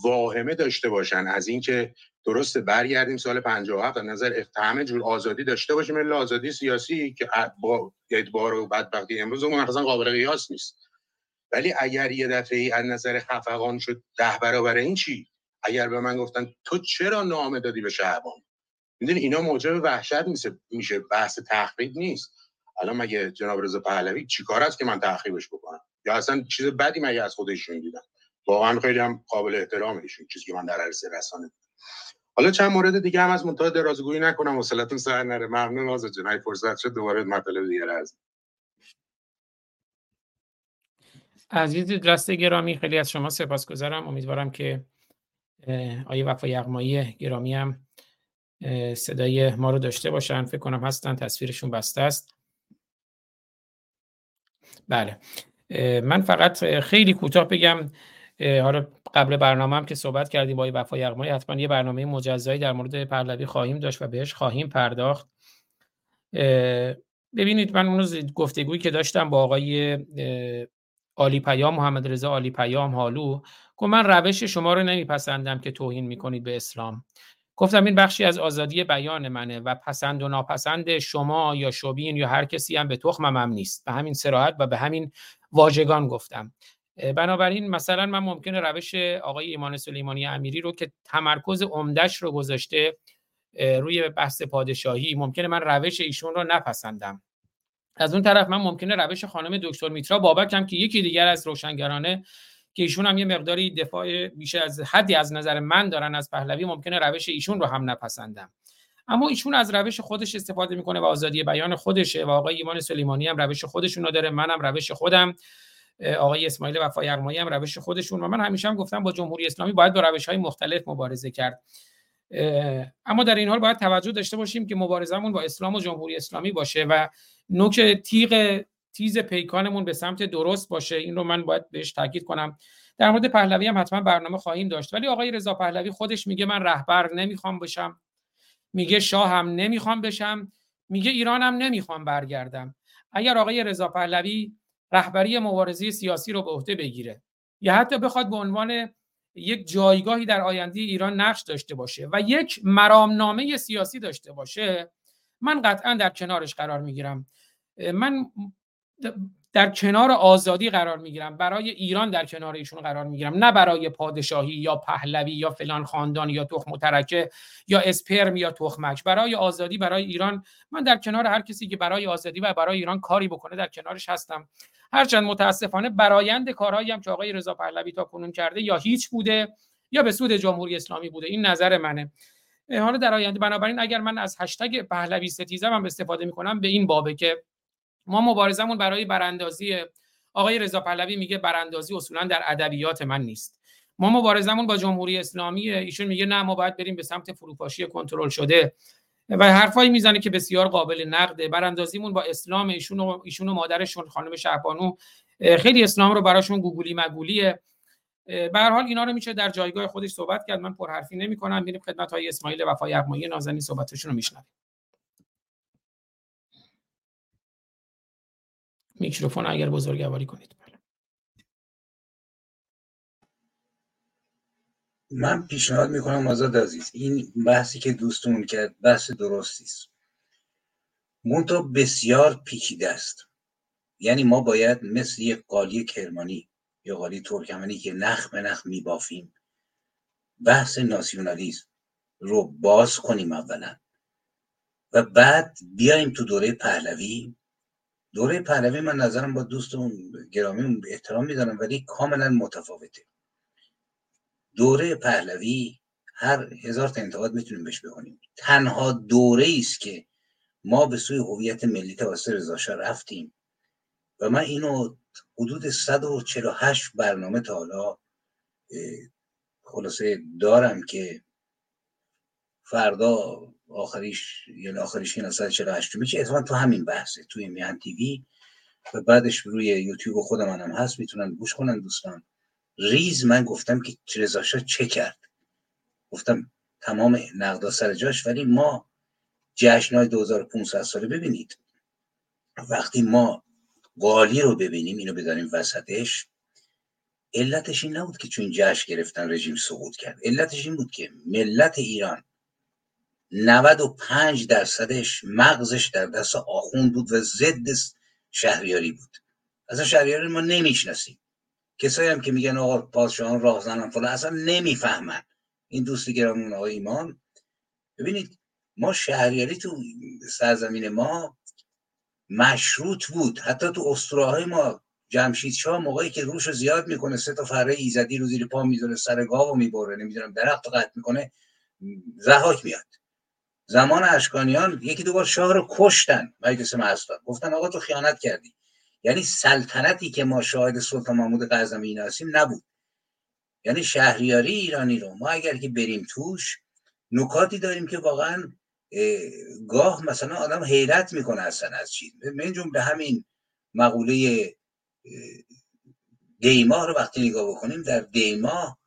واهمه داشته باشن. از اینکه درسته برگردیم سال 57 از نظر همه جور آزادی داشته باشیم الا آزادی سیاسی که با ادبار و بدبختی امروز اون اصلا قابل قیاس نیست. ولی اگر یه دفعه ای از نظر خفقان شد ده برابر این چی؟ اگر به من گفتن تو چرا نامه دادی به شعبان می‌دونی اینا موجب وحشت میشه. بحث تحقیق نیست. الان مگه جناب رضا پهلوی چیکار است که من تعقیبش بکنم؟ یا اصلا چیز بدی مگه از خودشون دیدم واقعا خیلی هم قابل احترام ایشون چیزی که من در عرصه رسانه حالا چند مورد دیگه هم از منتها درازگویی نکنم وصلتون سر نره. ممنون آزاد جان. فرصت شد دوباره مطلب دیگه از عزیز دست گرامی خیلی از شما سپاسگزارم. امیدوارم که آیه وفا یغمایی گرامی هم صدای ما رو داشته باشن. فکر کنم هستن. تصویرشون بسته است. بله. من فقط خیلی کوتاه بگم. حالا قبل برنامه هم که صحبت کردیم با وفا یغمایی حتما یه برنامه مجزایی در مورد پهلوی خواهیم داشت و بهش خواهیم پرداخت. ببینید من اون گفتگویی که داشتم با آقای عالی پیام محمد رضا عالی پیام حالو گفت من روش شما رو نمیپسندم که توهین می‌کنید به اسلام. گفتم این بخشی از آزادی بیان منه و پسند و ناپسند شما یا شوبین یا هر کسی هم به تخمم هم نیست. به همین سراحت و به همین واژگان گفتم. بنابراین مثلا من ممکنه روش آقای ایمان سلیمانی امیری رو که تمرکز عمدش رو گذاشته روی بحث پادشاهی ممکنه من روش ایشون رو نپسندم. از اون طرف من ممکنه روش خانم دکتر میترا بابک هم که یکی دیگر از روشنگرانه که ایشون هم یه مقداری دفاع بیشتر از حدی از نظر من دارن از پهلوی ممکنه روش ایشون رو هم نپسندم. اما ایشون از روش خودش استفاده می‌کنه و آزادی بیان خودشه و آقای ایمان سلیمانی هم روش خودشون رو داره منم روش خودم. آقای اسماعیل وفا یغمایی هم روش خودشون و من همیشه هم گفتم با جمهوری اسلامی باید با روش های مختلف مبارزه کرد. اما در این حال باید توجه داشته باشیم که مبارزمون با اسلام و جمهوری اسلامی باشه و نوک تیغ تیز پیکانمون به سمت درست باشه. این رو من باید بهش تاکید کنم. در مورد پهلوی هم حتما برنامه خواهیم داشت. ولی آقای رضا پهلوی خودش میگه من رهبر نمی‌خوام بشم. میگه شاه هم نمی‌خوام بشم. میگه ایرانم نمی‌خوام برگردم. اگر آقای رضا پهلوی رهبری مبارزه سیاسی رو به عهده بگیره. یا حتی بخواد به عنوان یک جایگاهی در آینده ایران نقش داشته باشه و یک مرامنامه سیاسی داشته باشه من قطعا در کنارش قرار می‌گیرم. من در کنار آزادی قرار می‌گیرم. برای ایران در کنار ایشون قرار می‌گیرم. نه برای پادشاهی یا پهلوی یا فلان خاندان یا تخم و ترکه یا اسپرم یا تخمک. برای آزادی برای ایران من در کنار هر کسی که برای آزادی و برای ایران کاری بکنه در کنارش هستم. هرچند متاسفانه برایند کارهایی هم که آقای رضا پهلوی تا کنون کرده یا هیچ بوده یا به سود جمهوری اسلامی بوده. این نظر منه. حالا در آینده بنابراین اگر من از هشتگ پهلوی ستیزم هم استفاده می‌کنم به این بابه که ما مبارزمون برای براندازی آقای رضا پهلوی میگه براندازی اصولا در ادبیات من نیست. ما مبارزمون با جمهوری اسلامی ایشون میگه نه ما باید بریم به سمت فروپاشی کنترل شده. و حرفایی می‌زنه که بسیار قابل نقده. براندازیمون با اسلام ایشون و ایشون و مادرشون خانم شهبانو. خیلی اسلام رو براشون گوگولی مگولیه. به هر حال اینا رو میشه در جایگاه خودش صحبت کرد. من پرحرفی نمی‌کنم. میریم خدمت های اسماعیل وفای یغمایی نازنین صحبتشون رو میشنویم. میکروفون اگر بزرگواری کنید. من پیشنهاد می‌کنم آزاد عزیز این بحثی که دوستمون کرد بحث درستی است. منتها بسیار پیچیده است. یعنی ما باید مثل یک قالی کرمانی یا قالی ترکمنی که نخ به نخ میبافیم بحث ناسیونالیزم رو باز کنیم اولا. و بعد بیایم تو دوره پهلوی. دوره پهلوی من نظرم با دوستمون گرامی احترام میدارم ولی کاملا متفاوته. دوره پهلوی هر هزار تا انتقاد می‌تونیم بهش بکنیم تنها دوره است که ما به سوی هویت ملی توسط رضا رفتیم و من اینو حدود 148 برنامه تا حالا خلاصه دارم که فردا آخریش یعنی آخریش این 148 میشه اتفاقا تو همین بحثه توی میان تیوی. و بعدش روی یوتیوب خود منم هست می‌تونن گوش کنن دوستان. ریز من گفتم که رضا چه کرد؟ گفتم تمام نقدا سر جاش ولی ما جشنهای 2500 ساله ببینید. وقتی ما قالی رو ببینیم اینو بذاریم وسطش علتش این نبود که چون جشن گرفتن رژیم سقوط کرد. علتش این بود که ملت ایران 95 درصدش مغزش در دست آخوند بود و ضد شهریاری بود. اصلا شهریاری ما نمی‌شناسیم. کسایی هم که میگن آقا پادشاهان راه زنن فلان اصلا نمی‌فهمن. این دوست گرامون آقای ایمان. ببینید ما شهریاری تو سرزمین ما مشروط بود. حتی تو استراهای ما جمشید شاه موقعی که روش رو زیاد می‌کنه سه تا فره ایزدی رو زیر پا می‌ذاره سر گاو می‌بره نمی‌دونم درخت قطع می‌کنه زهاک میاد. زمان اشکانیان یکی دو بار شاه رو کشتن مجلس مهستان گفتن آقا تو خیانت کردی. یعنی سلطنتی که ما شاهد سلطان محمود غزنوی هستیم نبود. یعنی شهریاری ایرانی رو ما اگر که بریم توش نکاتی داریم که واقعا گاه مثلا آدم حیرت می‌کنه اصلا از چیز من جمله همین مقوله دیما رو وقتی نگاه بکنیم در دیما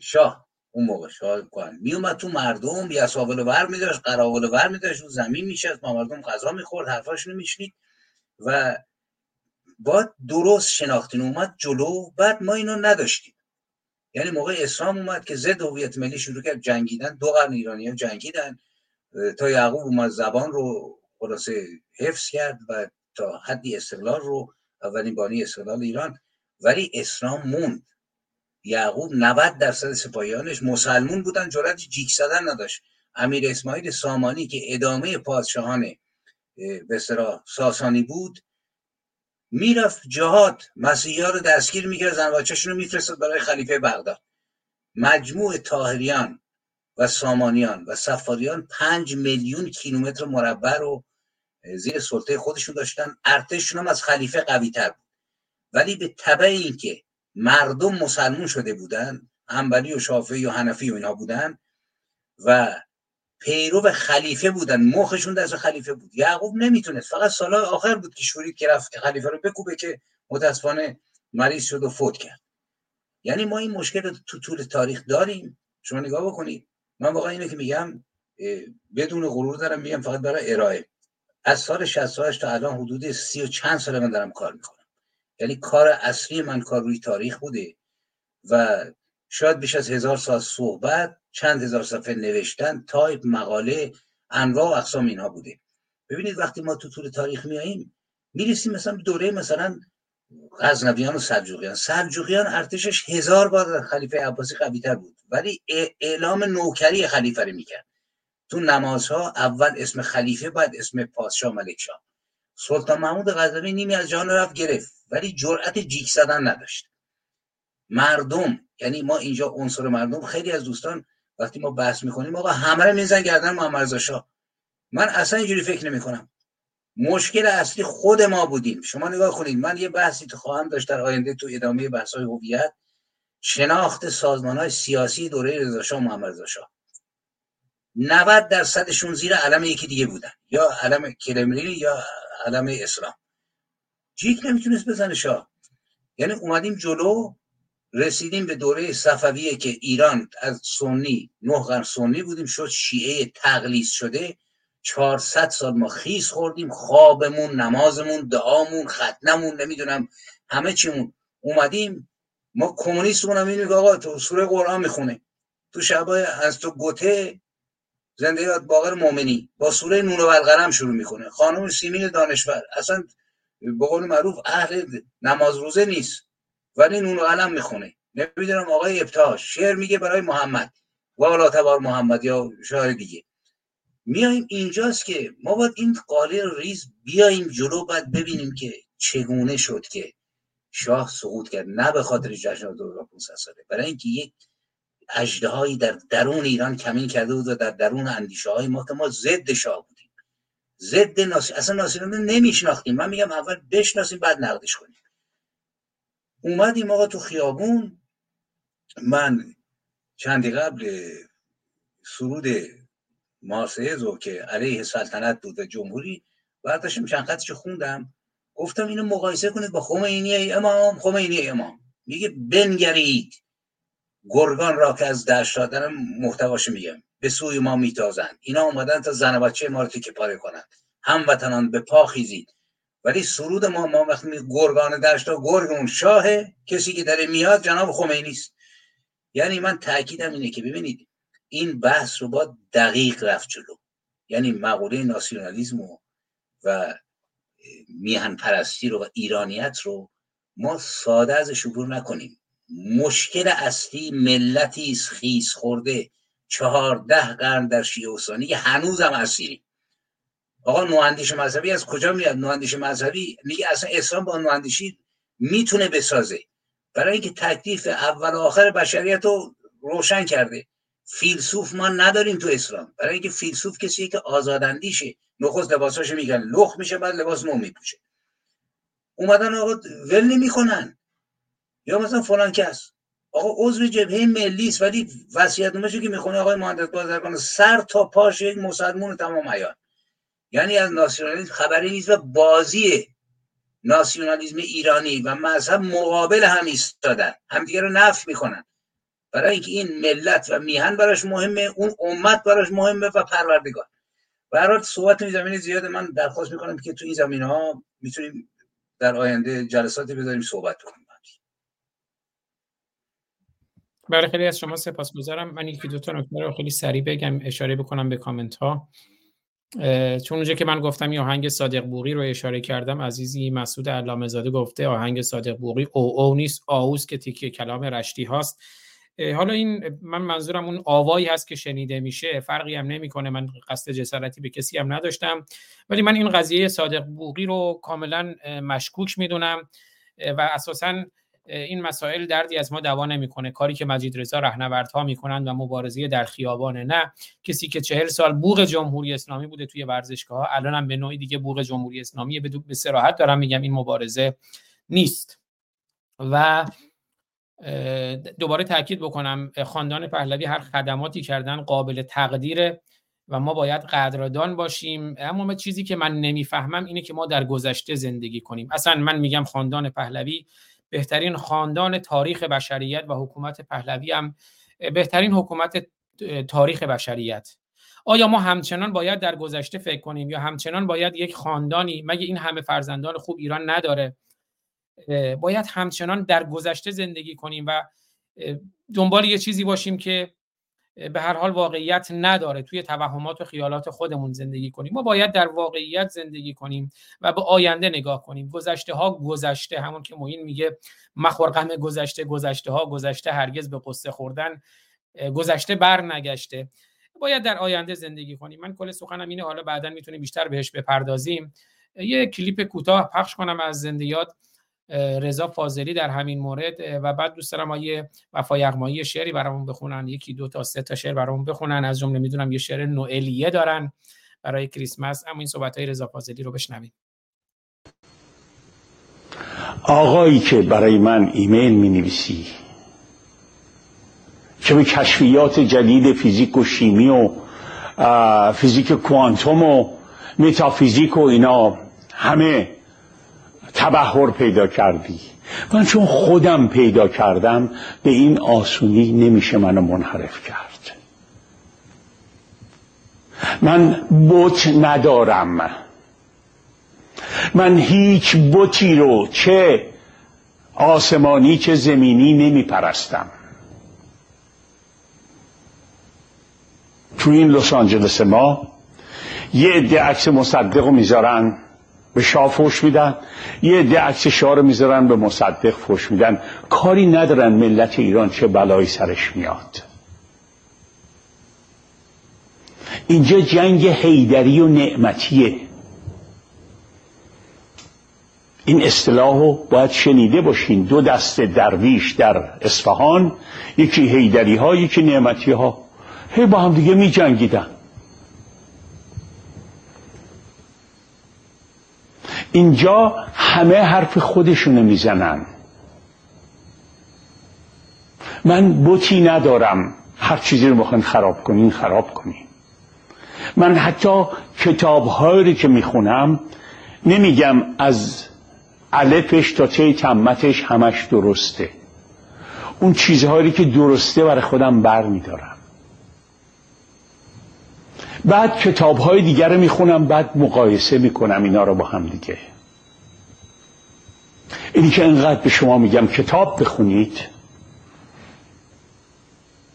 شاه اون موقع شاه کن میومد تو مردم یا ساول ور میداشت قراول ور میداشت رو زمین میشست ما مردم غذا می‌خورد حرفاشونو میشنید و با درست شناختین اومد جلو بعد ما اینو نداشتیم. یعنی موقع اسلام اومد که ضد هویت ملی شروع کرد جنگیدن. دو قرن ایرانی ها جنگیدن. تا یعقوب اومد زبان رو خلاصه حفظ کرد و تا حدی استقلال رو اولین بانی استقلال ایران. ولی اسلام موند. یعقوب 90 درصد سپاهیانش مسلمون بودن جرأت جیک زدن نداشت. امیر اسماعیل سامانی که ادامه پادشاهان به ساسانی بود می‌رفت جهاد مسیحی ها رو دستگیر می‌کرد زن رو میفرستاد برای خلیفه بغداد. مجموع تاهریان و سامانیان و سفاریان پنج میلیون کیلومتر مربع رو زیر سلطه خودشون داشتن. ارتششون هم از خلیفه قوی تر بود. ولی به طبع اینکه مردم مسلمون شده بودن انبلی و شافعی و حنفی و اینا بودن و پیرو خلیفه بودن مخشون دست خلیفه بود. یعقوب نمی‌تونست فقط سال آخر بود که شورید که رفت خلیفه رو بکوبه که متاسفانه مریض شد و فوت کرد. یعنی ما این مشکل رو تو طول تاریخ داریم. شما نگاه بکنید. من واقعا اینه که میگم بدون غرور دارم میگم فقط برای ارائه. از سال 68 تا الان حدود سی و چند سال من دارم کار می‌کنم. یعنی کار اصلی من کار روی تاریخ بوده و شاید بیش از هزار سال صحبت چند هزار صفحه نوشتن تایپ مقاله انواع و اقسام اینها بوده. ببینید وقتی ما تو طول تاریخ میاییم می‌رسیم مثلا دوره مثلا غزنویان و سلجوقیان. سلجوقیان ارتشش هزار بار خلیفه عباسی قویتر بود ولی اعلام نوکری خلیفه رو می‌کرد. تو نمازها اول اسم خلیفه بعد اسم پادشاه ملک شاه. سلطان محمود غزنوی نیمی از جهان رفت گرفت ولی جرأت جیک زدن نداشت. مردم یعنی ما اینجا عنصر مردم خیلی از دوستان وقتی ما بحث می‌کنیم آقا همه رو میزن گردن محمد شاه. من اصلا اینجوری فکر نمی کنم مشکل اصلی خود ما بودیم. شما نگاه کنید من یه بحثی تو خواهم داشت در آینده تو ادامه بحث های هویت شناخت سازمان های سیاسی دوره رضا شاه محمد رضا شاه. 90 درصدشون زیر علم یکی دیگه بودن. یا علم کرملین یا علم اسلام. جیک نمی‌تونست بزنه شاه. یعنی اومدیم جلو رسیدیم به دوره صفویه که ایران از سنی نه قرن سنی بودیم شد شیعه تقلیص شده. 400 سال ما خیس خوردیم خوابمون نمازمون دعامون ختنمون نمی‌دونم همه چیمون. اومدیم ما کمونیستمون هم که آقا تو سوره قرآن می‌خونه. تو شبای از تو گوته زنده یاد باقر مومنی. با سوره نون و القلم شروع می‌کنه. خانم سیمین دانشور. اصلا به قول معروف اهل نماز روزه نیست. ولی نون و علم می‌خونه. نمی‌دونم آقای ابتاش شعر میگه برای محمد. والا تبار محمد یا شاعر دیگه. میایم اینجاست که ما باید این قاله ریز بیایم جلو باید ببینیم که چگونه شد که شاه سقوط کرد. نه به خاطر جشن 2500 ساله. برای اینکه یک اجدهایی در درون ایران کمین کرده بود و در درون اندیشه های ما که ما ضد شاه بودیم. ضد ناصر اصلا ناصرالدین نمیشناختیم. من میگم اول بشناسیم بعد نقدش کنیم. اومدیم آقا تو خیابون. من چندی قبل سرود مارسیزو که علیه سلطنت بود و جمهوری برداشتم چند خطش خوندم گفتم اینو مقایسه کنید با خمینی امام خمینی امام. میگه بنگرید. گرگان را که از دشت دارم محتواشو میگم. به سوی ما میتازند. اینا اومدن تا زن بچه ما رو تیکه پاره کنند. هموطنان به پا خیزید. ولی سرود ما ما وقتی گرگان دشت گرگ اون شاهه کسی که داره میاد جناب خمینی است. یعنی من تاکیدم اینه که ببینید این بحث رو با دقیق رفت جلو. یعنی مقوله ناسیونالیزم و, و میهن پرستی رو و ایرانیت رو ما ساده از عبور نکنیم. مشکل اصلی ملتی خیس خورده. چهارده قرن در شیعه و هنوز هم اسیریم آقا نواندیش مذهبی از کجا میاد؟ نواندیش مذهبی میگه اصلا اسلام با نواندیشی می‌تونه بسازه. برای اینکه تکلیف اول و آخر بشریت رو روشن کرده. فیلسوف ما نداریم تو اسلام. برای اینکه فیلسوف کسی که آزاداندیشه نخست لباساشو میگن. لخ میشه بعد لباس نو میپوشه. اومدن آقا ول نمی‌کنن. یا مثلا فلان کس. آقا عضو جبهه ملی است ولی وصیت که می‌خونه آقای مهندس بازرگان سر تا پاش یک مسلمون تمام عیان. یعنی از ناسیونالیسم خبری نیست و بازی ناسیونالیسم ایرانی و مذهب مقابل هم ایستادن. همدیگه رو نفی می‌کنن. برای اینکه این ملت و میهن براش مهمه اون امت براش مهمه و پروردگار. برای صحبت این زمین زیاده. من درخواست می‌کنم که تو این زمین ها می‌تونیم در آینده جلساتی بذاریم صحبت کنیم. برای خیلی از شما سپاسگزارم. من یکی دو تا نکته رو خیلی سریع بگم اشاره بکنم به کامنت ها چون اونجا که من گفتم این آهنگ صادق بوقی رو اشاره کردم عزیزی مسعود علامه زاده گفته آهنگ صادق بوقی او او نیست آوز که تیکه کلام رشتی هاست. حالا این من منظورم اون آوایی هست که شنیده میشه فرقی هم نمی‌کنه. من قصد جسارتی به کسی هم نداشتم. ولی من این قضیه صادق بوقی رو کاملا مشکوک می‌دونم. و اساسا این مسائل دردی از ما دوا نمی‌کنه. کاری که مجید رضا رهنوردها می‌کنن و مبارزه در خیابانه نه. کسی که چهل سال بوق جمهوری اسلامی بوده توی ورزشگاه الان هم به نوعی دیگه بوق جمهوری اسلامی به سراحت دارم میگم این مبارزه نیست. و دوباره تاکید بکنم خاندان پهلوی هر خدماتی کردن قابل تقدیره و ما باید قدردان باشیم. اما چیزی که من نمی‌فهمم اینه که ما در گذشته زندگی کنیم. اصلا من میگم خاندان پهلوی بهترین خاندان تاریخ بشریت و حکومت پهلوی هم بهترین حکومت تاریخ بشریت. آیا ما همچنان باید در گذشته فکر کنیم یا همچنان باید یک خاندانی مگه این همه فرزندان خوب ایران نداره؟ باید همچنان در گذشته زندگی کنیم و دنبال یه چیزی باشیم که به هر حال واقعیت نداره. توی توهمات و خیالات خودمون زندگی کنیم. ما باید در واقعیت زندگی کنیم و به آینده نگاه کنیم. گذشته ها گذشته. همون که موین میگه مخور غم گذشته گذشته ها گذشته هرگز به قصه خوردن گذشته بر نگشته باید در آینده زندگی کنیم. من کل سخنم اینه. حالا بعدا می‌تونیم بیشتر بهش بپردازیم. یه کلیپ کوتاه پخش کنم از زندیات رضا فاضلی در همین مورد و بعد دوست دارم آیه وفا یغمایی شعری برامون بخونن. یکی دو تا سه تا شعر برامون بخونن. از جمله می‌دونم یه شعر نوئلیه دارن برای کریسمس. اما این صحبت های رضا فاضلی رو بشنویم. آقایی که برای من ایمیل می نویسی که به کشفیات جدید فیزیک و شیمی و فیزیک کوانتوم و متافیزیک و اینا همه تبهر پیدا کردی. من چون خودم پیدا کردم به این آسونی نمیشه منو منحرف کرد. من بت ندارم. من هیچ بتی رو چه آسمانی چه زمینی نمی پرستم تو این لس آنجلس ما یه عده عکس مصدق رو می‌ذارن. به شاه فوش میدن. یه عده عکس شاه رو می‌ذارن به مصدق فوش میدن. کاری ندارن ملت ایران چه بلایی سرش میاد. اینجا جنگ حیدری و نعمتیه. این اصطلاح رو باید شنیده باشین. دو دست درویش در اصفهان یکی حیدری ها یکی نعمتی ها هی با هم دیگه می جنگیدن اینجا همه حرف خودشونو می‌زنن. من بوتی ندارم. هر چیزی رو بخواین خراب کنین خراب کنین. من حتی کتاب هایی که می‌خونم نمیگم از الفش تا تی تمتش همش درسته. اون چیزهایی که درسته برای خودم بر میدارم بعد کتاب های دیگر رو می‌خونم بعد مقایسه می‌کنم اینا رو با هم دیگه. اینی که انقدر به شما میگم کتاب بخونید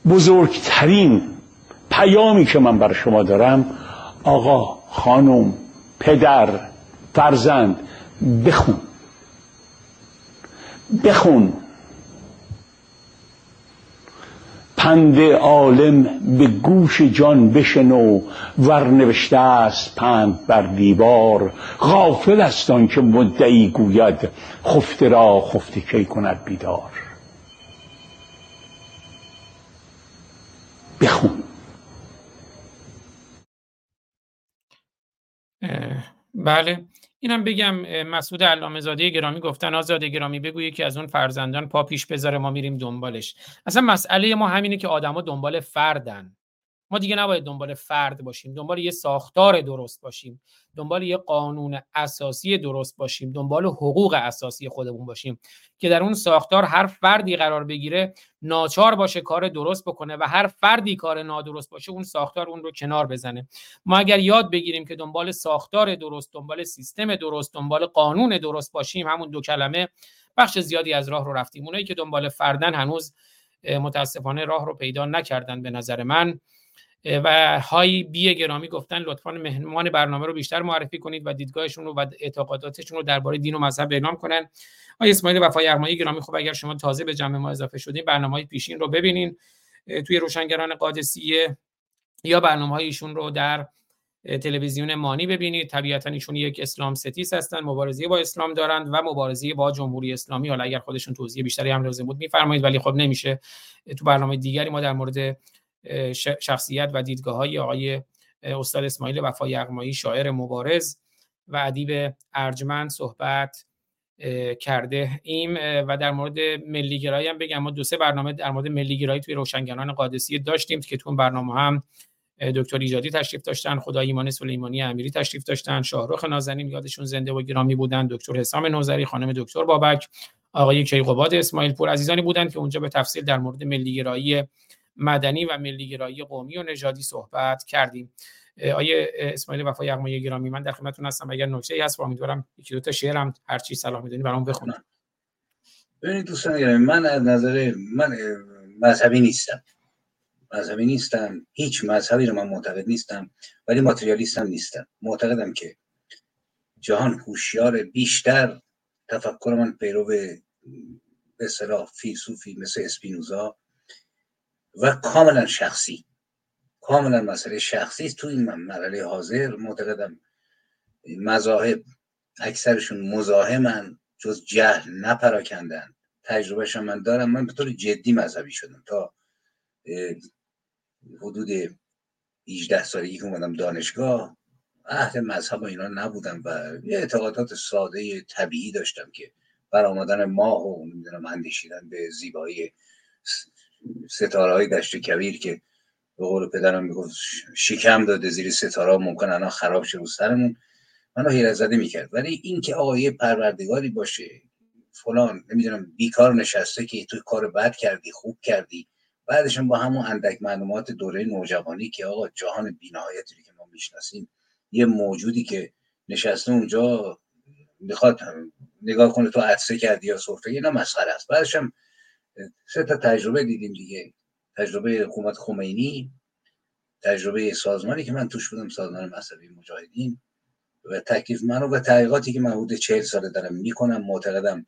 بزرگترین پیامی که من برای شما دارم آقا خانم پدر فرزند بخون. بخون. پند عالم به گوش جان بشنو ور نوشته است پند بر دیوار. غافل است آن که مدعی گوید خفته را خفته کی کند بیدار. بخون. بله. اینم بگم مسعود علامه زاده گرامی گفتن آزاده گرامی بگویی که از اون فرزندان پا پیش بذاره ما میریم دنبالش. اصلا مسئله ما همینه که آدما دنبال فردن. ما دیگه نباید دنبال فرد باشیم دنبال یه ساختار درست باشیم دنبال یه قانون اساسی درست باشیم دنبال حقوق اساسی خودمون باشیم که در اون ساختار هر فردی قرار بگیره ناچار باشه کار درست بکنه و هر فردی کار نادرست باشه اون ساختار اون رو کنار بزنه. ما اگر یاد بگیریم که دنبال ساختار درست دنبال سیستم درست دنبال قانون درست باشیم همون دو کلمه بخش زیادی از راه رو رفتیم. اونایی که دنبال فردن هنوز متاسفانه راه رو پیدا نکردن به نظر من. و های بی گرامی گفتن لطفا مهمان برنامه رو بیشتر معرفی کنید و دیدگاهشون رو و اعتقاداتشون رو درباره دین و مذهب اعلام کنن. آقای اسماعیل وفای ارمایی گرامی خب اگر شما تازه به جمع ما اضافه شدین برنامه های پیشین رو ببینین. توی روشنگران قادسیه یا برنامه هایشون رو در تلویزیون مانی ببینید. طبیعتا ایشون یک اسلام ستیس هستن مبارزه با اسلام دارند و مبارزه با جمهوری اسلامی. حالا اگر خودشون توضیح بیشتری هم لازم بود میفرمایید ولی خب نمیشه. تو برنامه دیگری ما در مورد شخصیت و دیدگاه های آقای استاد اسماعیل وفای یغمایی شاعر مبارز و ادیب ارجمند صحبت کرده ایم. و در مورد ملیگرایی هم بگم ما دو سه برنامه در مورد ملیگرایی توی روشنگران قادسیه داشتیم که تو برنامه هم دکتر ایجادی تشریف داشتن خدای ایمان سلیمانی امیری تشریف داشتن شاهرخ نازنین یادشون زنده و گرامی بودن دکتر حسام نوزری خانم دکتر بابک آقای کیقوباد اسماعیل پور عزیزانی بودند که اونجا به تفصیل در مورد ملیگرایی مدنی و ملیگرایی قومی و نژادی صحبت کردیم. آیه اسماعیل وفا یغمایی گرامی من در خدمتتون هستم. اگر نکته هست امیدوارم یکی دو تا شعرم هر چی صلاح می‌دونی برام بخونم. ببینید دوستان من از نظر من مذهبی نیستم. مذهبی نیستم. هیچ مذهبی رو من معتقد نیستم ولی ماتریالیستم نیستم. معتقدم که جهان هوشیار بیشتر تفکر من پیرو به اصطلاح فیلسوفی مثل اسپینوزا و کاملا شخصی. کاملا مسئله شخصی است. تو این مرحله حاضر معتقدم مذاهب اکثرشون مزاحمن جز جهل نپراکندن. تجربهش من دارم. من به طور جدی مذهبی شدم. تا حدود 18 سالگی که اومدم دانشگاه اهل مذهب و اینا نبودم و یه اعتقادات ساده طبیعی داشتم که برآمدن ماه و نمی‌دونم اندیشیدن به زیبایی ستاره های دشت کبیر که به قول پدرم می‌گفت شکم داده زیر ستاره ممکن الان خراب شه رو سرمون. منو حیرت زده می‌کرد. ولی این که آقای پروردگاری باشه فلان نمی‌دونم بیکار نشسته که تو کار بد کردی خوب کردی. بعدش با همون اندک معلومات دوره نوجوانی که آقا جهان بینهایتی که ما می‌شناسیم یه موجودی که نشسته اونجا می‌خواد نگاه کنه تو عدسه کردی یا سفره اینا مسخره است. بعدش هم سه تا تجربه دیدیم دیگه. تجربه حکومت خمینی تجربه سازمانی که من توش بودم سازمان مذهبی مجاهدین. و تکلیف منو و تحقیقاتی که من حدود چهل ساله دارم می‌کنم معتقدم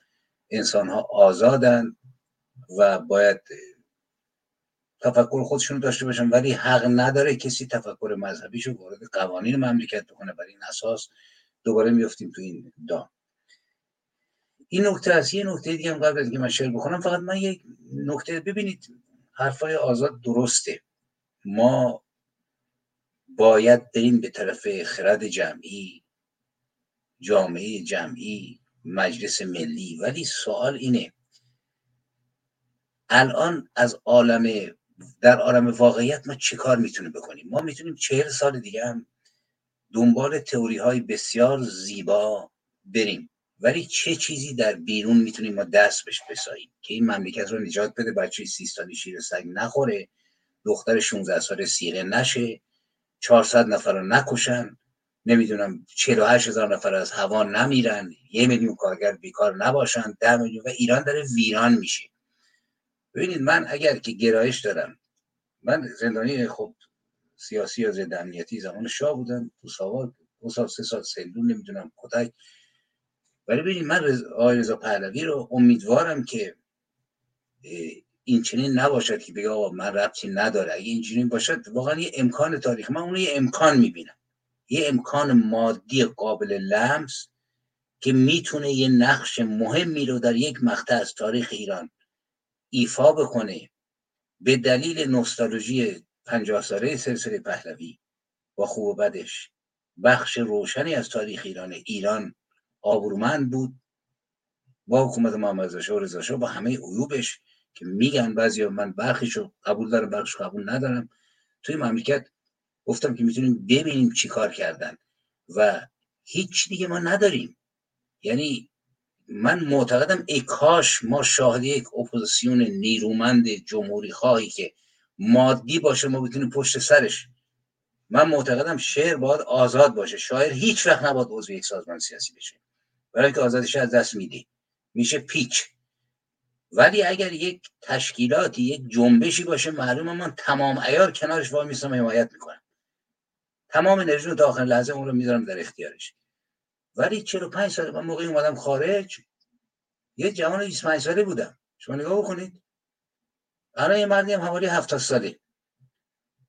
انسان ها آزادن و باید تفکر خودشون داشته باشن. ولی حق نداره کسی تفکر مذهبیشو وارد قوانین مملکت بکنه. برای این اساس دوباره میفتیم تو این دام. این نکته است یه نکته دیگه هم قبل از اینکه من شعر بخونم فقط من یک نکته ببینید حرفای آزاد درسته. ما باید بریم به طرف خرد جمعی جامعه جمعی مجلس ملی. ولی سوال اینه الان از عالم در عالم واقعیت ما چه کار می‌تونیم بکنیم؟ ما می‌تونیم چهل سال دیگه هم دنبال تئوری های بسیار زیبا بریم. ولی چه چیزی در بیرون می‌تونیم ما دست بهش بساییم؟ که این مملکت رو نجات بده بچه سی شیر سگ نخوره دختر 16 ساله سیره نشه 400 نفر رو نکشن نمی‌دونم 48 هزار نفر از هوا نمیرن یه میلیون کارگر بیکار نباشن ده میلیون و ایران داره ویران میشه. ببینید من اگر که گرایش دارم من زندانی خب سیاسی یا ضد امنیتی زمان شاه بودم تو سوال دو سال سه سال سلول نمی‌دونم کتک ولی ببینید من رز... آقای رضا پهلوی رو امیدوارم که این چنین نباشد که بگه آقا من ربطی نداره. اگه اینجوری باشد واقعا یه امکان تاریخ. من اون یه امکان می‌بینم. یه امکان مادی قابل لمس که می‌تونه یه نقش مهمی رو در یک مقطع از تاریخ ایران ایفا بکنه به دلیل نوستالژی پنجاه ساله سلسله پهلوی با خوب و بدش. بخش روشنی از تاریخ ایران ایران آبرومند بود. با حکومت محمد رضا رضا با همه عیوبش که میگن بعضی من برخیشو قبول دارم برخیش قبول ندارم. توی مملکت گفتم که می‌تونیم ببینیم چی کار کردن. و هیچ دیگه ما نداریم. یعنی من معتقدم ای کاش ما شاهد یک اپوزیسیون نیرومند جمهوری خواهی که مادی باشه ما بتونیم پشت سرش. من معتقدم شعر باید آزاد باشه. شاعر هیچ وقت نباید عضو یک سازمان سیاسی بشه. برای اینکه آزادیش از دست میده میشه پیچ. ولی اگر یک تشکیلاتی یک جنبشی باشه معلومه من تمام عیار کنارش وای میستم حمایت می‌کنم. تمام انرژی رو تا آخر لحظه اون رو می‌ذارم در اختیارش. ولی 45 سال من موقعی اومدم خارج. یه جوان 25 ساله بودم. شما نگاه بکنید. الان یه مردی هم حوالی 70 ساله.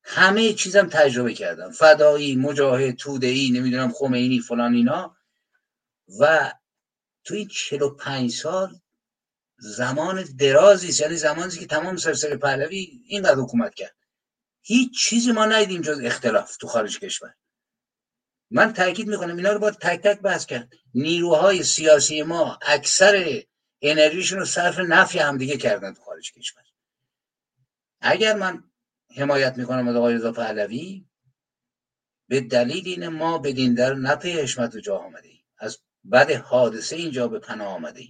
همه چیزم تجربه کردم. فدایی مجاهد تودهی نمی‌دونم خمینی فلان اینا. و تو این 45 سال زمان درازی یعنی زمانی که تمام سلسله پهلوی اینقدر حکومت کرد. هیچ چیزی ما ندیدیم جز اختلاف تو خارج کشور. من تاکید می‌کنم اینا رو باید تک تک بحث کرد. نیروهای سیاسی ما اکثر انرژیشون رو صرف نفی همدیگه کردن تو خارج کشور. اگر من حمایت می‌کنم از آقای رضا پهلوی به دلیل این ما به دین در نپی حشمت و جا آمده از بعد حادثه اینجا به پناه آمده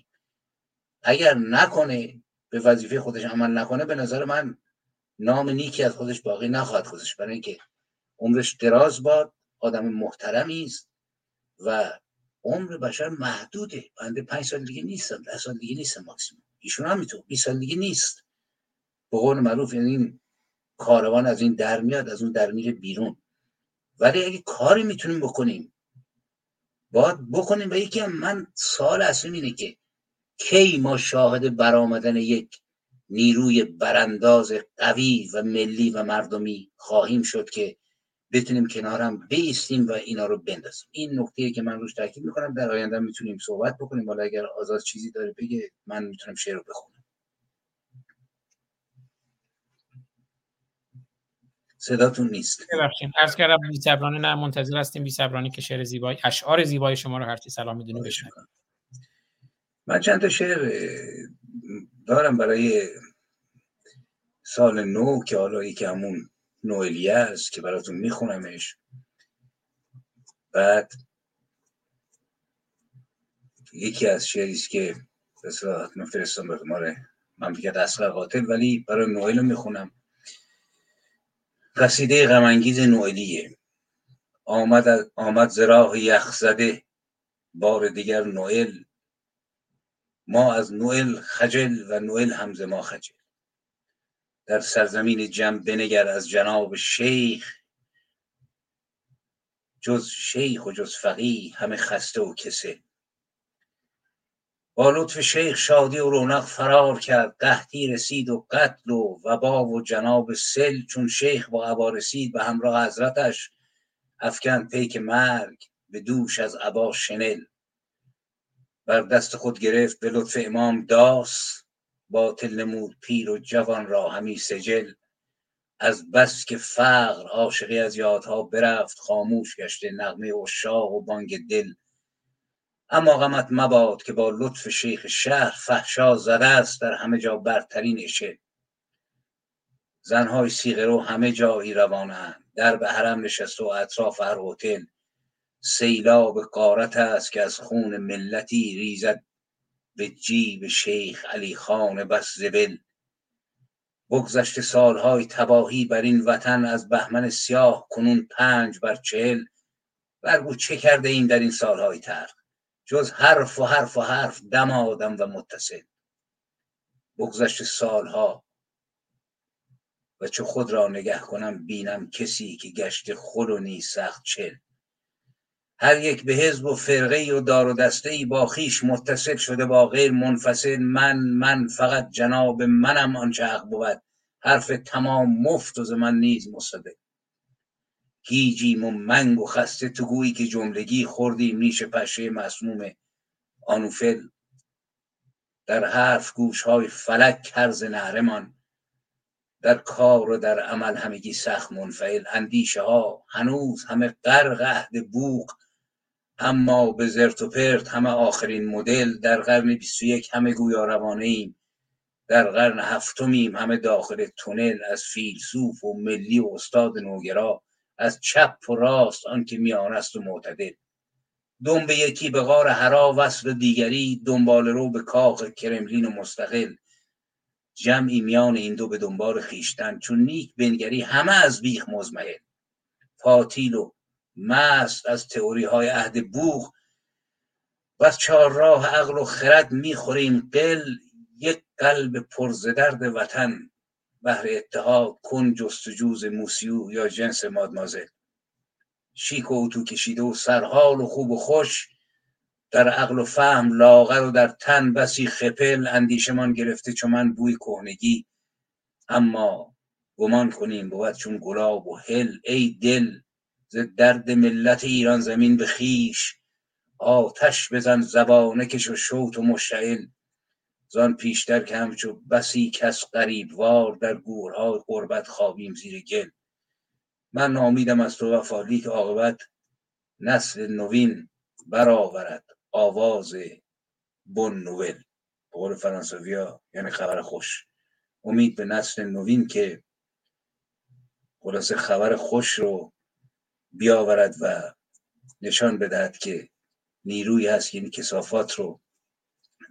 اگر نکنه به وظیفه خودش عمل نکنه به نظر من نام نیکی از خودش باقی نخواهد خودش برای اینکه عمرش دراز باد آدم محترمی است و عمر بشر محدوده. بنده پنج سال دیگه نیستم ده سال دیگه نیستم ماکسیموم. ایشون هم میتون 20 سال دیگه نیست. به قول معروف یعنی این کاروان از این در میاد از اون در میره بیرون. ولی اگه کاری می‌تونیم بکنیم باید بکنیم و یکی من سال اصلی اینه که کی ما شاهد برآمدن یک نیروی برانداز قوی و ملی و مردمی خواهیم شد که بتونیم کنارم بیستیم و اینا رو بندازیم. این نکته که من روش تاکید می‌کنم. در آینده می‌تونیم صحبت بکنیم. حالا اگر آزاد چیزی داره بگه من می‌تونم شعر رو بخونم. صداتون نیست. ببخشید عرض کردم بی‌صبرانه نه منتظر هستیم بی‌صبرانه که شعر زیبای اشعار زیبای شما رو هرچی سلام می‌دونیم بشنویم. من چند تا شعر دارم برای سال نو که حالا یکی همون نوئلیه است که براتون میخونمش. بعد یکی از شعری است که به فرستم به مال مملکت اصغر قاتل ولی برای نوئل رو می‌خونم. قصیده غمانگیز نوئلیه آمد آمد زراح یخ زده. بار دیگر نوئل. ما از نوئل خجل و نوئل هم ز ما خجل. در سرزمین جمع بنگر از جناب شیخ. جز شیخ و جز فقیه همه خسته و کسه با لطف شیخ شادی و رونق فرار کرد. قحطی رسید و قتل و وبا و جناب سل چون شیخ با عبا رسید به همراه حضرتش افکن پیک مرگ به دوش از عبا شنل. بر دست خود گرفت به لطف امام داس باطل نمود پیر و جوان را همی سجل. از بس که فقر عاشقی از یادها برفت خاموش گشته نغمه و شاه و بانگ دل. اما غمت مباد که با لطف شیخ شهر فحشا زده است در همه جا برترین اشه زنهای سیغه رو همه جایی روانند. در به حرم نشست و اطراف هر هتل. سیلاب قارت است که از خون ملتی ریزد به جیب شیخ علی خان بس زبل. بگذشت سالهای تباهی بر این وطن از بهمن سیاه کنون پنج بر چهل. برگو چه کرده ایم در این سالهای ترق جز حرف و حرف و حرف دم آدم و متصل. بگذشت سالها و چه خود را نگه کنم بینم کسی که گشت خل و نی سخت چل. هر یک به حزب و فرقه و دار و دسته ای با خیش متصل شده با غیر منفصل من من فقط جناب منم آنچه حق بود. حرف تمام مفت و من نیز مصدق. گیجیم و منگ و خسته تو گویی که جملگی خوردیم نیش پشه مسموم آنوفل. در حرف گوش های فلک کرز نهرمان در کار و در عمل همگی سخت منفعل. اندیشه ها هنوز همه غرق عهد بوق اما به زرت و پرت همه آخرین مدل. در قرن یک همه گویا روانه ایم در قرن هفتمیم همه داخل تونل. از فیلسوف و ملی و استاد نوگرا از چپ و راست آنکه میان است و معتدل. دنب یکی به غار هرا وصل دیگری دنبال رو به کاخ کرملین و مستقل. جمعی میان این دو به دنبال خیشتن چون نیک بنگری همه از بیخ مزمهل پاتیل و مست از تئوری های عهد بوغ. و از چهار راه عقل و خرد می‌خوریم قل یک قلب پرزدرد وطن. بهر اتحاد کن جستجوز موسیو یا جنس مادمازل. شیک و اتو کشیده و سرحال و خوب و خوش در عقل و فهم لاغر و در تن بسی خپل اندیشمان گرفته چون من بوی کهنگی. اما گمان کنیم بود چون گلاب و هل ای دل ز درد ملت ایران زمین به خیش. آتش بزن زبانه کش و شوت و مشتعل. زان پیشتر که همچو بسی کس وار در گورهای قربت خوابیم زیر گل. من نامیدم از تو وفالی که عاقبت نسل نوین برآورد آواز بن نوول. به قول فرانسویا یعنی خبر خوش. امید به نسل نوین که خلاصه خبر خوش رو بیاورد و نشان بدهد که نیروی هست یعنی کسافات رو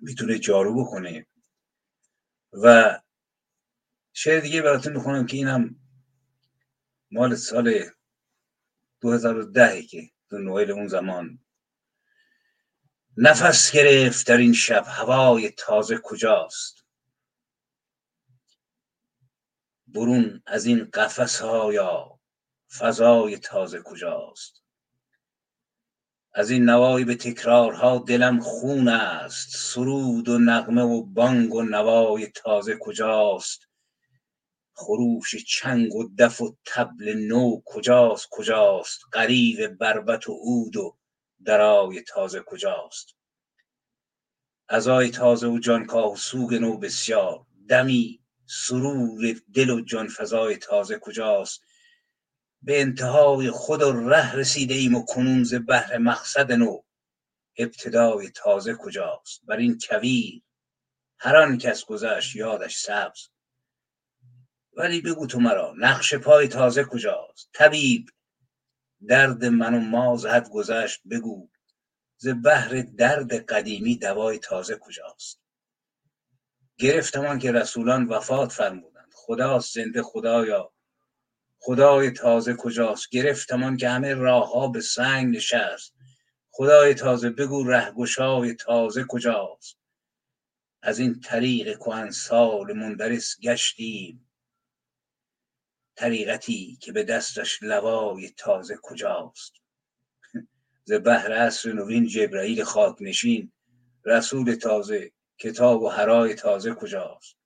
می‌تونه جارو بکنه. و شعر دیگه براتون می‌خونم که اینم مال سال 2010 که تو نویل اون زمان نفس گرفت در این شب هوای تازه کجاست؟ برون از این قفس ها فضای تازه کجاست؟ از این نوایی به تکرارها دلم خون است. سرود و نغمه و بانگ و نوای تازه کجاست؟ خروش چنگ و دف و تبل نو کجاست؟ کجاست؟ غریو بربت و عود و درای تازه کجاست؟ ازای تازه و جانکاه و سوگ نو بسیار. دمی سرور دل و جان فضای تازه کجاست؟ به انتهای خود و ره رسیده ایم و کنون ز بهر مقصد نو. ابتدای تازه کجاست؟ بر این کویر. هر آن کس گذشت یادش سبز. ولی بگو تو مرا نقش پای تازه کجاست؟ طبیب درد من و ما زد گذشت بگو. ز بهر درد قدیمی دوای تازه کجاست؟ گرفتمان که رسولان وفات فرمودند. خدا زنده خدایا. خدای تازه کجاست؟ گرفتمان که همه راه ها به سنگ نشست. خدای تازه بگو رهگشای تازه کجاست؟ از این طریق کهن سال مندرس گشتیم. طریقتی که به دستش لوای تازه کجاست؟ ز بهر عصر نوین جبرائیل خاک نشین رسول تازه کتاب و هرای تازه کجاست؟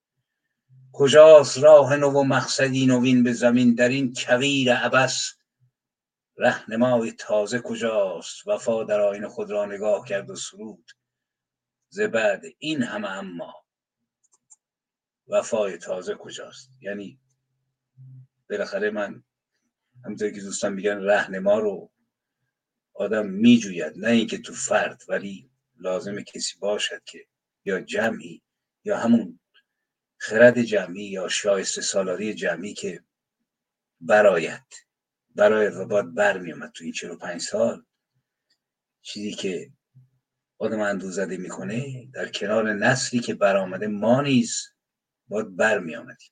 کجاست راه نو و مقصدی نوین به زمین در این کویر عبس رهنمای تازه کجاست؟ وفا در آین خود را نگاه کرد و سرود. ز بعد این همه اما وفای تازه کجاست؟ یعنی بالاخره من همونطور که دوستان میگن رهنما رو آدم میجوید نه اینکه تو فرد ولی لازم کسی باشد که یا جمعی یا همون خرد جمعی یا شایسته سالاری جمعی که برایت برای و باید برمیامد تو این 45 سال چیزی که آدم اندوزده می‌کنه در کنار نسلی که برآمده ما نیز باید برمیامدیم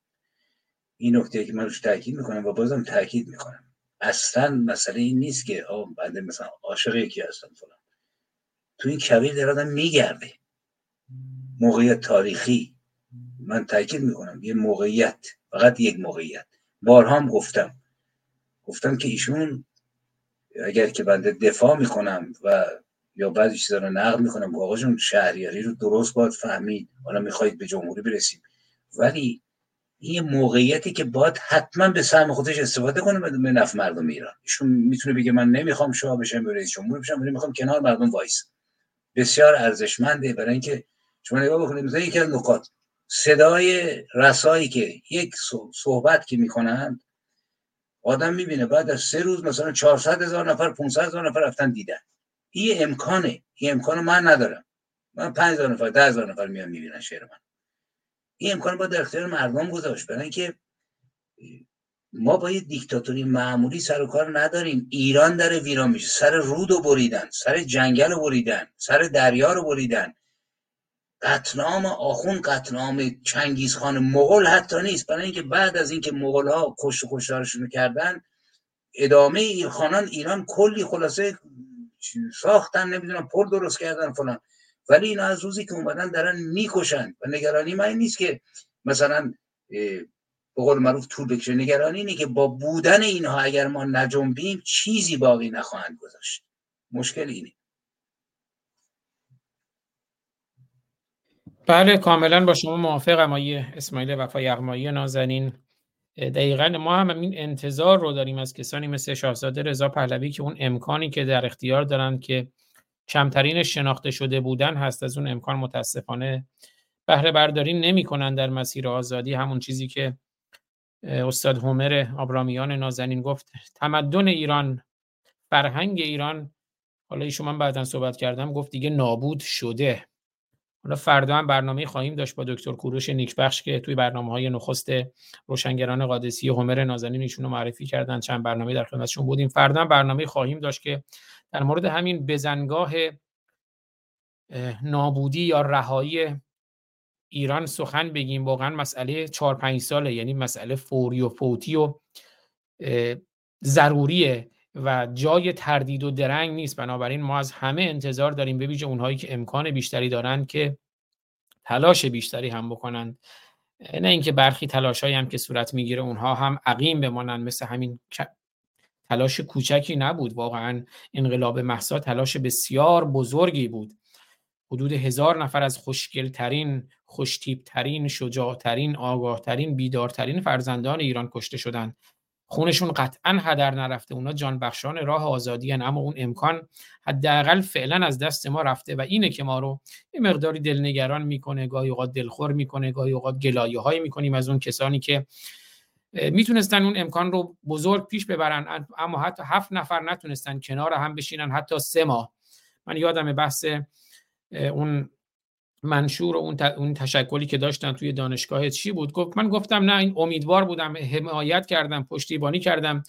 این نکته که من روش تاکید می‌کنم و بازم تاکید می‌کنم. اصلا مسئله این نیست که آه بنده مثلا عاشق یکی هستم فلان. تو این کویر در آدم میگرده. موقعیت تاریخی. من تاکید می‌کنم یه موقعیت فقط یک موقعیت. بارها هم گفتم. گفتم که ایشون اگر که بنده دفاع می‌کنم و یا بعضی چیزا رو نقل می‌کنم آقا جون شهریاری رو درست باید فهمید. حالا می‌خواید به جمهوری برسیم. ولی این موقعیتی که باید حتما به سهم خودش استفاده کنه به نفع مردم ایران. ایشون می‌تونه بگه من نمی‌خوام شاه بشم رئیس جمهور بشم ولی می‌خوام کنار مردم وایس بسیار ارزشمنده برای اینکه شما نگاه بکنید مثلا یکی از نکات صدای رسایی که یک صحبت که می‌کنند آدم می‌بینه بعد از سه روز مثلا 400 هزار نفر 500 هزار نفر رفتن دیدن. این امکانه. این امکانو من ندارم. من 5000 نفر 10000 نفر میان می‌بینن شعر من. این امکان با در اختیار مردم گذاشت. برای اینکه ما با یه دیکتاتوری معمولی سر و کار نداریم. ایران داره ویران میشه. سر رود رو بریدن سر جنگل رو بریدن سر دریا رو بریدن. قتلام آخون قتلام چنگیز خان مغول حتی نیست. برای اینکه بعد از اینکه مغول ها کشت و کشتارشون کردن ادامه خانان ایران کلی خلاصه ساختن نمی‌دونم پر درست کردن فلان. ولی اینا از روزی که اومدن دارن می‌کشن. و نگرانی من نیست که مثلا به قول معروف طول بکشه. نگرانی اینه که با بودن اینها اگر ما نجنبیم چیزی باقی نخواهند گذاشت. مشکل اینه. بله کاملا با شما موافقم آقای اسماعیل وفا یغمایی نازنین. دقیقا ما هم این انتظار رو داریم از کسانی مثل شاهزاده رضا پهلوی که اون امکانی که در اختیار دارند که کمترین شناخته شده بودن هست از اون امکان متاسفانه بهره برداری نمی کنن در مسیر آزادی. همون چیزی که استاد هومر آبرامیان نازنین گفت تمدن ایران فرهنگ ایران. حالا شما بعدا صحبت کردم گفت دیگه نابود شده. حالا فردا هم برنامه خواهیم داشت با دکتر کوروش نیکبخش که توی برنامه های نخست روشنگران قادسی هومر نازنین ایشونو معرفی کردن چند برنامه در خدمتشون بودیم. فردا هم برنامه خواهیم داشت که در مورد همین بزنگاه نابودی یا رهایی ایران سخن بگیم. واقعا مسئله 4 5 ساله یعنی مسئله فوری و فوتی و ضروریه. و جای تردید و درنگ نیست. بنابراین ما از همه انتظار داریم به ویژه اونهایی که امکان بیشتری دارند که تلاش بیشتری هم بکنند نه اینکه برخی تلاشایی هم که صورت می‌گیره اونها هم عقیم بمانند مثل همین تلاش کوچکی نبود. واقعا انقلاب محسا تلاش بسیار بزرگی بود. حدود هزار نفر از خوشگلترین خوشتیبترین شجاعترین آگاهترین بیدارترین فرزندان ایران کشته شدند. خونشون قطعا هدر نرفته اونا جان بخشان راه آزادی هن. اما اون امکان حداقل فعلا از دست ما رفته و اینه که ما رو یه مقداری دلنگران می‌کنه گاهی اوقات دلخور می‌کنه گاهی اوقات گلایه هایی می‌کنیم از اون کسانی که می‌تونستن اون امکان رو بزرگ پیش ببرن اما حتی هفت نفر نتونستن کنار هم بشینن حتی سه ماه من یادم بحث اون منشور و اون, اون تشکلی که داشتن توی دانشگاه چی بود؟ گفت من گفتم نه این امیدوار بودم حمایت کردم پشتیبانی کردم.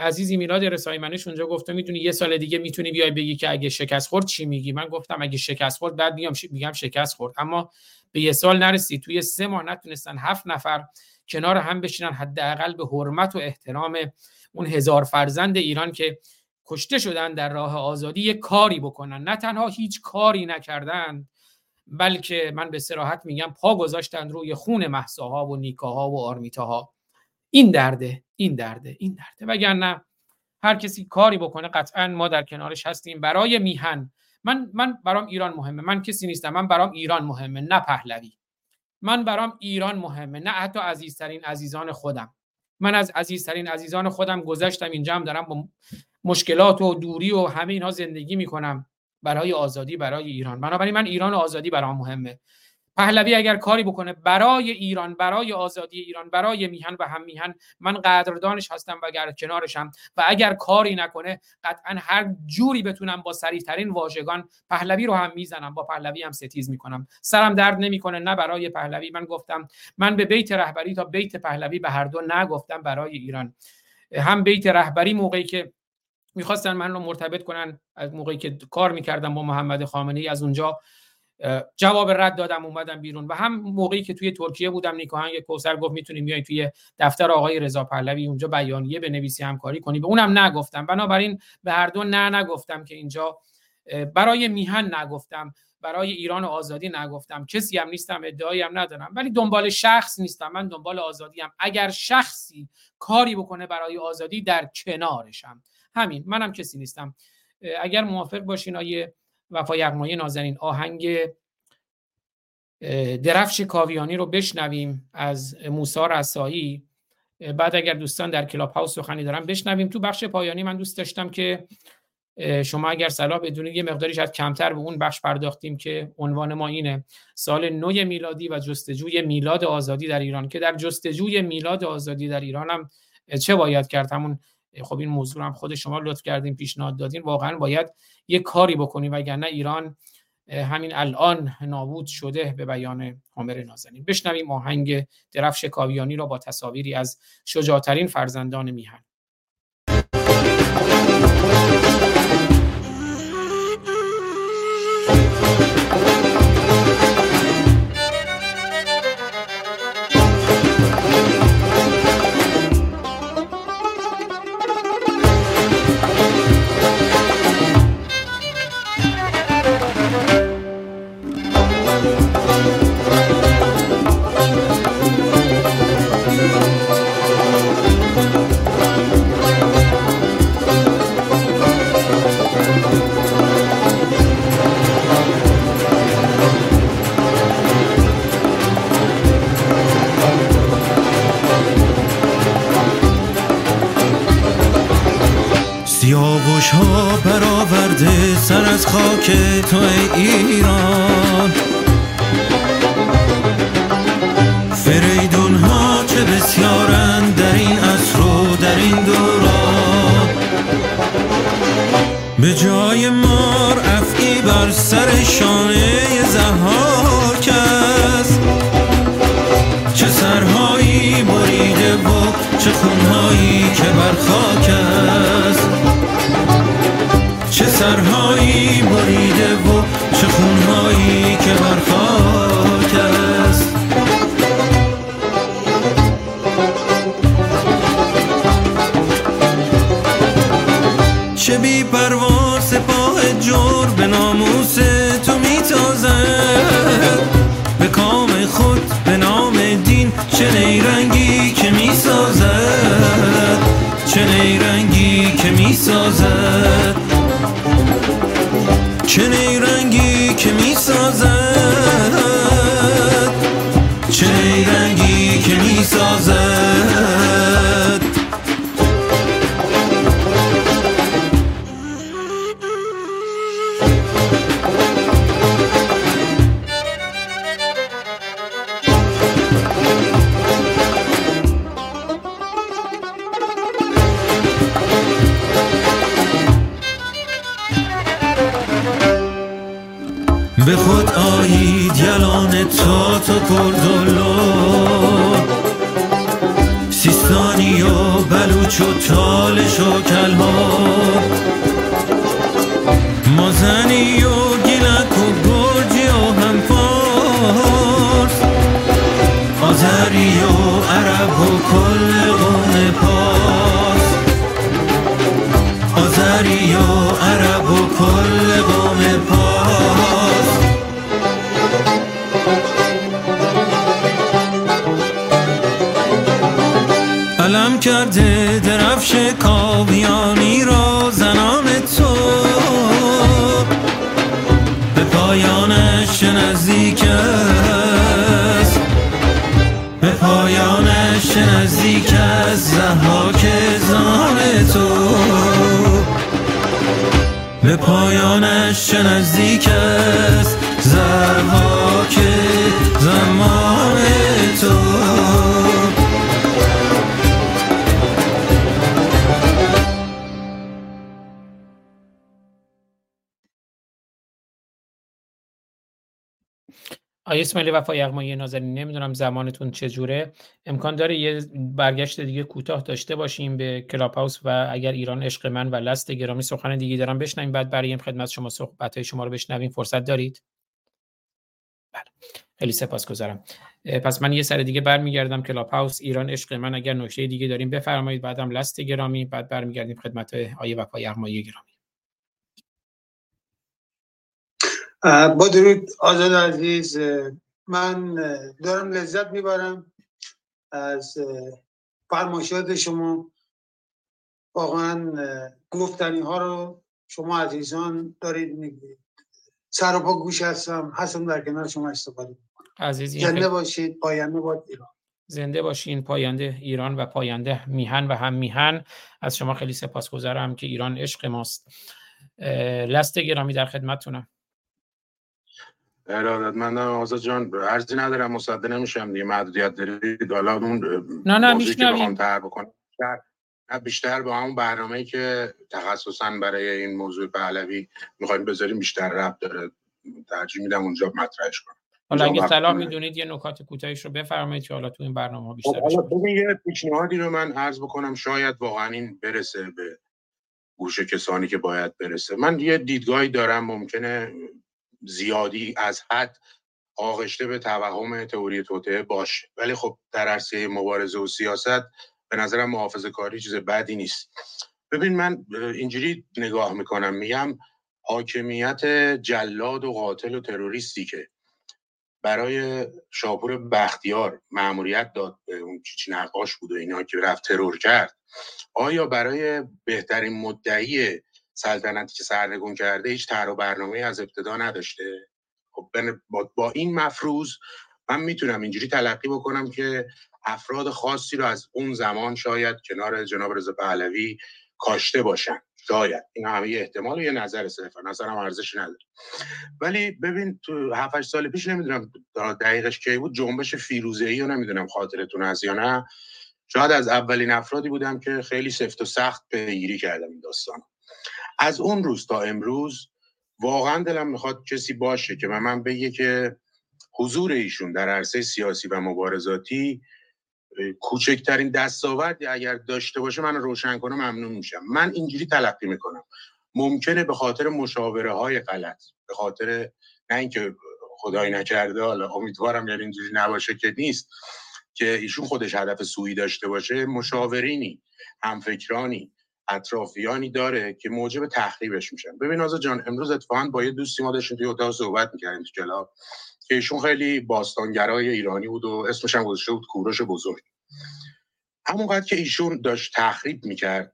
عزیزی میلاد رسای منش اونجا گفته می‌تونی یه سال دیگه می‌تونی بیای بگی که اگه شکست خورد چی میگی؟ من گفتم اگه شکست خورد بعد میام میگم شکست خورد. اما به یه سال نرسید توی سه ماه نتونستن هفت نفر کنار هم بشینن حداقل به حرمت و احترام اون هزار فرزند ایران که کشته شدن در راه آزادی یک کاری بکنن. نه تنها هیچ کاری نکردن بلکه من به سراحت میگم پا گذاشتن روی خون محساها و نیکاها و آرمیتاها. این درده این درده این درده. وگرنه هر کسی کاری بکنه قطعا ما در کنارش هستیم. برای میهن من من برام ایران مهمه. من کسی نیستم. من برام ایران مهمه نه پهلوی. من برام ایران مهمه نه حتی عزیزترین عزیزان خودم. من از عزیزترین عزیزان خودم گذشتم اینجا هم دارم با مشکلات و دوری و همه اینها زندگی می‌کنم. برای آزادی برای ایران. بنابراین من ایران و آزادی برام مهمه. پهلوی اگر کاری بکنه برای ایران برای آزادی ایران برای میهن و هم میهن من قدردانش هستم و اگر کنارشم. و اگر کاری نکنه قطعا هر جوری بتونم با سریع ترین واژگان پهلوی رو هم می‌زنم. با پهلوی هم ستیز می‌کنم. سرم درد نمی‌کنه نه برای پهلوی. من گفتم من به بیت رهبری تا بیت پهلوی به هر دو نگفتم برای ایران. هم بیت رهبری موقعی که می‌خواستن من رو مرتبط کنن از موقعی که کار می‌کردم با محمد خامنه ای از اونجا جواب رد دادم اومدم بیرون. و هم موقعی که توی ترکیه بودم نیکاهنگ کوسر گفت می‌تونیم بیاین توی دفتر آقای رضا پهلوی اونجا بیانیه بنویسی همکاری کنی به اونم نگفتم. بنابراین به هر دو نه نگفتم که اینجا برای میهن نگفتم. برای ایران و آزادی نگفتم. کسی هم نیستم ادعایی هم ندارم. ولی دنبال شخص نیستم. من دنبال آزادی هم اگر شخصی کاری بکنه برای آزادی در کنارشم. همین منم کسی نیستم. اگر موافق باشین آیه وفا یغمایی نازنین آهنگ درفش کاویانی رو بشنویم از موسی رسایی. بعد اگر دوستان در کلاب هاوس سخنی دارن بشنویم. تو بخش پایانی من دوست داشتم که شما اگر صلاح بدونید یه مقداری شاید کمتر به اون بخش پرداختیم که عنوان ما اینه. سال نو میلادی و جستجوی میلاد آزادی در ایران. که در جستجوی میلاد آزادی در ایران هم چه باید کرد؟ همون خب این موضوع هم خود شما لطف کردین پیشنهاد دادین. واقعا باید یه کاری بکنیم وگرنه ایران همین الان نابود شده به بیان حامر نازنین. بشنویم آهنگ درفش کاویانی را با تصاویری از شجاعترین فرزندان میهن. تو ایران. فریدون ها چه بسیارند در این عصر و در این دوران. به جای مار افعی بر سر شانه است چه سرهایی بریده و چه خونهایی که بر خاک سرهایی بریده و چه خونهایی که بر خاک است. چه بی پروا سپاه جور به ناموس تو میتازد. به کام خود به نام دین چه نیرنگی که می‌سازد. چه چه رنگی که می پایانش چه نزدیک است؟ که زمان آیه اسماعیل وفا یغمایی نازنین نمی‌دونم زمانتون چجوره. امکان داره یه برگشت دیگه کوتاه داشته باشیم به کلاب هاوس و اگر ایران عشق من و لست گرامی سخن دیگه دارم بشنویم بعد بریم خدمت شما صحبت های شما رو بشنویم. فرصت دارید؟ بله. خیلی سپاسگزارم. پس من یه سر دیگه برمیگردم. کلاب هاوس ایران عشق من اگر نکته دیگه داریم بفرمایید. بعدم لست گرامی بعد برمیگردیم خدمت آیه وفا یغمایی گرامی. با درود آزاد عزیز من دارم لذت می‌برم از فرمایشات شما. واقعا گفتنی ها رو شما عزیزان دارید میگید سر و پا گوش هستم هستم در کنار شما استفاده عزیز زنده باشید پاینده باد ایران. زنده باشین پاینده ایران و پاینده میهن و هم میهن. از شما خیلی سپاسگزارم که ایران عشق ماست. لست گرامی در خدمتتونم. ارادتمندم آزاد جان عرضی ندارم مصدق نمیشم دیگه محدودیت دارید. حالا اون نه نه میشنویم. بکنم بیشتر با همون برنامه که تخصصا برای این موضوع پهلوی می‌خوایم بذاریم بیشتر رب داره. ترجیح میدم اونجا مطرحش کنم. حالا اگه صلاح می‌دونید یه نکات کوتاهیش رو بفرمایید که حالا تو این برنامه بیشتر خب، حالا ببین یه پیشنهادی رو من عرض بکنم شاید واقعا این برسه به گوش کسانی که باید برسه. من یه دیدگاهی دارم ممکنه زیادی از حد آغشته به توهم تئوری توطعه باشه. ولی خب در عرصه مبارزه و سیاست به نظرم محافظه کاری چیز بدی نیست. ببین من اینجوری نگاه می‌کنم میگم حاکمیت جلاد و قاتل و تروریستی که برای شاپور بختیار معمولیت داد به اون چیچی نقاش بود و اینا که رفت ترور کرد آیا برای بهترین مدعی سلطنتی که سرنگون کرده هیچ طرح و برنامه از ابتدا نداشته. خب با این مفروض من می‌تونم اینجوری تلقی بکنم که افراد خاصی رو از اون زمان شاید کنار جناب رضا پهلوی کاشته باشن. شاید. این همه احتمال و یه نظر صرفا. نظرم ارزش نداره. ولی ببین تو 7 سال پیش نمی‌دونم دقیقش کی بود جنبش فیروزه ای رو نمی‌دونم خاطرتون از یا نه. شاید از اولین افرادی بودم که خیلی سفت و سخت پیگیری کردم این داستان از اون روز تا امروز واقعا دلم می‌خواد کسی باشه که من, من بگه که حضور ایشون در عرصه سیاسی و مبارزاتی کوچکترین دستاوردی اگر داشته باشه من روشن کنه ممنون میشم. من اینجوری تلقی می‌کنم. ممکنه به خاطر مشاوره های غلط به خاطر نه اینکه خدای نکرده حالا امیدوارم یعنی اینجوری نباشه که نیست که ایشون خودش هدف سویی داشته باشه مشاورینی همفکرانی. اطرافیانی داره که موجب تخریبش میشن. ببین آزا جان امروز اتفاقا با یه دوستی ما داشتیم توی اتاق صحبت می‌کردیم تو کلاب که ایشون خیلی باستانگرای ایرانی بود و اسمش هم گذاشته بود کوروش بزرگ. همونقدر که ایشون داشت تخریب می‌کرد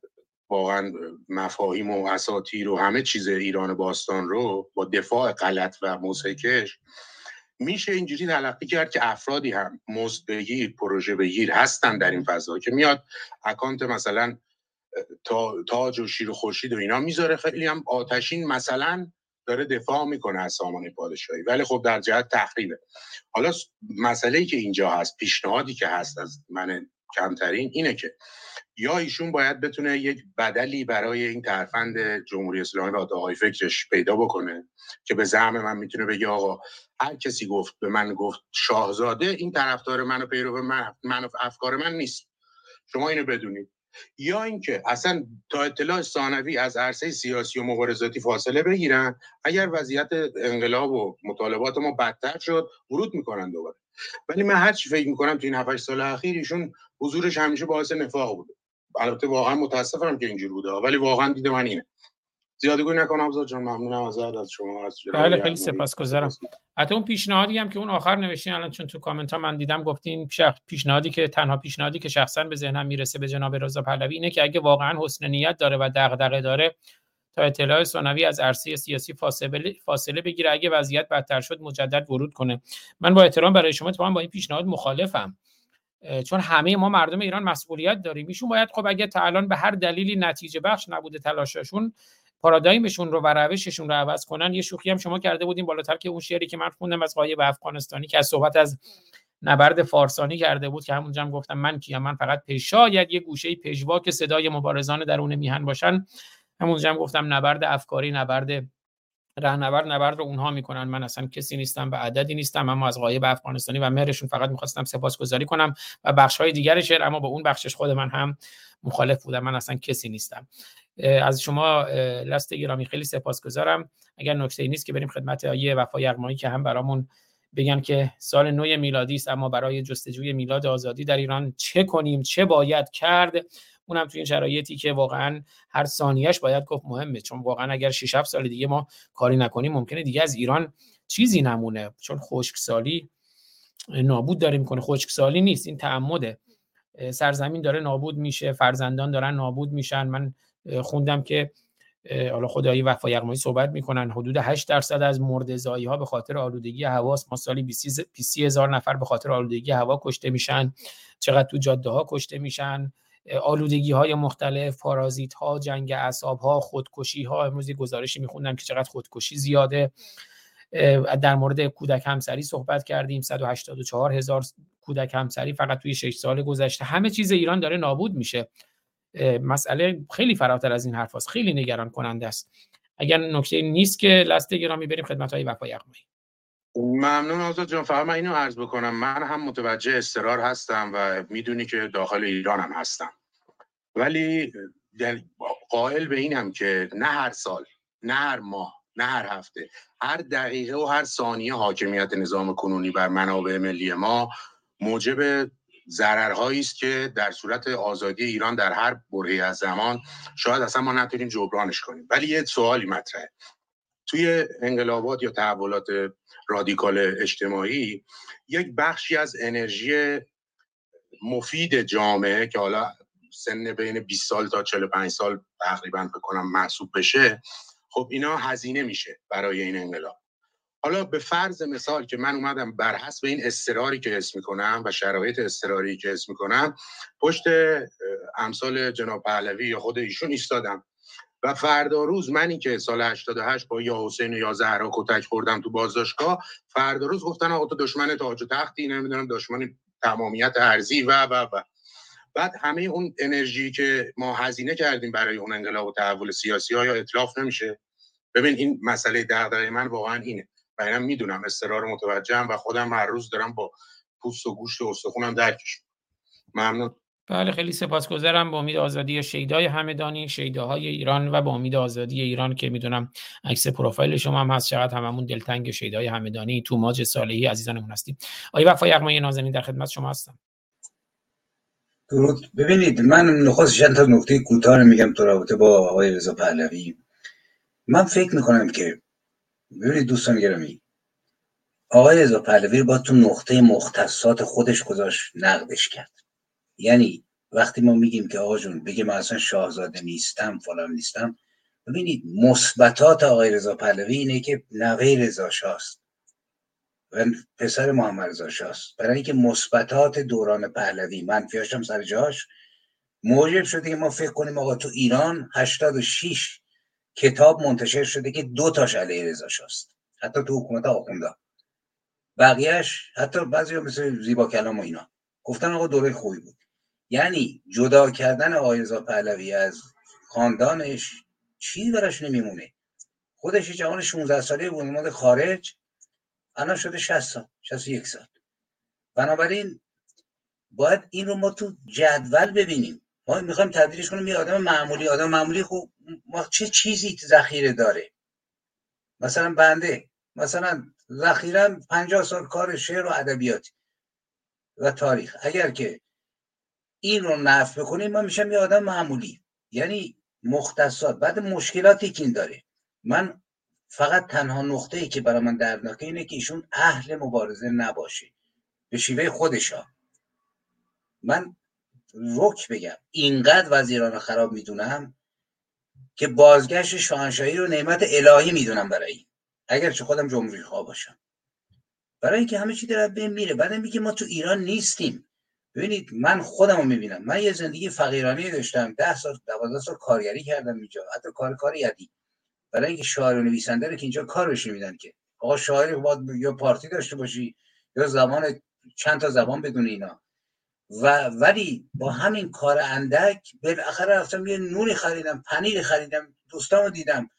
واقعا مفاهیم و اساتیر و همه چیز ایران باستان رو با دفاع غلط و موسیقش میشه اینجوری تلقی کرد که افرادی هم مزد بگیر پروژه بگیر هستن در این فضا که میاد اکانت مثلا تاج و شیر و خورشید و اینا می‌ذاره. خیلی هم آتشین مثلا داره دفاع می‌کنه از سامانه پادشاهی. ولی خب در جهت تخریبه. حالا مسئله ای که اینجا هست پیشنهادی که هست از من کمترین اینه که یا ایشون باید بتونه یک بدلی برای این ترفند جمهوری اسلامی و آقای فکرش پیدا بکنه که به زعم من می‌تونه بگه آقا هر کسی گفت به من گفت شاهزاده این طرفدار من و پیرو من, من و افکار من نیست. شما اینو بدونید. یا اینکه اصلا تا اطلاع ثانوی از عرصه سیاسی و مبارزاتی فاصله بگیرن اگر وضعیت انقلاب و مطالبات ما بدتر شد ورود می‌کنن دوباره. ولی من هر چی فکر می‌کنم تو این 7 سال اخیر ایشون حضورش همیشه باعث نفاق بوده. البته واقعا متاسفم که اینجوری بوده ولی واقعا دیده من اینه. زیادی گوی نکنم ابزار جان ممنونم از از شما از بله خیلی سپاسگزارم. حتی اون پیشنهادی هم که اون آخر نوشتین الان چون تو کامنت ها من دیدم گفتین پیشنهادی که تنها پیشنهادی که شخصا به ذهنم می‌رسه به جناب رضا پهلوی اینه که اگه واقعا حسن نیت داره و دغدغه داره تا اطلاع ثانوی از عرصه سیاسی فاصله فاصله بگیره اگه وضعیت بدتر شد مجدد ورود کنه. من با احترام برای شما اتفاقا با این پیشنهاد مخالفم. چون همه ما مردم ایران مسئولیت داریم. ایشون باید خب اگه تا الان به هر دلیلی نتیجه بخش نبوده تلاششون پارادایمشون رو و روششون رو عوض کنن یه شوخی هم شما کرده بودیم بالاتر که اون شعری که من خوندم از قایب افغانستانی که از صحبت از نبرد فارسانی کرده بود که همونجا هم گفتم من کیم من فقط شاید یه گوشه پیشوا که صدای مبارزان درون میهن باشن. همونجا هم گفتم نبرد افکاری نبرد رهنورد نبرد رو اونها می‌کنن. من اصلا کسی نیستم و عددی نیستم اما از غایب افغانستانی و مهرشون فقط می‌خواستم سپاسگزاری کنم و بخش های دیگر شعر اما با اون بخشش خود من هم مخالف بودم. من اصلا کسی نیستم. از شما لست گرامی. خیلی سپاسگزارم. اگر نکته نیست که بریم خدمت آیه وفا یغمایی که هم برامون بگن که سال نو میلادی است اما برای جستجوی میلاد آزادی در ایران چه کنیم چه باید کرد؟ اونم توی این شرایطی که واقعا هر ثانیهش باید گفت مهمه. چون واقعا اگر 6 7 سال دیگه ما کاری نکنیم ممکنه دیگه از ایران چیزی نمونه. چون خشکسالی نابود داره می‌کنه خشکسالی نیست. این تعمده. سرزمین داره نابود میشه. فرزندان دارن نابود میشن. من خوندم که حالا خدایی وفا یغمایی صحبت می‌کنن. حدود 8 درصد از مردزایی ها به خاطر آلودگی هواست. ما سالی 20 هزار نفر به خاطر آلودگی هوا کشته میشن. چقدر تو جاده ها کشته میشن. آلودگی های مختلف پارازیت ها جنگ اعصاب ها خودکشی ها امروز گزارشی میخوندم که چقدر خودکشی زیاده. در مورد کودک همسری صحبت کردیم. 184 هزار کودک همسری فقط توی 6 سال گذشته. همه چیز ایران داره نابود میشه. مسئله خیلی فراتر از این حرف خیلی نگران کننده است. اگر نکته نیست که لست گرامی بریم خدمت های وفا یغمایی. ممنون آزاد جان. فقط من اینو عرض بکنم. من هم متوجه استرار هستم و می‌دونی که داخل ایران هم هستم. ولی قائل به اینم که نه هر سال نه هر ماه نه هر هفته هر دقیقه و هر ثانیه حاکمیت نظام کنونی بر منابع ملی ما موجب ضررهایی است که در صورت آزادی ایران در هر برهه از زمان شاید اصلا ما نتونیم جبرانش کنیم. ولی یه سوالی مطرحه. توی انقلابات یا تحولات رادیکال اجتماعی یک بخشی از انرژی مفید جامعه که حالا سن بین 20 سال تا 45 سال تقریبا بکنم محسوب بشه خب اینا هزینه میشه برای این انقلاب. حالا به فرض مثال که من اومدم بر حسب این استراری که حس می‌کنم و شرایط استراری که حس می‌کنم پشت امثال جناب پهلوی یا خود ایشون ایستادم. و فردا روز منی که سال 88 با یا حسین یا زهرا کتک خوردم تو بازداشتگاه فردا روز گفتن آقا تو دشمن تاج و تختی نمی‌دونم دشمن تمامیت ارزی و و و. بعد همه اون انرژی که ما هزینه کردیم برای اون انقلاب و تحول سیاسی ها یا اطلاف نمیشه. ببین این مسئله دغدغه من واقعا اینه. و اینم می‌دونم استرار متوجهم و خودم هر روز دارم با پوست و گوشت و استخونم درکش ممنون. بله خیلی سپاسگزارم. با امید آزادی شیدای همدانی شیداهای ایران و با امید آزادی ایران که می‌دونم عکس پروفایل شما هم هست. چقدر هممون دلتنگ شیدای همدانی تو ماج صالحی عزیزانمون هستیم. آقای وفا یغمایی نازنین در خدمت شما هستم. درود. ببینید من نخواست چند تا نکته کوتاه میگم تو رابطه با آقای رضا پهلوی. من فکر می‌کنم که ببینید دوستان گرامی. آقای رضا پهلوی با تو نقطه مختصات خودش گذاشت نقدش کرد. یعنی وقتی ما میگیم که آقا جون بگه من اصلا شاهزاده نیستم فلان نیستم ببینید مثبتات آقای رضا پهلوی اینه که نوه رضا شاست. و پسر محمد رضا شاست. برای اینکه مثبتات دوران پهلوی. منفیاش هم سر جاش. موجب شده که ما فکر کنیم آقا تو ایران 86 کتاب منتشر شده که دو تاش علیه رضا شاست. حتی تو حکومت آخونده بقیهش حتی بعضی مثل زیبا کلام و اینا. گفتن آقا دوره خوبی بود. یعنی جدا کردن آقای رضا پهلوی از خاندانش چی براش نمیمونه. خودش جوان 16 ساله بود اومده خارج. الان شده 60 سال 61 سال. بنابراین باید این رو ما تو جدول ببینیم. ما می‌خوایم تبدیلش کنیم یه آدم معمولی. آدم معمولی خوب ما چه چیزی ذخیره داره؟ مثلا بنده. مثلا ذخیرم 50 سال کار شعر و ادبیات و تاریخ. اگر که این رو نفت بکنیم ما میشم یه آدم معمولی. یعنی مختصات. بعد مشکلاتی که این داره. من فقط تنها نقطه ای که برای من دردناکه اینه که ایشون اهل مبارزه نباشه. به شیوه خودشا. من رک بگم. اینقدر وزیران خراب می‌دونم که بازگشت شاهنشاهی رو نعمت الهی می‌دونم برای این. اگر چه خودم جمهوری خواه باشم. برای اینکه همه چی داره بین میره. بعد میگه ما تو ایران نیستیم. ببینید من خودم رو می‌بینم. من یه زندگی فقیرانی داشتم. ده سال دوازده سال کارگری کردم اینجا. حتی کار کار یدی. برای اینکه شاعر و نویسنده رو که اینجا کارش میدن که. آقا شاعری باید یا پارتی داشته باشی یا زبان چند تا زبان بدون اینا. و ولی با همین کار اندک بالاخره رفتم یه نونی خریدم پنیر خریدم دوستامو دیدم.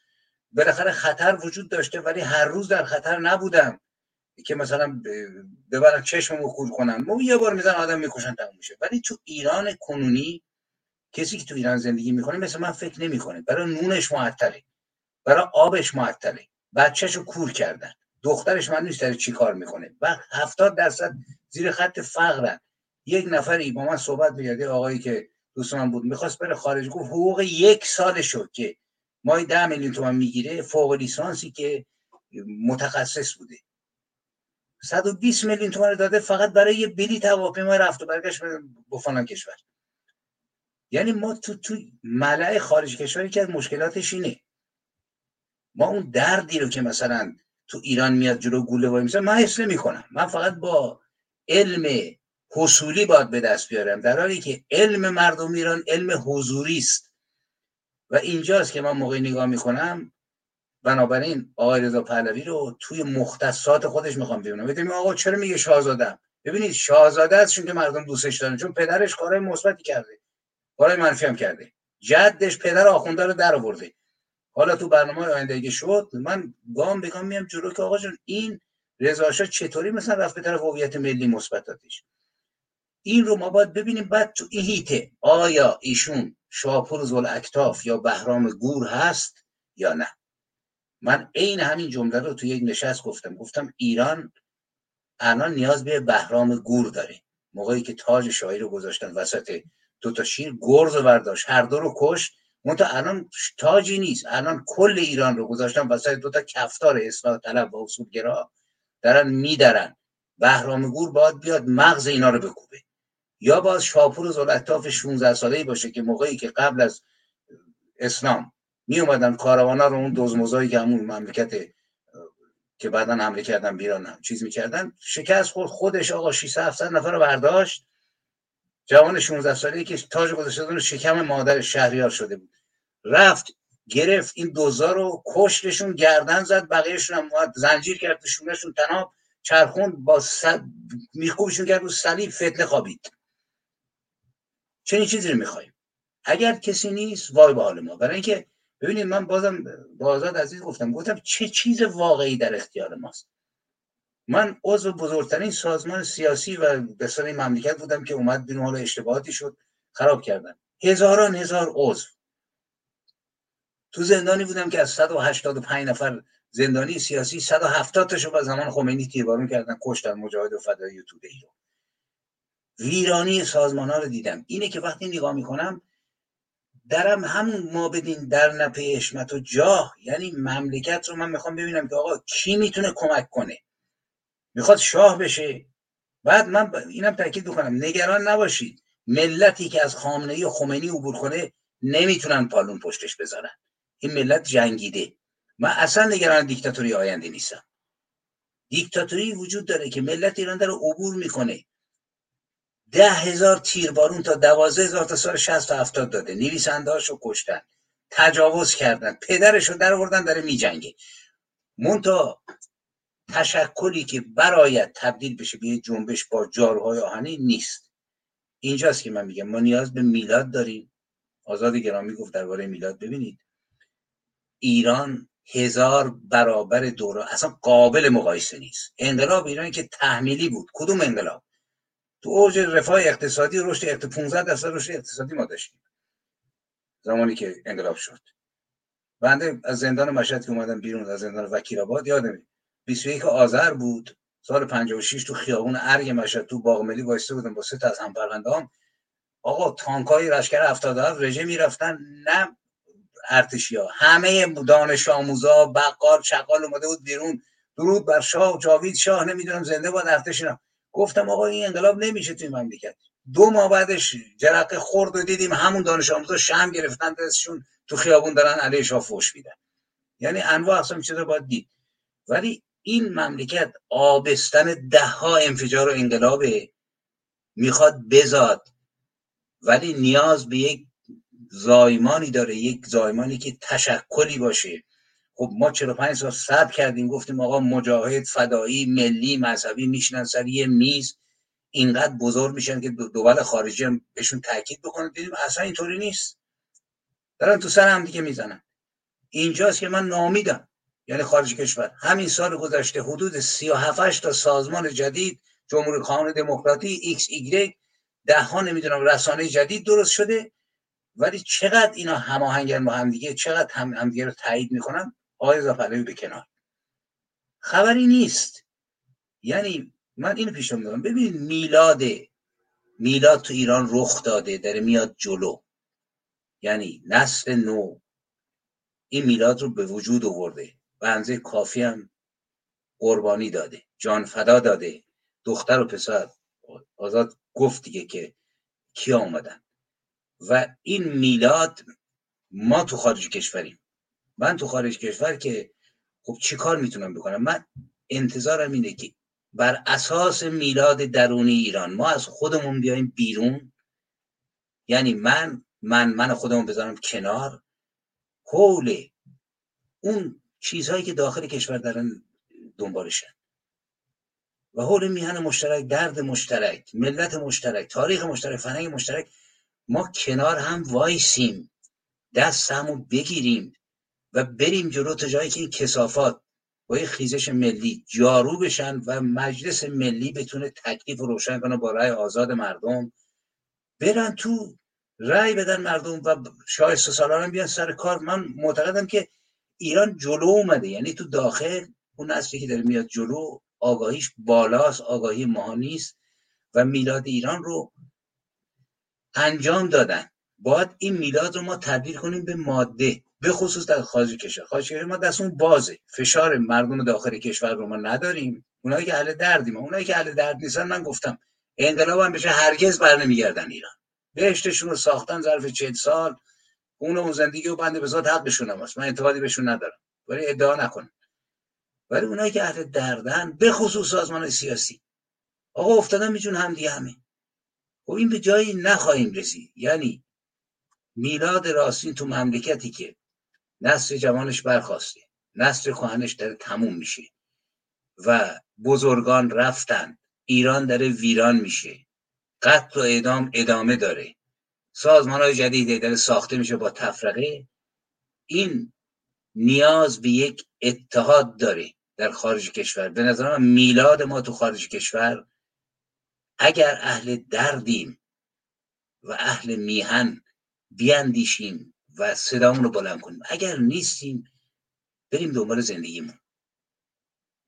بالاخره خطر وجود داشته ولی هر روز در خطر نبودم. که مثلا ببرن چشممو کور کنن ما یه بار میزن آدم می‌کشن تموم میشه. ولی تو ایران کنونی کسی که تو ایران زندگی می‌کنه مثل من فکر نمی‌کنه. برای نونش معطله. برای آبش معطله. بچهشو کور کردن. دخترش من نیست چی کار می‌کنه. و هفتاد درصد زیر خط فقرن. یک نفری با من صحبت میگرده آقایی که دوست من بود می‌خواست بره خارج. گفت حقوق یک سال شد که مای ده میلیون تومن می‌گیره فوق لیسانسی که متخصص بوده. 120 میلیون تومن داده فقط برای یه بلیط هواپیما رفت و برگشت به فلان کشور. یعنی ما تو تو ملع خارج کشوری که از مشکلاتش اینه. ما اون دردی رو که مثلا تو ایران میاد جلو گوله وای میسه من حس کنم من فقط با علم حصولی باید به دست بیارم. در حالی که علم مردم ایران علم حضوری است. و اینجاست که من موقعی نگاه می‌کنم بنابراین آقای رضا پهلوی رو توی مختصات خودش می‌خوام ببینم. ببینیم آقا چرا میگه شاهزاده ببینید شاهزاده است چون که مردم دوستش دارن چون پدرش کارهای مثبتی کرده. کارهای منفی هم کرده. جدش پدر آخونده رو در آورده. حالا تو برنامه آینده شد من گام به گام میام جلو که آقا جون این رضا چطوری مثلا رفت به طرف هویت ملی مثبتاتش؟ این رو ما باید ببینیم بعد تو این هیته. آیا ایشون شاپور زل اکتاف یا بهرام گور هست یا نه؟ من عین همین جمله رو تو یک نشست گفتم. گفتم ایران الان نیاز به بهرام گور داره. موقعی که تاج شاهی رو گذاشتن وسط دو تا شیر گرز و برداشت. هر دو رو کش منتها الان تاجی نیست. الان کل ایران رو گذاشتن وسط دو تا کفتار اصلاح طلب و اصولگرا. دارن میدرن بهرام گور باید بیاد مغز اینا رو بکوبه. یا باز شاپور زلطاف 16 ساله باشه که موقعی که قبل از اسلام می اومدن کاروانا رو اون دوزموزایی که همون مملکت که بعدا حمله کردن بیران هم چیز می‌کردن شکست خود خودش آقا 600 700 نفر رو برداشت. جوان 16 ساله که تاج گذاشته شکم مادر شهریار شده بود. رفت گرفت این دوزا رو کشتشون گردن زد بقیهشون هم زنجیر کرد شونشون تناب چرخون با س... میخوبشون کرد رو صلیب فتنه خوابید. چنین چیزی رو می‌خوایم. اگر کسی نیست وای به حال ما. برای اینکه ببینید من بازم با آزاد عزیز گفتم گفتم چه چیز واقعی در اختیار ماست. من عضو بزرگترین سازمان سیاسی و به این مملکت بودم که اومد بیرون حال اشتباهاتی شد خراب کردن. هزاران هزار عضو. تو زندانی بودم که از 185 نفر زندانی سیاسی 170 تاشو با زمان خمینی تیربارون کردن کشتن مجاهد و فدایی توده ای رو. ویرانی سازمان ها رو دیدم. اینه که وقتی نگاه می‌کنم درم همون ما بدین در نپه اشمت و جاه. یعنی مملکت رو من می‌خوام ببینم که آقا کی می‌تونه کمک کنه. می‌خواد شاه بشه. بعد من اینم تاکید بکنم. نگران نباشید. ملتی که از خامنه و خمینی عبور کنه نمی‌تونن پالون پشتش بذارن. این ملت جنگیده. من اصلا نگران دیکتاتوری آینده نیستم. دیکتاتوری وجود داره که ملت ایران داره عبور می‌کنه. ده هزار تیربارون تا دوازه هزار تا سال شست و هفتاد داده. نویسنده رو کشتن. تجاوز کردن. پدرش رو در آوردن داره میجنگه. مونتا تشکلی که برایت تبدیل بشه به جنبش با جارهای آهنی نیست. اینجاست که من میگم ما نیاز به میلاد داریم. آزاد گرامی گفت درباره میلاد ببینید. ایران هزار برابر دوره اصلا قابل مقایسه نیست. انقلاب ایران که تحمیلی بود. کدوم انقلاب؟ تو اوج رفاه اقتصادی رشد 15 درصد رشد اقتصادی ما داشتیم. زمانی که انقلاب شد. بنده از زندان مشهد که اومدم بیرون از زندان وکیل آباد یادمه 21 آذر بود. سال 56 تو خیابون ارگ مشهد تو باغ ملی وایسته بودم با سه تا از همپروندهام آقا تانکای لشکر 77 رژه می‌رفتن. نه ارتشیا. همه دانش آموزا بقال چقال اومده بود بیرون. درود بر شاه جاوید. شاه نمی‌دونم زنده باد ارتش گفتم آقا این انقلاب نمیشه توی مملکت. دو ماه بعدش جرقه خورد و دیدیم همون دانش آموزا شم گرفتن دستشون تو خیابون دارن علیه شاه فوش میدن. یعنی انواع اقسام چیزا باید دید. ولی این مملکت آبستن ده ها انفجار و انقلابه. می‌خواد بزاد. ولی نیاز به یک زایمانی داره یک زایمانی که تشکلی باشه. خب ما 45 سال صبر کردیم گفتیم آقا مجاهد فدایی ملی مذهبی میشینن سر یه میز. اینقدر بزرگ میشن که دول خارجی هم بهشون تایید بکنن. دیدیم اصلا اینطوری نیست. دارن تو سر هم دیگه می‌زنن. اینجاست که من ناامیدم یعنی خارج کشور. همین سال گذشته حدود 37 تا سازمان جدید جمهوری خواهان دموکراتی ایکس ایگرگ ده ها نمی‌دونم رسانه جدید درست شده. ولی چقدر اینا هماهنگن با هم دیگه چقدر هم همدیگه رو تایید می‌کنن؟ آقای زاپلوی به کنار. خبری نیست. یعنی من اینو پیشم دارم ببین میلاد میلاد تو ایران رخ داده داره میاد جلو. یعنی نسل نو. این میلاد رو به وجود آورده. و کافی هم قربانی داده. جان فدا داده. دختر و پسر. آزاد گفت دیگه که کیا آمدن و این میلاد ما تو خارج کشوریم. من تو خارج کشور که خب چی کار می‌تونم بکنم؟ من انتظارم اینه که بر اساس میلاد درونی ایران ما از خودمون بیایم بیرون. یعنی من من من خودمون بذارم کنار. حول اون چیزهایی که داخل کشور دارن دنبالشن. و حول میهن مشترک درد مشترک ملت مشترک تاریخ مشترک فرهنگ مشترک ما کنار هم وایسیم. دست همو بگیریم. و بریم جلو تا جایی که این کسافات با یه خیزش ملی جارو بشن و مجلس ملی بتونه تکلیف و روشن کنه با رأی آزاد مردم. برن تو رأی بدن مردم و شایسته سالان بیان سر کار. من معتقدم که ایران جلو اومده. یعنی تو داخل اون نسلی که داره میاد جلو آگاهیش بالاست آگاهی ما نیست و میلاد ایران رو انجام دادن. باید این میلاد رو ما تبدیل کنیم به ماده. به خصوص در خارج کشور. خارج کشور ما دستمون بازه. فشار مردم داخل کشور رو ما نداریم. اونایی که اهل دردیم. اونایی که اهل درد نیستن من گفتم انقلاب هم بشه هرگز بر نمیگردن ایران. بهشتشون رو ساختن ظرف چهل سال. اون اون زندگی و بنده به ذات حقشون هم من اعتقادی بهشون ندارم. ولی ادعا نکنم ولی اونایی که اهل دردن به خصوص سازمان سیاسی. آقا افتادن میجون هم دیگه همه. خب این به جایی نخواهیم رسید. یعنی میلاد راستین تو مملکتی که نسل جوانش برخواسته نسل خواهنش داره تموم میشه. و بزرگان رفتن. ایران داره ویران میشه. قتل و اعدام ادامه داره. سازمان های جدیدی داره ساخته میشه با تفرقه. این نیاز به یک اتحاد داره در خارج کشور. به نظر میلاد ما تو خارج کشور اگر اهل دردیم و اهل میهن بیاندیشیم و صدامون رو بلند کنیم. اگر نیستیم بریم دنبال زندگیمون.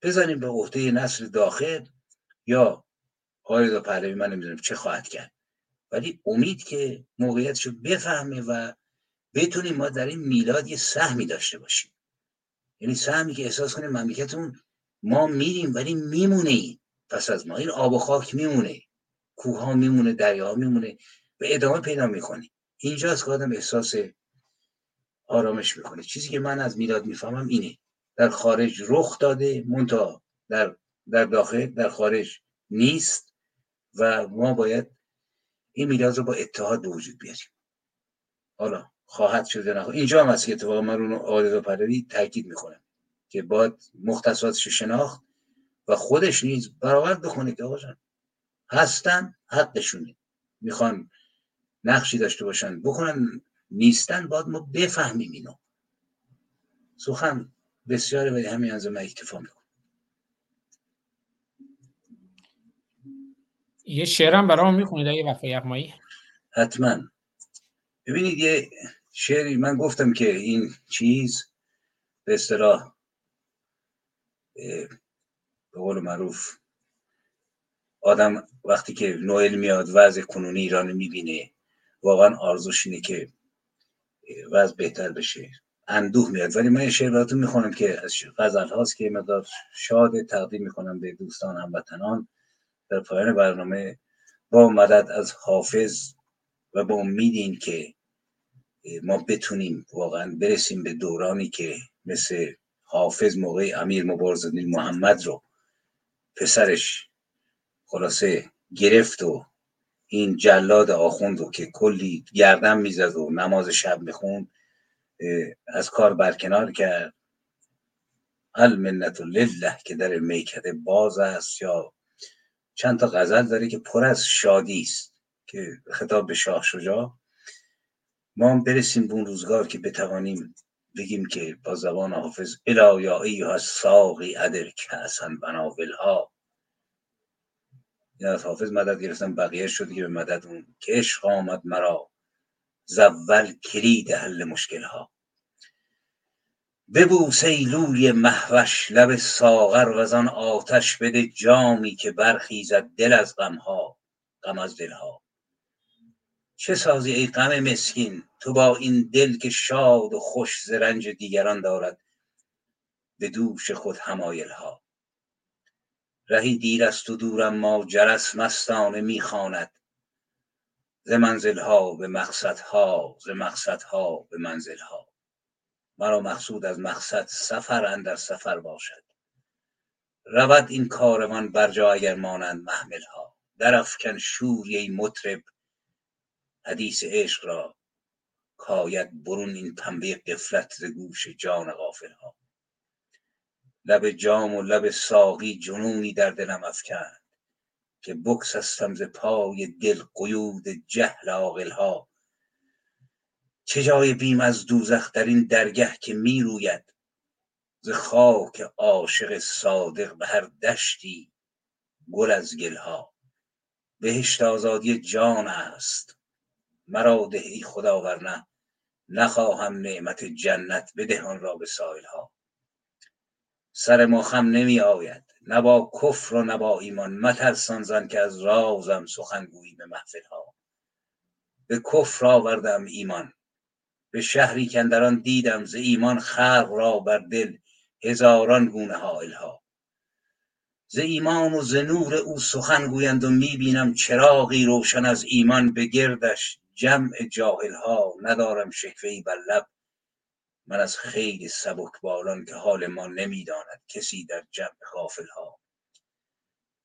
بزنیم به عهده نسل داخل یا آقای پهلوی من نمی‌دونم چه خواهد کرد. ولی امید که موقعیتش رو بفهمه و بتونیم ما در این میلاد یه سهمی داشته باشیم. یعنی سهمی که احساس کنیم مملکتمون ما میریم ولی میمونه این. پس از ما این آب و خاک میمونه. کوه ها میمونه دریا میمونه و ادامه پیدا می‌کنه. اینجاست که آدم احساس آرامش می‌کنه. چیزی که من از میلاد می‌فهمم اینه. در خارج رخ داده مونتا در در داخل در خارج نیست و ما باید این میلاد رو با اتحاد به وجود بیاریم. حالا خواهد شده نخواهد. اینجا هم هست که اتفاقا من رو آرزو پروی تاکید می‌کنم که باید مختصاتش شناخت و خودش نیز برآورد بکنه که آقا هستن حقشونه. می‌خوان نقشی داشته باشن بکنن نیستن باید ما بفهمیم اینو. سخن بسیاره ولی همین از من اکتفا می‌کنم یه شعرم برام می‌خونید یه وفای یغمایی؟ حتما. ببینید یه شعری من گفتم که این چیز به اصطلاح به قول معروف آدم وقتی که نوئل میاد وضع کنونی ایران می‌بینه واقعا آرزوش اینه که وضع بهتر بشه. اندوه میاد. ولی من شعر براتون می‌خونم که از غزل هاست که مقدار شاد تقدیم می‌کنم به دوستان هموطنان. در پایان برنامه با مدد از حافظ و با امید که ما بتونیم واقعا برسیم به دورانی که مثل حافظ موقع امیر مبارزالدین محمد رو پسرش خلاصه گرفت و این جلاد آخوند رو که کلی گردن می‌زد و نماز شب می‌خوند از کار برکنار کرد. المنت لله که در میکده باز است یا چند تا غزل داره که پر از شادی است که خطاب به شاه شجاع. ما هم برسیم به اون روزگار که بتوانیم بگیم که با زبان حافظ الا یا ایها ساقی ادر کسن بناولها. یا از حافظ مدد گرفتم بقیه شد که به مدد اون عشق آمد مرا. زول کلید حل مشکل ها ببو سیلوی محوش لب ساغر و آن آتش بده جامی که برخیزد دل از غم ها غم از دل ها چه سازی ای غم مسکین تو با این دل که شاد و خوش ز رنج دیگران دارد به دوش خود همایل ها رهی دیر است و دورم ما جرس مستانه می‌خواند. ز منزل ها به مقصد ها ز مقصد ها به منزل ها مرا مقصود از مقصد سفر اندر سفر باشد. رود این کاروان بر جا اگر مانند محمل ها درافکن شوری ای مطرب حدیث عشق را کاید برون این پنبه قفلت ز گوش جان غافل ها لب جام و لب ساقی جنونی در دلم افکند که بگسستم ز پای دل قیود جهل عاقل ها چه جای بیم از دوزخ در این درگه که می روید؟ ز خاک عاشق صادق به هر دشتی گل از گل ها بهشت آزادی جان است. مرا ده خدا ورنه نخواهم نعمت جنت بده آن را به سایل ها سر ما خم نمی آید. نه با کفر و نه با ایمان. مترسان زن که از رازم سخنگویی به محفل ها به کفر آوردم ایمان. به شهری کندران دیدم ز ایمان خلق را بر دل هزاران گونه حائل ها ز ایمان و ز نور او سخن گویند و می‌بینم چراغی روشن از ایمان به گردش جمع جاهل ها ندارم شکوه بر لب من از خیلی بالان که حال ما نمی‌داند کسی در جمع غافل ها.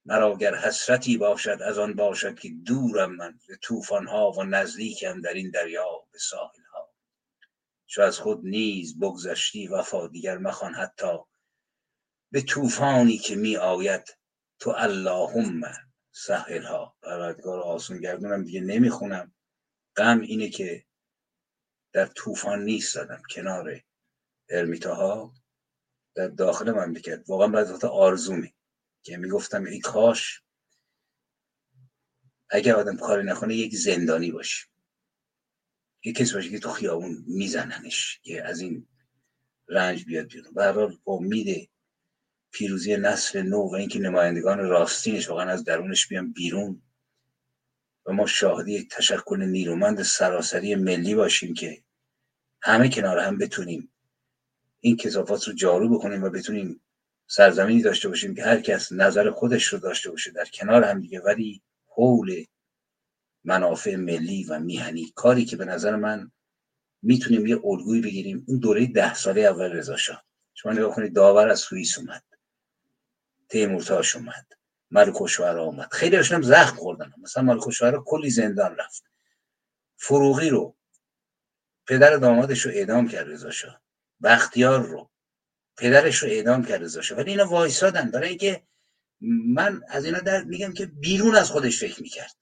مرا گر حسرتی باشد از آن باشد که دورم من به طوفان ها و نزدیکم در این دریا به ساحل ها. چو از خود نیز بگذشتی وفا دیگر مخوان حتی به طوفانی که می آید تو اللهم سهل ها. پروردگار آسون گردونم دیگه نمی‌خونم. غم اینه که در طوفان نیست زدم کنار ارمیتاها. در داخل مملکت. واقعا بعد آرزومی که می‌گفتم ای کاش اگر آدم کاری نکنه یک زندانی باشه یک کسی باشه که تو خیابون میزننش که از این رنج بیاد بیرون. به حال امید پیروزی نسل نو و اینکه نمایندگان راستینش واقعا از درونش بیان بیرون و ما شاهد یک تشکل نیرومند سراسری ملی باشیم که همه کنار هم بتونیم این کسافات رو جارو بکنیم و بتونیم سرزمینی داشته باشیم که هر کس نظر خودش رو داشته باشه در کنار هم دیگه. ولی حول منافع ملی و میهنی کاری که به نظر من می‌تونیم یه الگویی بگیریم اون دوره ده ساله اول رضا شاه. شما نگاه کنید داور از سوئیس اومد تیمورتاش اومد. ملک آمد. خیلی هم زخم خوردن. مثلا ملک کلی زندان رفت. فروغی رو پدر دامادش رو اعدام کرد رضا شاه. بختیار رو. پدرش رو اعدام کرد رضا شاه. ولی اینا وایسادن. برای اینکه من از اینا در میگم که بیرون از خودش فکر می‌کرد.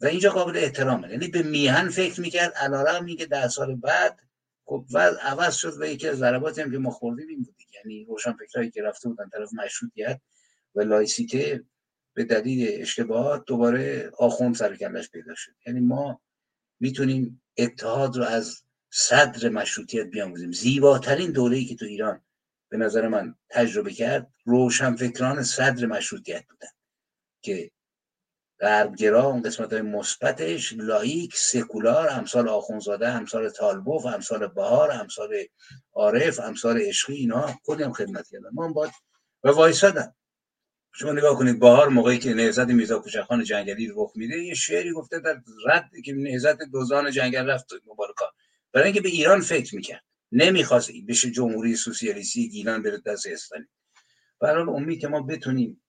و اینجا قابل احترامه. یعنی به میهن فکر می‌کرد. علارغم میگه ده سال بعد خب وضع عوض شد و یکی از ضرباتی هم که ما خوردیم این بود یعنی روشن فکرهایی که رفته بودن طرف مشروطیت و لایسیته به دلیل اشتباهات دوباره آخوند سر پیدا شد. یعنی ما می‌تونیم اتحاد رو از صدر مشروطیت بیاموزیم. زیباترین دوره‌ای که تو ایران به نظر من تجربه کرد روشنفکران صدر مشروطیت بودن که غربگرا اون قسمت های مثبتش لایک سکولار امثال آخونزاده امثال طالبوف امثال بهار امثال عارف امثال عشقی اینا کلی خدمت کردن. ما باید و وایسادن. شما نگاه کنید بهار موقعی که نهزت میرزا کوچکخان جنگلی رخ میده یه شعری گفته در رد که نهزت دوزان جنگل رفت مبارکا برای اینکه به ایران فکر می‌کرد. نمی‌خواست بشه جمهوری سوسیالیستی گیلان بره دست استالین. برای امید که ما بتونیم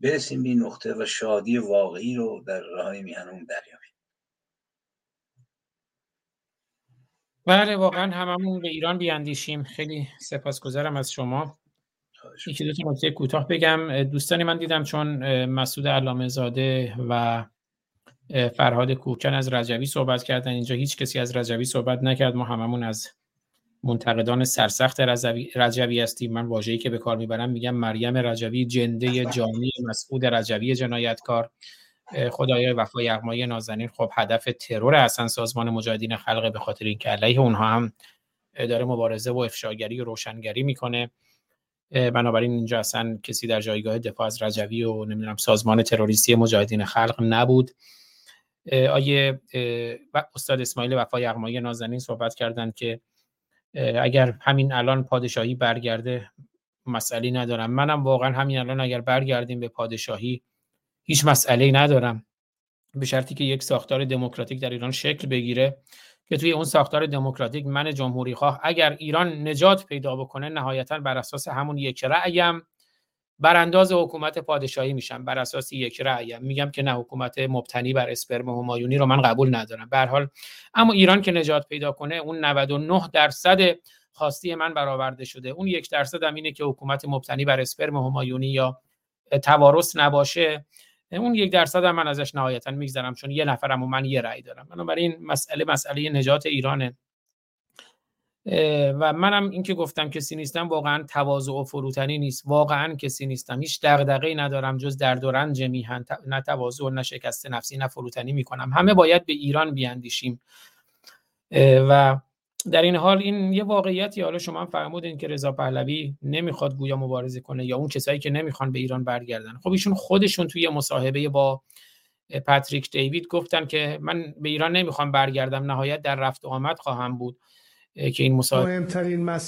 برسیم به نقطه و شادی واقعی رو در راه میهنمون دریابیم. بله واقعا هممون به ایران بیاندیشیم. خیلی سپاسگزارم از شما. یکی دو تا کوتاه بگم دوستانی من دیدم چون مسعود علامه زاده و فرهاد کوکن از رجوی صحبت کردن. اینجا هیچ کسی از رجوی صحبت نکرد. ما هممون از منتقدان سرسخت رجوی هستیم. من واژه‌ای که به کار می‌برم میگم مریم رجوی جنده جانی مسعود رجوی جنایتکار. خدای وفای یغمای نازنین. خب هدف ترور اصلا سازمان مجاهدین خلق به خاطر اینکه علیه اونها هم داره مبارزه و افشاگری و روشنگری می‌کنه. بنابراین اینجا اصلا کسی در جایگاه دفاع از رجوی و نمی‌دونم سازمان تروریستی مجاهدین خلق نبود. آیه استاد اسماعیل وفای یغمای نازنین صحبت کردند که اگر همین الان پادشاهی برگرده مسئله ندارم. منم واقعا همین الان اگر برگردیم به پادشاهی هیچ مسئله ندارم. به شرطی که یک ساختار دموکراتیک در ایران شکل بگیره. که توی اون ساختار دموکراتیک من جمهوری خواه اگر ایران نجات پیدا بکنه نهایتا بر اساس همون یک رأیم برانداز حکومت پادشاهی میشم. بر اساس یک رأیم. میگم که نه حکومت مبتنی بر اسپرم همایونی رو من قبول ندارم. به حال اما ایران که نجات پیدا کنه اون 99 درصد خواستی من برآورده شده. اون یک درصد هم اینه که حکومت مبتنی بر اسپرم همایونی یا توارث نباشه. اون یک درصد هم من ازش نهایتا میگذرم چون یه نفرم و من یه رأی دارم. بنابراین مسئله مسئله نجات ایرانه. و منم این که گفتم کسی نیستم واقعا تواضع و فروتنی نیست. واقعا کسی نیستم. هیچ دغدغه‌ای ندارم جز درد و رنج میهن. نه تواضع نه شکست نفسی نه فروتنی می‌کنم. همه باید به ایران بیاندیشیم. و در این حال این یه واقعیتی حالا شما هم فرمودین که رضا پهلوی نمی‌خواد گویا مبارزه کنه یا اون کسایی که نمی‌خوان به ایران برگردن. خب ایشون خودشون توی مصاحبه با پاتریک دیوید گفتن که من به ایران نمی‌خوام برگردم نهایت در رفت و آمد خواهم بود که این مصاحبه مهمترین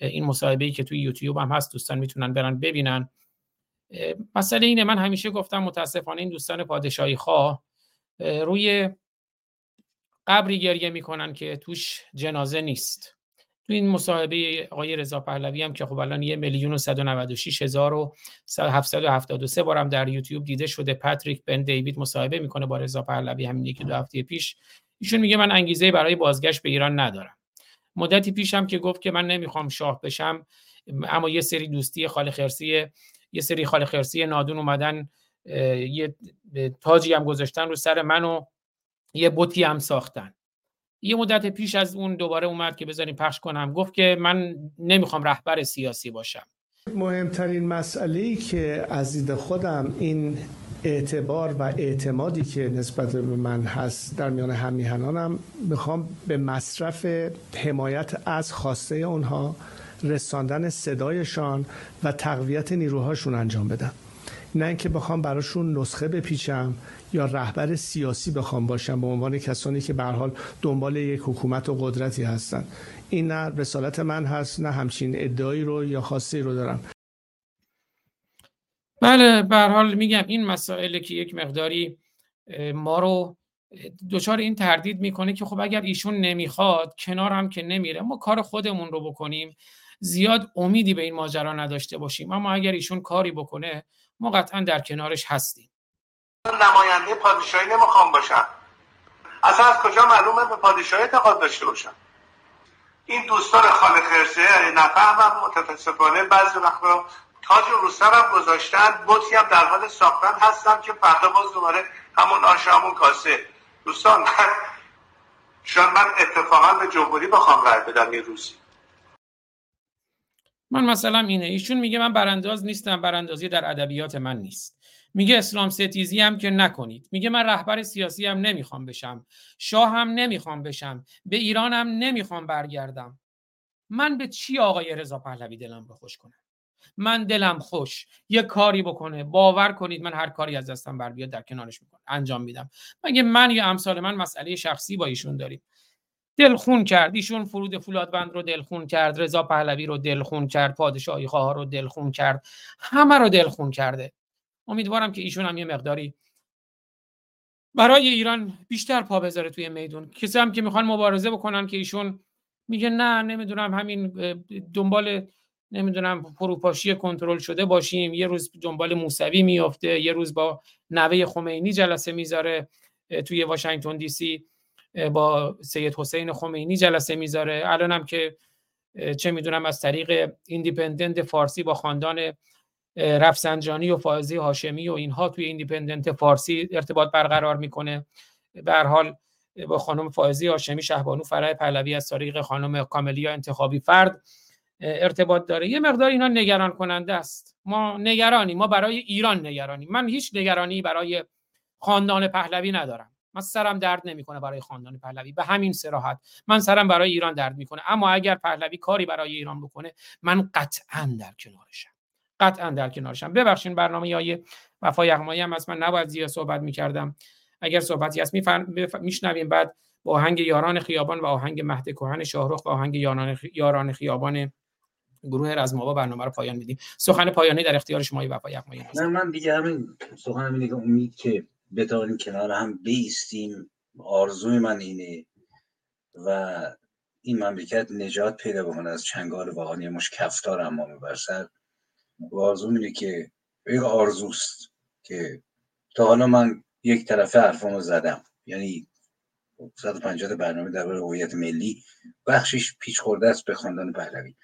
این مصاحبه ای که توی یوتیوب هم هست دوستان می‌تونن برن ببینن. مسئله اینه من همیشه گفتم متاسفانه این دوستان پادشاهی خواه روی قبری گریه می‌کنن که توش جنازه نیست. تو این مصاحبه آقای رضا پهلوی هم که خب الان یه میلیون و 196 هزار و 773 بارم در یوتیوب دیده شده. پاتریک بن دیوید مصاحبه می‌کنه با رضا پهلوی همین یکی دو هفته پیش. ایشون میگه من انگیزه برای بازگشت به ایران ندارم. مدتی پیشم که گفت که من نمی‌خوام شاه بشم اما یه سری دوستی خال خرسی یه سری خال خرسی نادون اومدن یه تاجی هم گذاشتن رو سر من و یه بوتی هم ساختن. یه مدت پیش از اون دوباره اومد که بذاریم پخش کنم گفت که من نمی‌خوام رهبر سیاسی باشم. مهمترین مسئله ای که از دید خودم این اعتبار و اعتمادی که نسبت به من هست در میان همیهنانم می‌خوام به مصرف حمایت از خواسته اونها رساندن صدایشان و تقویت نیروهاشون انجام بدم. نه اینکه بخوام براشون نسخه بپیچم یا رهبر سیاسی بخوام باشم به عنوان کسانی که به حال دنبال یک حکومت و قدرتی هستن. این نه رسالت من هست نه همچین ادعایی رو یا خواسته رو دارم. بله به حال میگم این مسائلی که یک مقداری ما رو دچار این تردید می‌کنه که خب اگر ایشون نمی‌خواد کنار هم که نمیره ما کار خودمون رو بکنیم. زیاد امیدی به این ماجرا نداشته باشیم. اما اگر ایشون کاری بکنه ما قطعا در کنارش هستیم. نماینده پادشاهی نمی‌خوام باشم. اصلا از کجا معلومه به پادشاهی اعتقاد داشته باشم؟ این دوستان خاله خرسه نفهمم متاسفانه بعضی وقتا تاج رو سرم گذاشتن بطی هم در حال ساختن هستم که فردا باز دوباره همون آش همون کاسه. دوستان من شاید من اتفاقا به جمهوری بخوام رای بدم یه روزی. من مثلا اینه ایشون میگه من برانداز نیستم براندازی در ادبیات من نیست. میگه اسلام ستیزی هم که نکنید. میگه من رهبر سیاسی هم نمی‌خوام بشم. شاه هم نمی‌خوام بشم. به ایران هم نمی‌خوام برگردم. من به چی آقای رضا پهلوی دلم رو خوش کنم من دلم خوش. یه کاری بکنه. باور کنید من هر کاری از دستم بر بیاد در کنارش می‌کنم انجام میدم. مگه من یا امثال من مسئله شخصی با ایشون داریم؟ دلخون کرد. ایشون فرود فولادوند رو دلخون کرد. رضا پهلوی رو دلخون کرد. پادشاهی خواه رو دلخون کرد. همه رو دلخون کرده. امیدوارم که ایشون هم یه مقداری برای ایران بیشتر پا بذاره توی میدون. کسی هم که می‌خوان مبارزه بکنن که ایشون میگه نه نمی‌دونم همین دنبال نمی‌دونم فروپاشی کنترل شده باشیم. یه روز دنبال موسوی میافته یه روز با نوه خمینی جلسه می‌ذاره توی واشنگتن دی سی با سید حسین خمینی جلسه می‌ذاره. الانم که چه می‌دونم از طریق ایندیپندنت فارسی با خاندان رفسنجانی و فائزه هاشمی و اینها توی ایندیپندنت فارسی ارتباط برقرار می‌کنه. به هر حال با خانم فائزه هاشمی شهبانو فرح پهلوی از طریق خانم کاملیا انتخابی‌فرد ارتباط داره. یه مقدار اینا نگران کننده است. ما نگرانی ما برای ایران نگرانی. من هیچ نگرانی برای خاندان پهلوی ندارم. من سرم درد نمی‌کنه برای خاندان پهلوی. به همین سراحت من سرم برای ایران درد می‌کنه. اما اگر پهلوی کاری برای ایران بکنه من قطعا در کنارشم. قطعا در کنارشم. ببخشید برنامه های وفا یغمایی هم از من نباید زیاد صحبت می‌کردم. اگر صحبتی هست میشنویم. بعد با آهنگ یاران خیابان و آهنگ مهد کهن شاهرخ و آهنگ یاران خیابان گروه رزمابا برنامه رو پایان میدیم. سخن پایانی در اختیار شما وفا یغمایی نه من دیگه همین سخن اینه که امید که بتوانیم کنار هم بیستیم. آرزوی من اینه و این مملکت نجات پیدا بکنه از چنگال واقعا مش کفتار اما و آرزو اینه که یک آرزوست که تا حالا من یک طرفه حرفامو زدم. یعنی 150 برنامه در هویت ملی بخشش پیچ خورده است به خاندان پهلوی.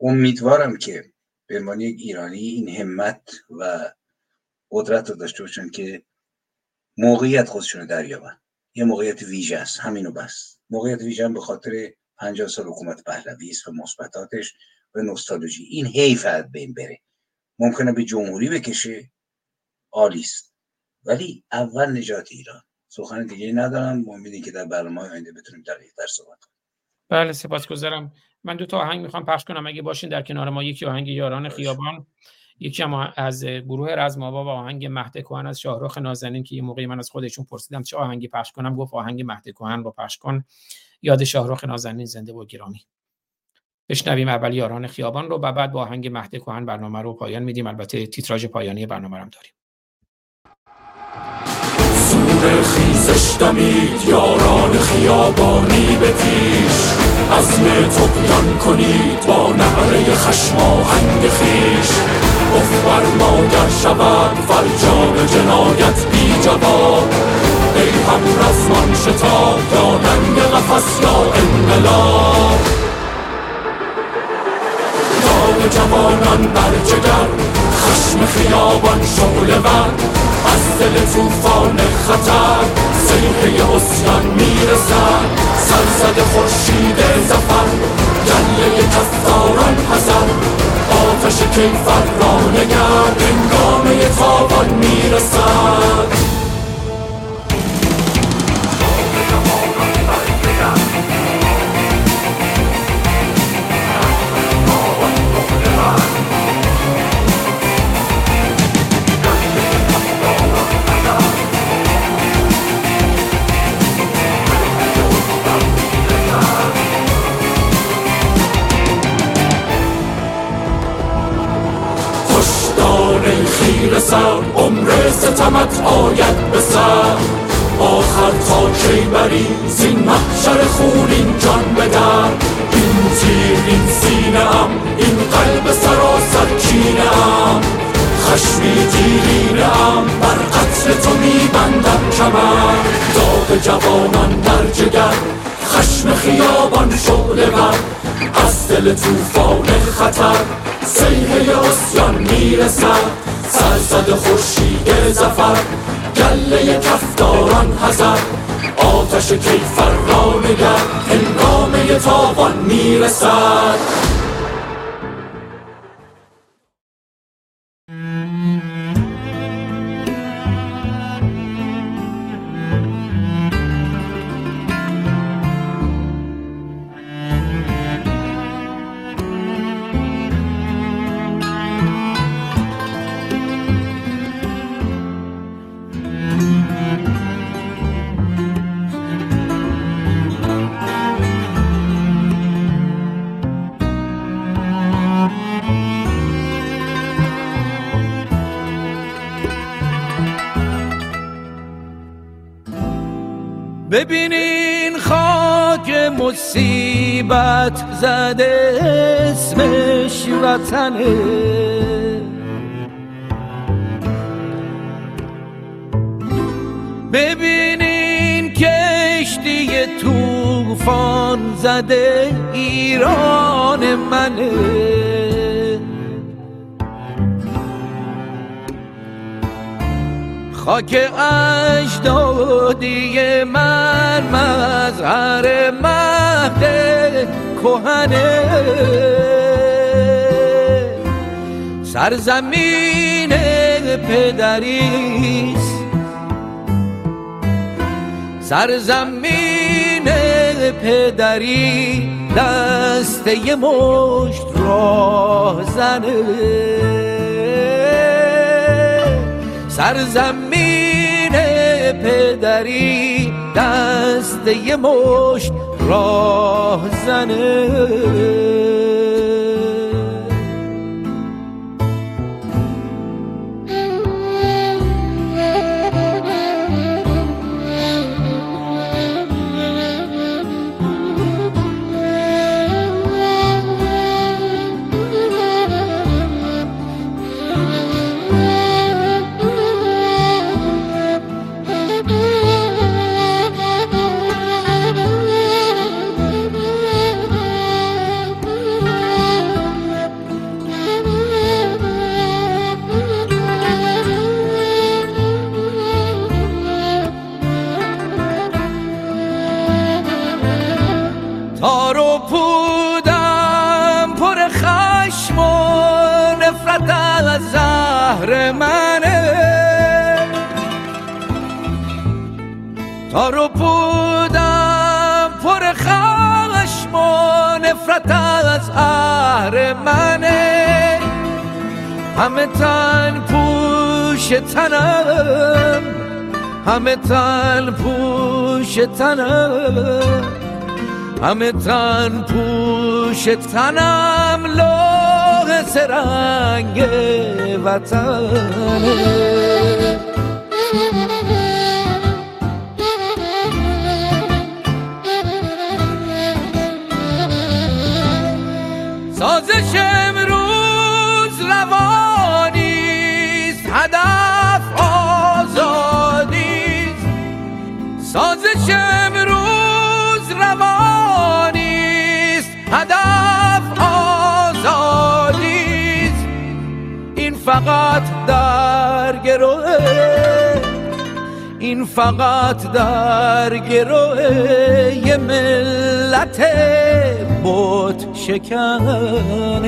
امیدوارم که به عنوان یک ایرانی این همت و قدرت رو داشته باشن که موقعیت خودشون رو دریابن. یه موقعیت ویژه است. همینو بس. موقعیت ویژه به خاطر 50 سال حکومت پهلوی است و مثبتاتش و نوستالژی. این حیف بین بره. ممکنه به جمهوری بکشه. آلیست ولی اول نجات ایران. سخن دیگه ندارم. امیدی که در برنامه آینده بتونیم دقیق در صحبت کنیم. بله سپاسگزارم. من دو تا آهنگ می‌خوام پخش کنم. اگه باشین در کنار ما یکی آهنگ یاران خیابان یکی هم از گروه رزمابا و آهنگ مهد کهن از شاهرخ نازنین که یه موقعی من از خودشون پرسیدم چه آهنگی پخش کنم گفت آهنگ مهد کهن رو پخش کن. یاد شاهرخ نازنین زنده و گرامی. بشنویم اول یاران خیابان رو و بعد با آهنگ مهد کهن برنامه رو پایان میدیم. البته تیتراژ پایانی برنامه هم داریم. سور خیزش دمید یاران خیابانی به پیش عزم تقیان کنید با نهره خشم آهنگ خیش. اف بر مادر شود فرجام جنایت بی جواب. ای هم رزمان شتاب یا ننگ قفص یا انقلاب. داغ جوانان بر جگر. خشم خیابان شغل بر از دل توفان خطر. سیحه اسیان می‌رسد. سرزد خورشید زفر گله کفتاران حزر آتش کیفر را نگر. هنگامه تاوان می‌رسد. سر عمر ستمت آید به سر آخر تا کی بری زین محشر خونین جان بدر این تیر این سینه ام این قلب سراسر کینه ام. خشمی دیرینه ام بر قتل تو میبندم کمر. داغ جوانان در جگر خشم خیابان شعله بر از دل توفان خطر سیحه اسیان می‌رسد سرزد خورشید زفر گله کفداران هزر آتش کیفر را نگر هنگامه تاوان می‌رسد. مصیبت زده اسمش وطنه. ببینین کشتی توفان زده ایران منه. خاک اجدادی من مظهر مهد کهنه سرزمین پدریست. سرزمین پدری دسته مشت راه زنه. سرزمین پدری دست یه مشت راه زنه اهر منه. همه تن پوش تنم. همه تن پوش تنم. همه تن پوش تنم. لوح سرنگ وطنه. سازش امروز روانیست هدف آزادیست سازش امروز روانیست هدف آزادیست این فقط در گروه این فقط در گروه ملت بود şekerim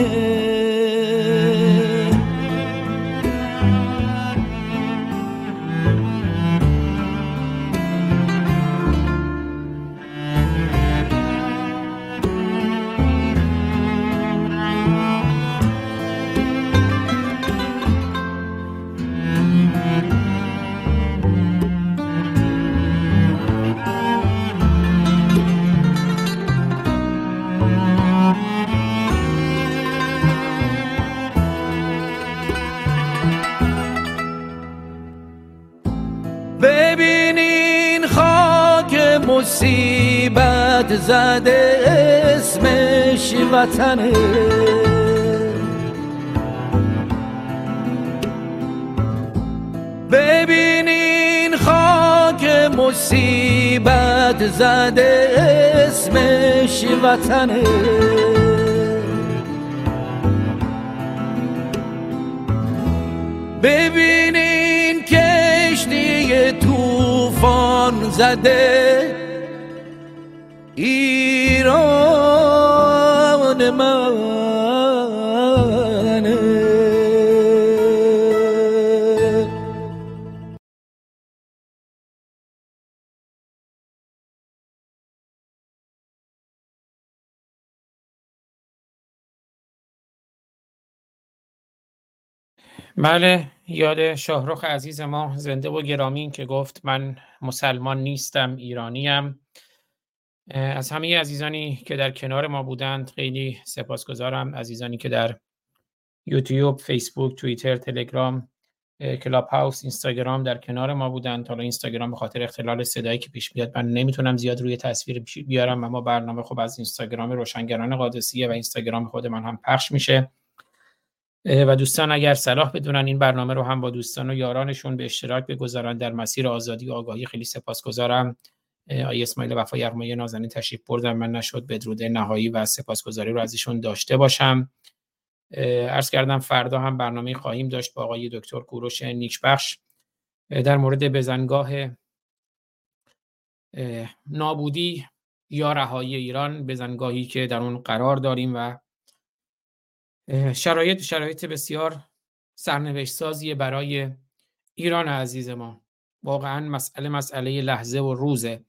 زده اسمش وطنه. ببینین خاک مصیبت زده اسمش وطنه. ببینین کشتی توفان زده ایران من. بله یاد شاهرخ عزیز ما زنده و گرامین که گفت من مسلمان نیستم ایرانیم. از همه عزیزانی که در کنار ما بودند خیلی سپاسگزارم. عزیزانی که در یوتیوب، فیسبوک، توییتر، تلگرام، کلاب هاوس، اینستاگرام در کنار ما بودند. حالا اینستاگرام به خاطر اختلال صدایی که پیش میاد من نمی‌تونم زیاد روی تصویر بیارم اما برنامه خب از اینستاگرام روشنگران قادسیه و اینستاگرام خود من هم پخش میشه. و دوستان اگر صلاح بدونن این برنامه رو هم با دوستان و یارانشون به اشتراک بگذارن. در مسیر آزادی و آگاهی خیلی سپاسگزارم. آی اسماعیل وفا یغمایی نازنین تشریف بردن من نشد بدرود نهایی و سپاسگزاری رو از ایشون داشته باشم. عرض کردم فردا هم برنامه خواهیم داشت با آقای دکتر کوروش نیکبخش. در مورد بزنگاه نابودی یا رهایی ایران بزنگاهی که در اون قرار داریم و شرایط شرایط بسیار سرنوشت سازیه برای ایران عزیز ما. واقعا مسئله مسئله لحظه و روزه.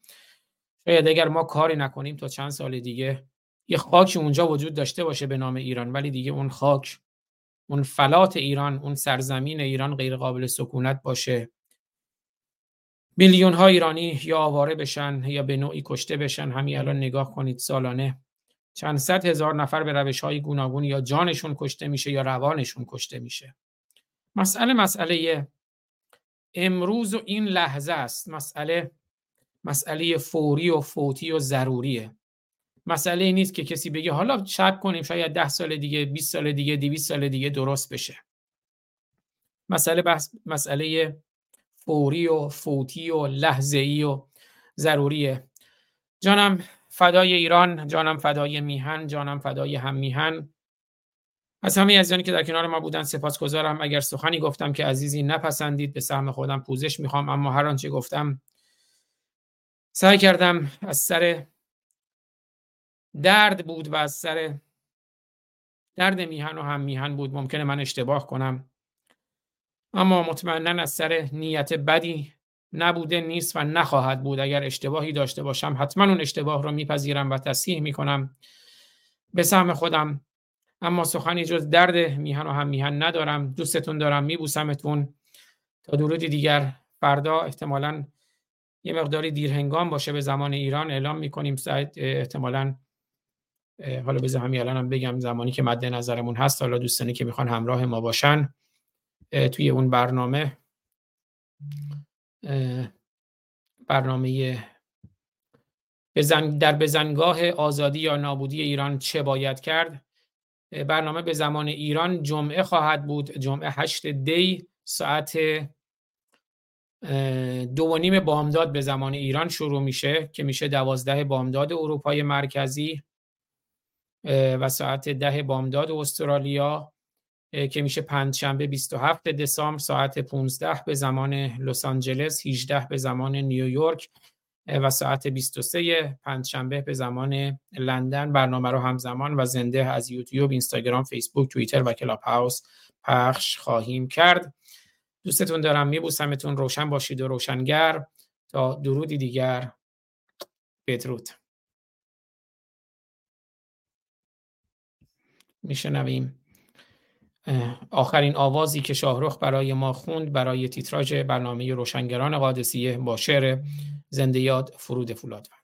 شاید اگر ما کاری نکنیم تا چند سال دیگه یه خاک اونجا وجود داشته باشه به نام ایران ولی دیگه اون خاک اون فلات ایران اون سرزمین ایران غیر قابل سکونت باشه. میلیون ها ایرانی یا آواره بشن یا به نوعی کشته بشن همین الان نگاه کنید سالانه. چند صد هزار نفر به روش های گوناگون یا جانشون کشته میشه یا روانشون کشته میشه. مسئله مسئله امروز و این لحظه است. مسئله مسئله فوری و فوتی و ضروریه. مسئله نیست که کسی بگه حالا شب کنیم شاید ده سال دیگه 20 سال دیگه 200 سال دیگه درست بشه. مسئله بحث مسئله فوری و فوتی و لحظه ای و ضروریه. جانم فدای ایران جانم فدای میهن جانم فدای هم میهن از همه عزیزانی که در کنار ما بودن سپاسگزارم. اگر سخنی گفتم که عزیزی نپسندید به سهم خودم پوزش می‌خوام اما هر آنچه گفتم سعی کردم از سر درد بود و از سر درد میهن و هم میهن بود. ممکنه من اشتباه کنم. اما مطمئنا از سر نیت بدی نبوده نیست و نخواهد بود. اگر اشتباهی داشته باشم حتما اون اشتباه رو میپذیرم و تصحیح می‌کنم. به سهم خودم اما سخنی جز درد میهن و هم میهن ندارم. دوستتون دارم. میبوسمتون. تا درودی دیگر. فردا احتمالا یه مقداری دیرهنگام باشه به زمان ایران. اعلام می‌کنیم سایت احتمالا حالا بذار همین الانم بگم زمانی که مد نظرمون هست. حالا دوستانی که می‌خوان همراه ما باشن توی اون برنامه برنامه در بزنگاه آزادی یا نابودی ایران چه باید کرد؟ برنامه به زمان ایران جمعه خواهد بود. جمعه هشت دی ساعت دو و نیم بامداد به زمان ایران شروع میشه که میشه دوازده بامداد اروپای مرکزی و ساعت ده بامداد استرالیا که میشه پنجشنبه 27 دسامبر ساعت 15 به زمان لس آنجلس 18 به زمان نیویورک. و ساعت 23 پنجشنبه به زمان لندن برنامه رو همزمان و زنده از یوتیوب، اینستاگرام، فیسبوک، توییتر و کلاب هاوس پخش خواهیم کرد. دوستتون دارم میبوسمتون. روشن باشید و روشنگر. تا درودی دیگر. بدرود. میشنویم. آخرین آوازی که شاهرخ برای ما خوند برای تیتراژ برنامه روشنگران قادسیه با شعر زنده یاد فرود فولادوند.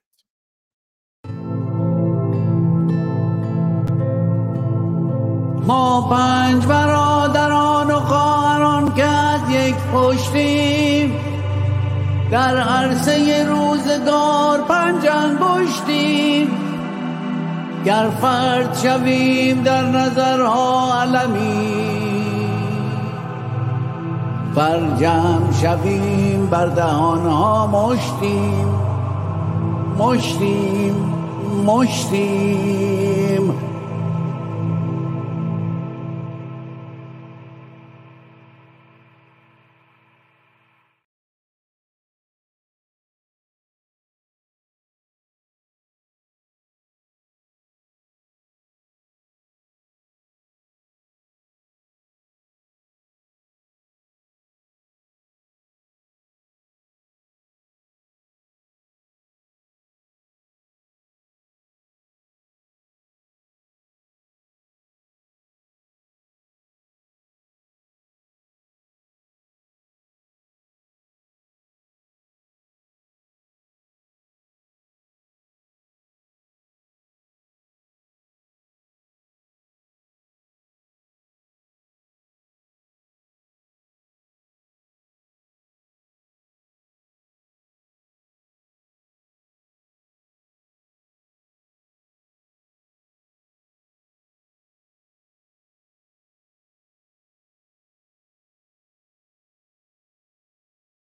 ما پنج برادران و خواهران کرد یک پشتیم در عرصه روزگار پنج انگشتیم گر فرد شویم در نظرها علمی بر جمع شویم بر دهانها مشتیم. مشتیم مشتیم.